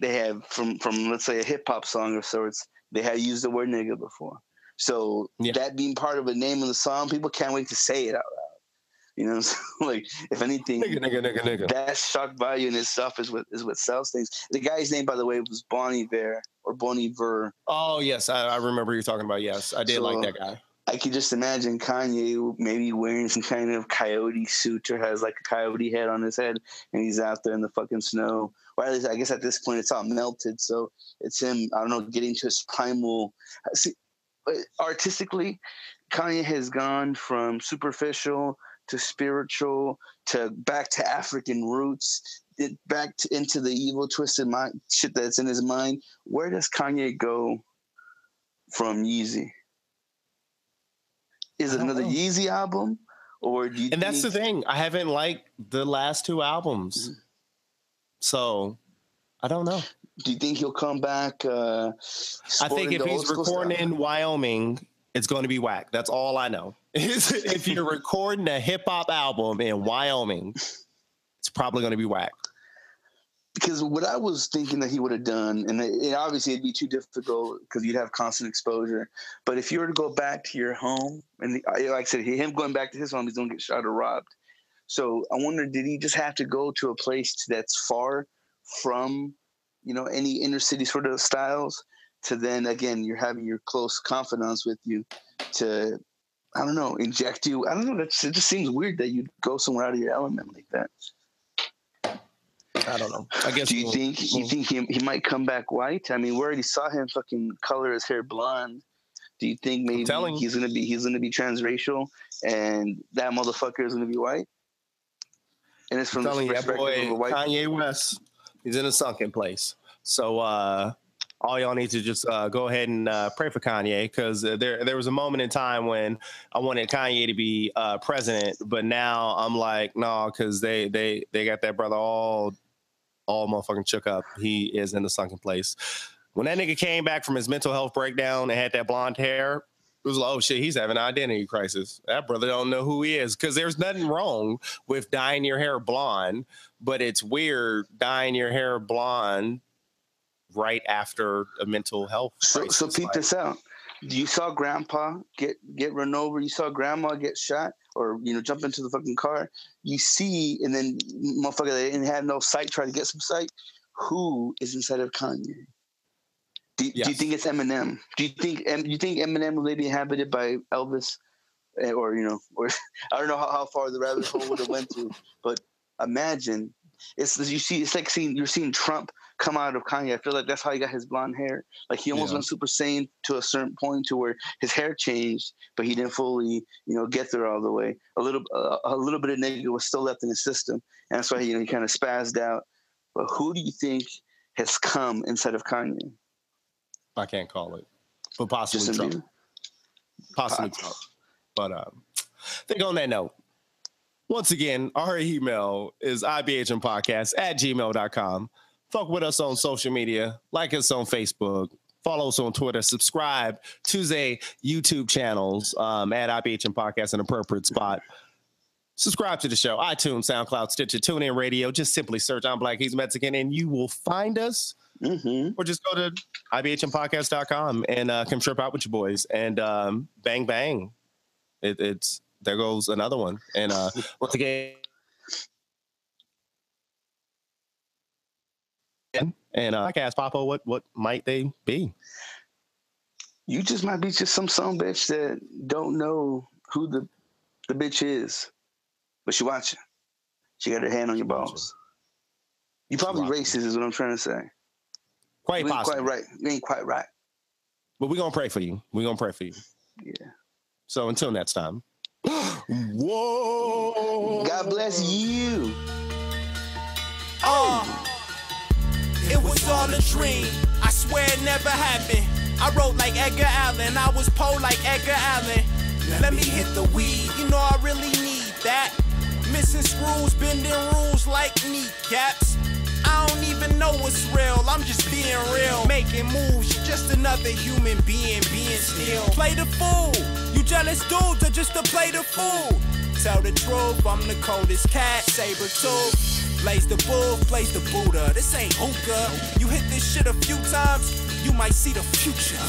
Speaker 1: they have from from let's say a hip hop song of sorts, they have used the word nigga before. So
Speaker 2: Yeah.
Speaker 1: that being part of a name of the song, people can't wait to say it out loud. You know, so like if anything,
Speaker 2: Nigga, nigga, nigga, nigga.
Speaker 1: that shock value in itself is what is what sells things. The guy's name, by the way, was Bon Iver or Bon Iver.
Speaker 2: Oh yes, I, I remember you talking about. Yes, I did
Speaker 1: So-
Speaker 2: like that guy.
Speaker 1: I could just imagine Kanye maybe wearing some kind of coyote suit or has like a coyote head on his head, and he's out there in the fucking snow. Or at least I guess at this point it's all melted, so it's him. I don't know, getting to his primal. See, uh, artistically, Kanye has gone from superficial to spiritual to back to African roots, back to, into the evil, twisted mind shit that's in his mind. Where does Kanye go from Yeezy? Is it another
Speaker 2: know.
Speaker 1: Yeezy album, or do you?
Speaker 2: And that's the thing. I haven't liked the last two albums, so I don't know.
Speaker 1: Do you think he'll come back? Uh,
Speaker 2: I think if he's recording in Wyoming, it's going to be whack. That's all I know. if you're recording a hip hop album in Wyoming, it's probably going to be whack.
Speaker 1: Because what I was thinking that he would have done, and it, obviously it'd be too difficult because you'd have constant exposure. But if you were to go back to your home, and the, uh, like I said, him going back to his home, he's gonna get shot or robbed. So I wonder, did he just have to go to a place that's far from, you know, any inner city sort of styles? To then again, you're having your close confidants with you to, I don't know, inject you. I don't know. That's, it just seems weird that you'd go somewhere out of your element like that.
Speaker 2: I don't know. I guess
Speaker 1: Do you
Speaker 2: we'll-
Speaker 1: think you
Speaker 2: we'll-
Speaker 1: think he, he might come back white? I mean, we already saw him fucking color his hair blonde. Do you think maybe he's gonna be he's gonna be transracial and that motherfucker is gonna be white? And it's from
Speaker 2: I'm
Speaker 1: the
Speaker 2: telling you,
Speaker 1: perspective of a white.
Speaker 2: Kanye West, he's in a sunken place. So uh, all y'all need to just uh, go ahead and uh, pray for Kanye because uh, there there was a moment in time when I wanted Kanye to be uh, president, but now I'm like, no, because they they they got that brother all all motherfucking shook up. He is in the sunken place. When that nigga came back from his mental health breakdown and had that blonde hair, it was like, oh shit, he's having an identity crisis. That brother don't know who he is because there's nothing wrong with dyeing your hair blonde, but it's weird dyeing your hair blonde right after a mental health
Speaker 1: So
Speaker 2: crisis.
Speaker 1: so peep
Speaker 2: Like,
Speaker 1: this out. You saw Grandpa get get run over. You saw Grandma get shot, or you know, jump into the fucking car. You see, and then motherfucker they didn't have no sight. Try to get some sight. Who is inside of Kanye? Do, do you think it's Eminem? Do you think Em- you think Eminem will maybe inhabited by Elvis eh, or you know, or I don't know how, how far the rabbit hole would have went to, but imagine it's you see it's like seeing you're seeing Trump come out of Kanye. I feel like that's how he got his blonde hair. Like he almost
Speaker 2: Yeah.
Speaker 1: went Super Saiyan to a certain point to where his hair changed, but he didn't fully, you know, get there all the way. A little, uh, a little bit of nigga was still left in his system, and that's why you know he kind of spazzed out. But who do you think has come instead of Kanye?
Speaker 2: I can't call it, but possibly
Speaker 1: Justin
Speaker 2: Trump.
Speaker 1: Bieber?
Speaker 2: Possibly
Speaker 1: Pop.
Speaker 2: Trump. But um, I think on that note, once again, our email is ibhmpodcast at gmail.com. Fuck with us on social media, like us on Facebook, follow us on Twitter, subscribe to the YouTube channels um, at IBHM Podcast, an appropriate spot. Subscribe to the show, iTunes, SoundCloud, Stitcher, TuneIn Radio. Just simply search I'm Black, He's Mexican, and you will find us
Speaker 1: Mm-hmm.
Speaker 2: or just go to ibhmpodcast.com and uh, come trip out with your boys and um, bang bang it, it's there goes another one and uh, once again and uh, podcast Papa, what what might they be
Speaker 1: You just might be just some some bitch that don't know who the the bitch is, but she watching. She got her hand on your balls. You probably racist, is what I'm trying to say.
Speaker 2: quite
Speaker 1: You ain't
Speaker 2: possible
Speaker 1: quite right. You ain't quite right.
Speaker 2: but we're gonna pray for you we're gonna pray for you
Speaker 1: Yeah.
Speaker 2: so until next time whoa
Speaker 1: God bless you.
Speaker 3: Uh, it was all a dream. I swear it never happened. I wrote like Edgar Allan. I was Poe like Edgar Allan. Let me hit the weed. You know I really need that. Missing screws, bending rules like kneecaps. I don't even know what's real. I'm just being real. Making moves. You're just another human being, being still. Play the fool. You jealous dudes are just to play the fool. Tell the truth, I'm the coldest cat, saber tooth. Blaze the bull, blaze the Buddha. This ain't hookah. You hit this shit a few times, you might see the future.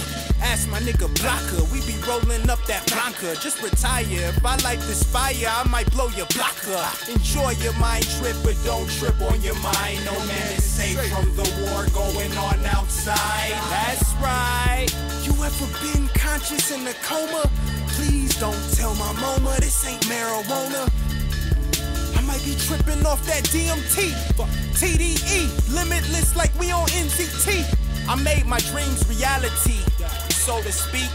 Speaker 3: Ask my nigga Blocker, we be rolling up that Blanca. Just retire. If I light this fire, I might blow your blocker. Enjoy your mind trip, but don't trip on your mind. No man is safe from the war going on outside. That's right. You ever been conscious in a coma? Please don't tell my mama this ain't marijuana. I might be tripping off that DMT. TDE, limitless like we on NZT. I made my dreams reality, so to speak,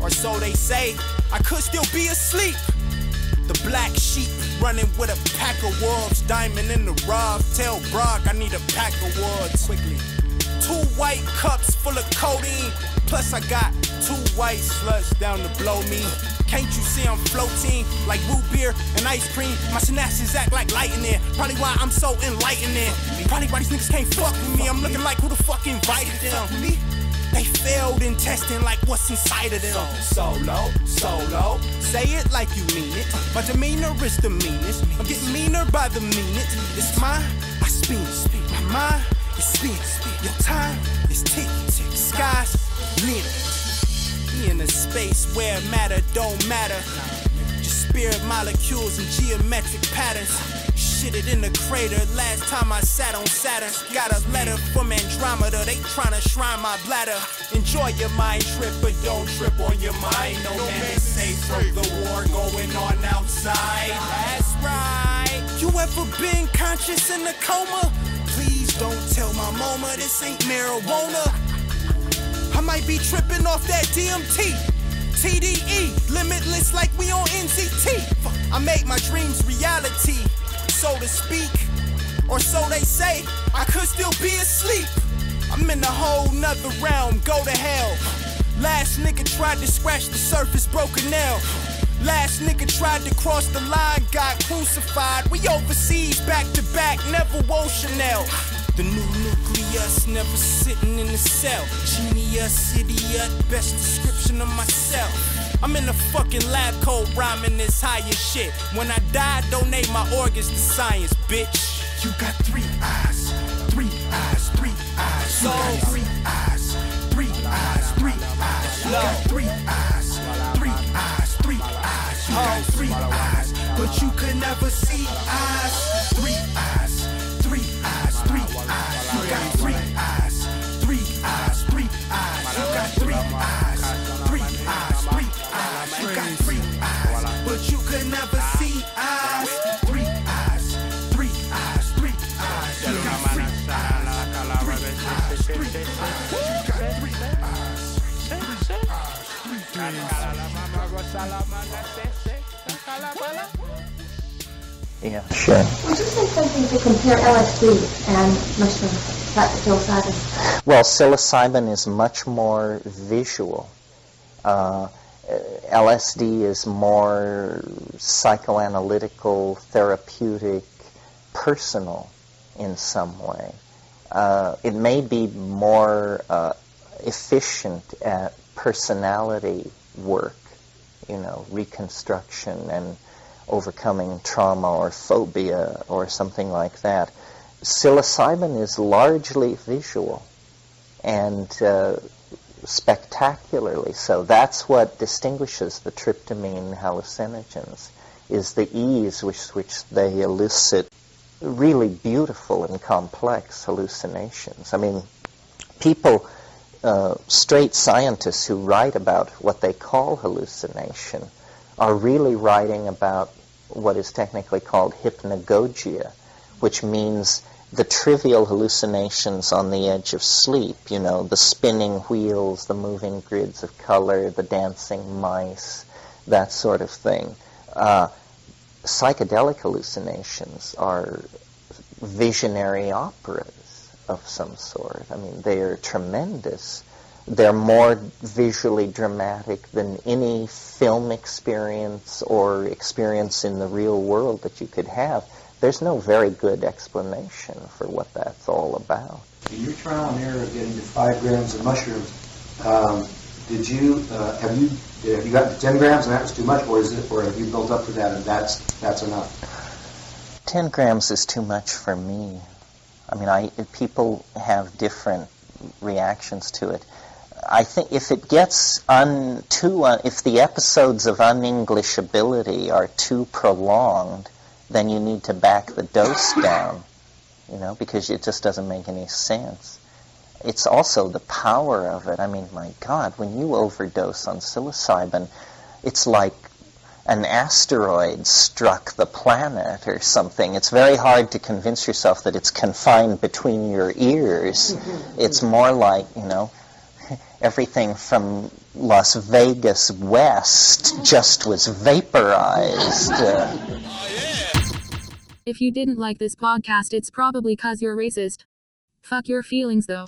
Speaker 3: or so they say. I could still be asleep. The black sheep running with a pack of wolves, diamond in the rough. Tell Brock I need a pack of wolves quickly. Two white cups full of codeine. Plus, I got two white sluts down to blow me. Can't you see I'm floating like root beer and ice cream? My synapses act like lightning. Probably why I'm so enlightening. Probably why these niggas can't fuck with me. I'm looking like who the fuck invited them. They failed in testing like what's inside of them. Solo, solo. Say it like you mean it. My demeanor is the meanest. I'm getting meaner by the minute. It's mine, I speak My mind is spin. Your time is tick. Skies limit. In a space where matter don't matter. Just spirit molecules and geometric patterns. Shitted in the crater last time I sat on Saturn. Got a letter from Andromeda, they tryna shrine my bladder. Enjoy your mind trip, but don't trip on your mind. No man is safe from the war going on outside. That's right. You ever been conscious in a coma? Please don't tell my mama this ain't marijuana. I might be tripping off that DMT. TDE, limitless like we on NZT. I make my dreams reality, so to speak. Or so they say, I could still be asleep. I'm in a whole nother realm, go to hell. Last nigga tried to scratch the surface, broke a nail. Last nigga tried to cross the line, got crucified. We overseas, back to back, never wore Chanel. The new nucleus, never sitting in the cell. Genius, idiot, best description of myself. I'm in the fucking lab coat rhyming this higher shit. When I die, donate my organs to science, bitch.
Speaker 4: You got three eyes, three eyes, three eyes. You got three eyes, three eyes, three eyes. You got three eyes, three eyes, three eyes. You got three eyes, but you could never see eyes, could never see eyes. Three eyes, three eyes, three eyes. You got three eyes, three eyes, three eyes. You got three eyes.
Speaker 5: Yeah, sure.
Speaker 6: Would you say something to compare LSD and mushrooms, not psilocybin?
Speaker 5: Well, psilocybin is much more visual. Uh, LSD is more psychoanalytical, therapeutic, personal in some way. Uh, it may be more uh, efficient at personality work, you know, reconstruction and overcoming trauma or phobia or something like that. Psilocybin is largely visual and uh, spectacularly so. That's what distinguishes the tryptamine hallucinogens, is the ease with which they elicit really beautiful and complex hallucinations. I mean, people, uh, straight scientists who write about what they call hallucination are really writing about what is technically called hypnagogia, which means the trivial hallucinations on the edge of sleep, you know, the spinning wheels, the moving grids of color, the dancing mice, that sort of thing. Uh, psychedelic hallucinations are visionary operas of some sort. I mean, they are tremendous. They're more visually dramatic than any film experience or experience in the real world that you could have. There's no very good explanation for what that's all about.
Speaker 7: In your trial and error of getting to five grams of mushrooms, um, did you uh, have you have you got to ten grams and that was too much, or is it, or have you built up to that and that's that's enough?
Speaker 5: Ten grams is too much for me. I mean, I people have different reactions to it. I think if it gets un, too, uh, if the episodes of unenglishability are too prolonged, then you need to back the dose down, you know, because it just doesn't make any sense. It's also the power of it. I mean, my God, when you overdose on psilocybin, it's like an asteroid struck the planet or something. It's very hard to convince yourself that it's confined between your ears. It's more like, you know, everything from Las Vegas west just was vaporized. Uh,
Speaker 8: If you didn't like this podcast, it's probably cause you're racist. Fuck your feelings though.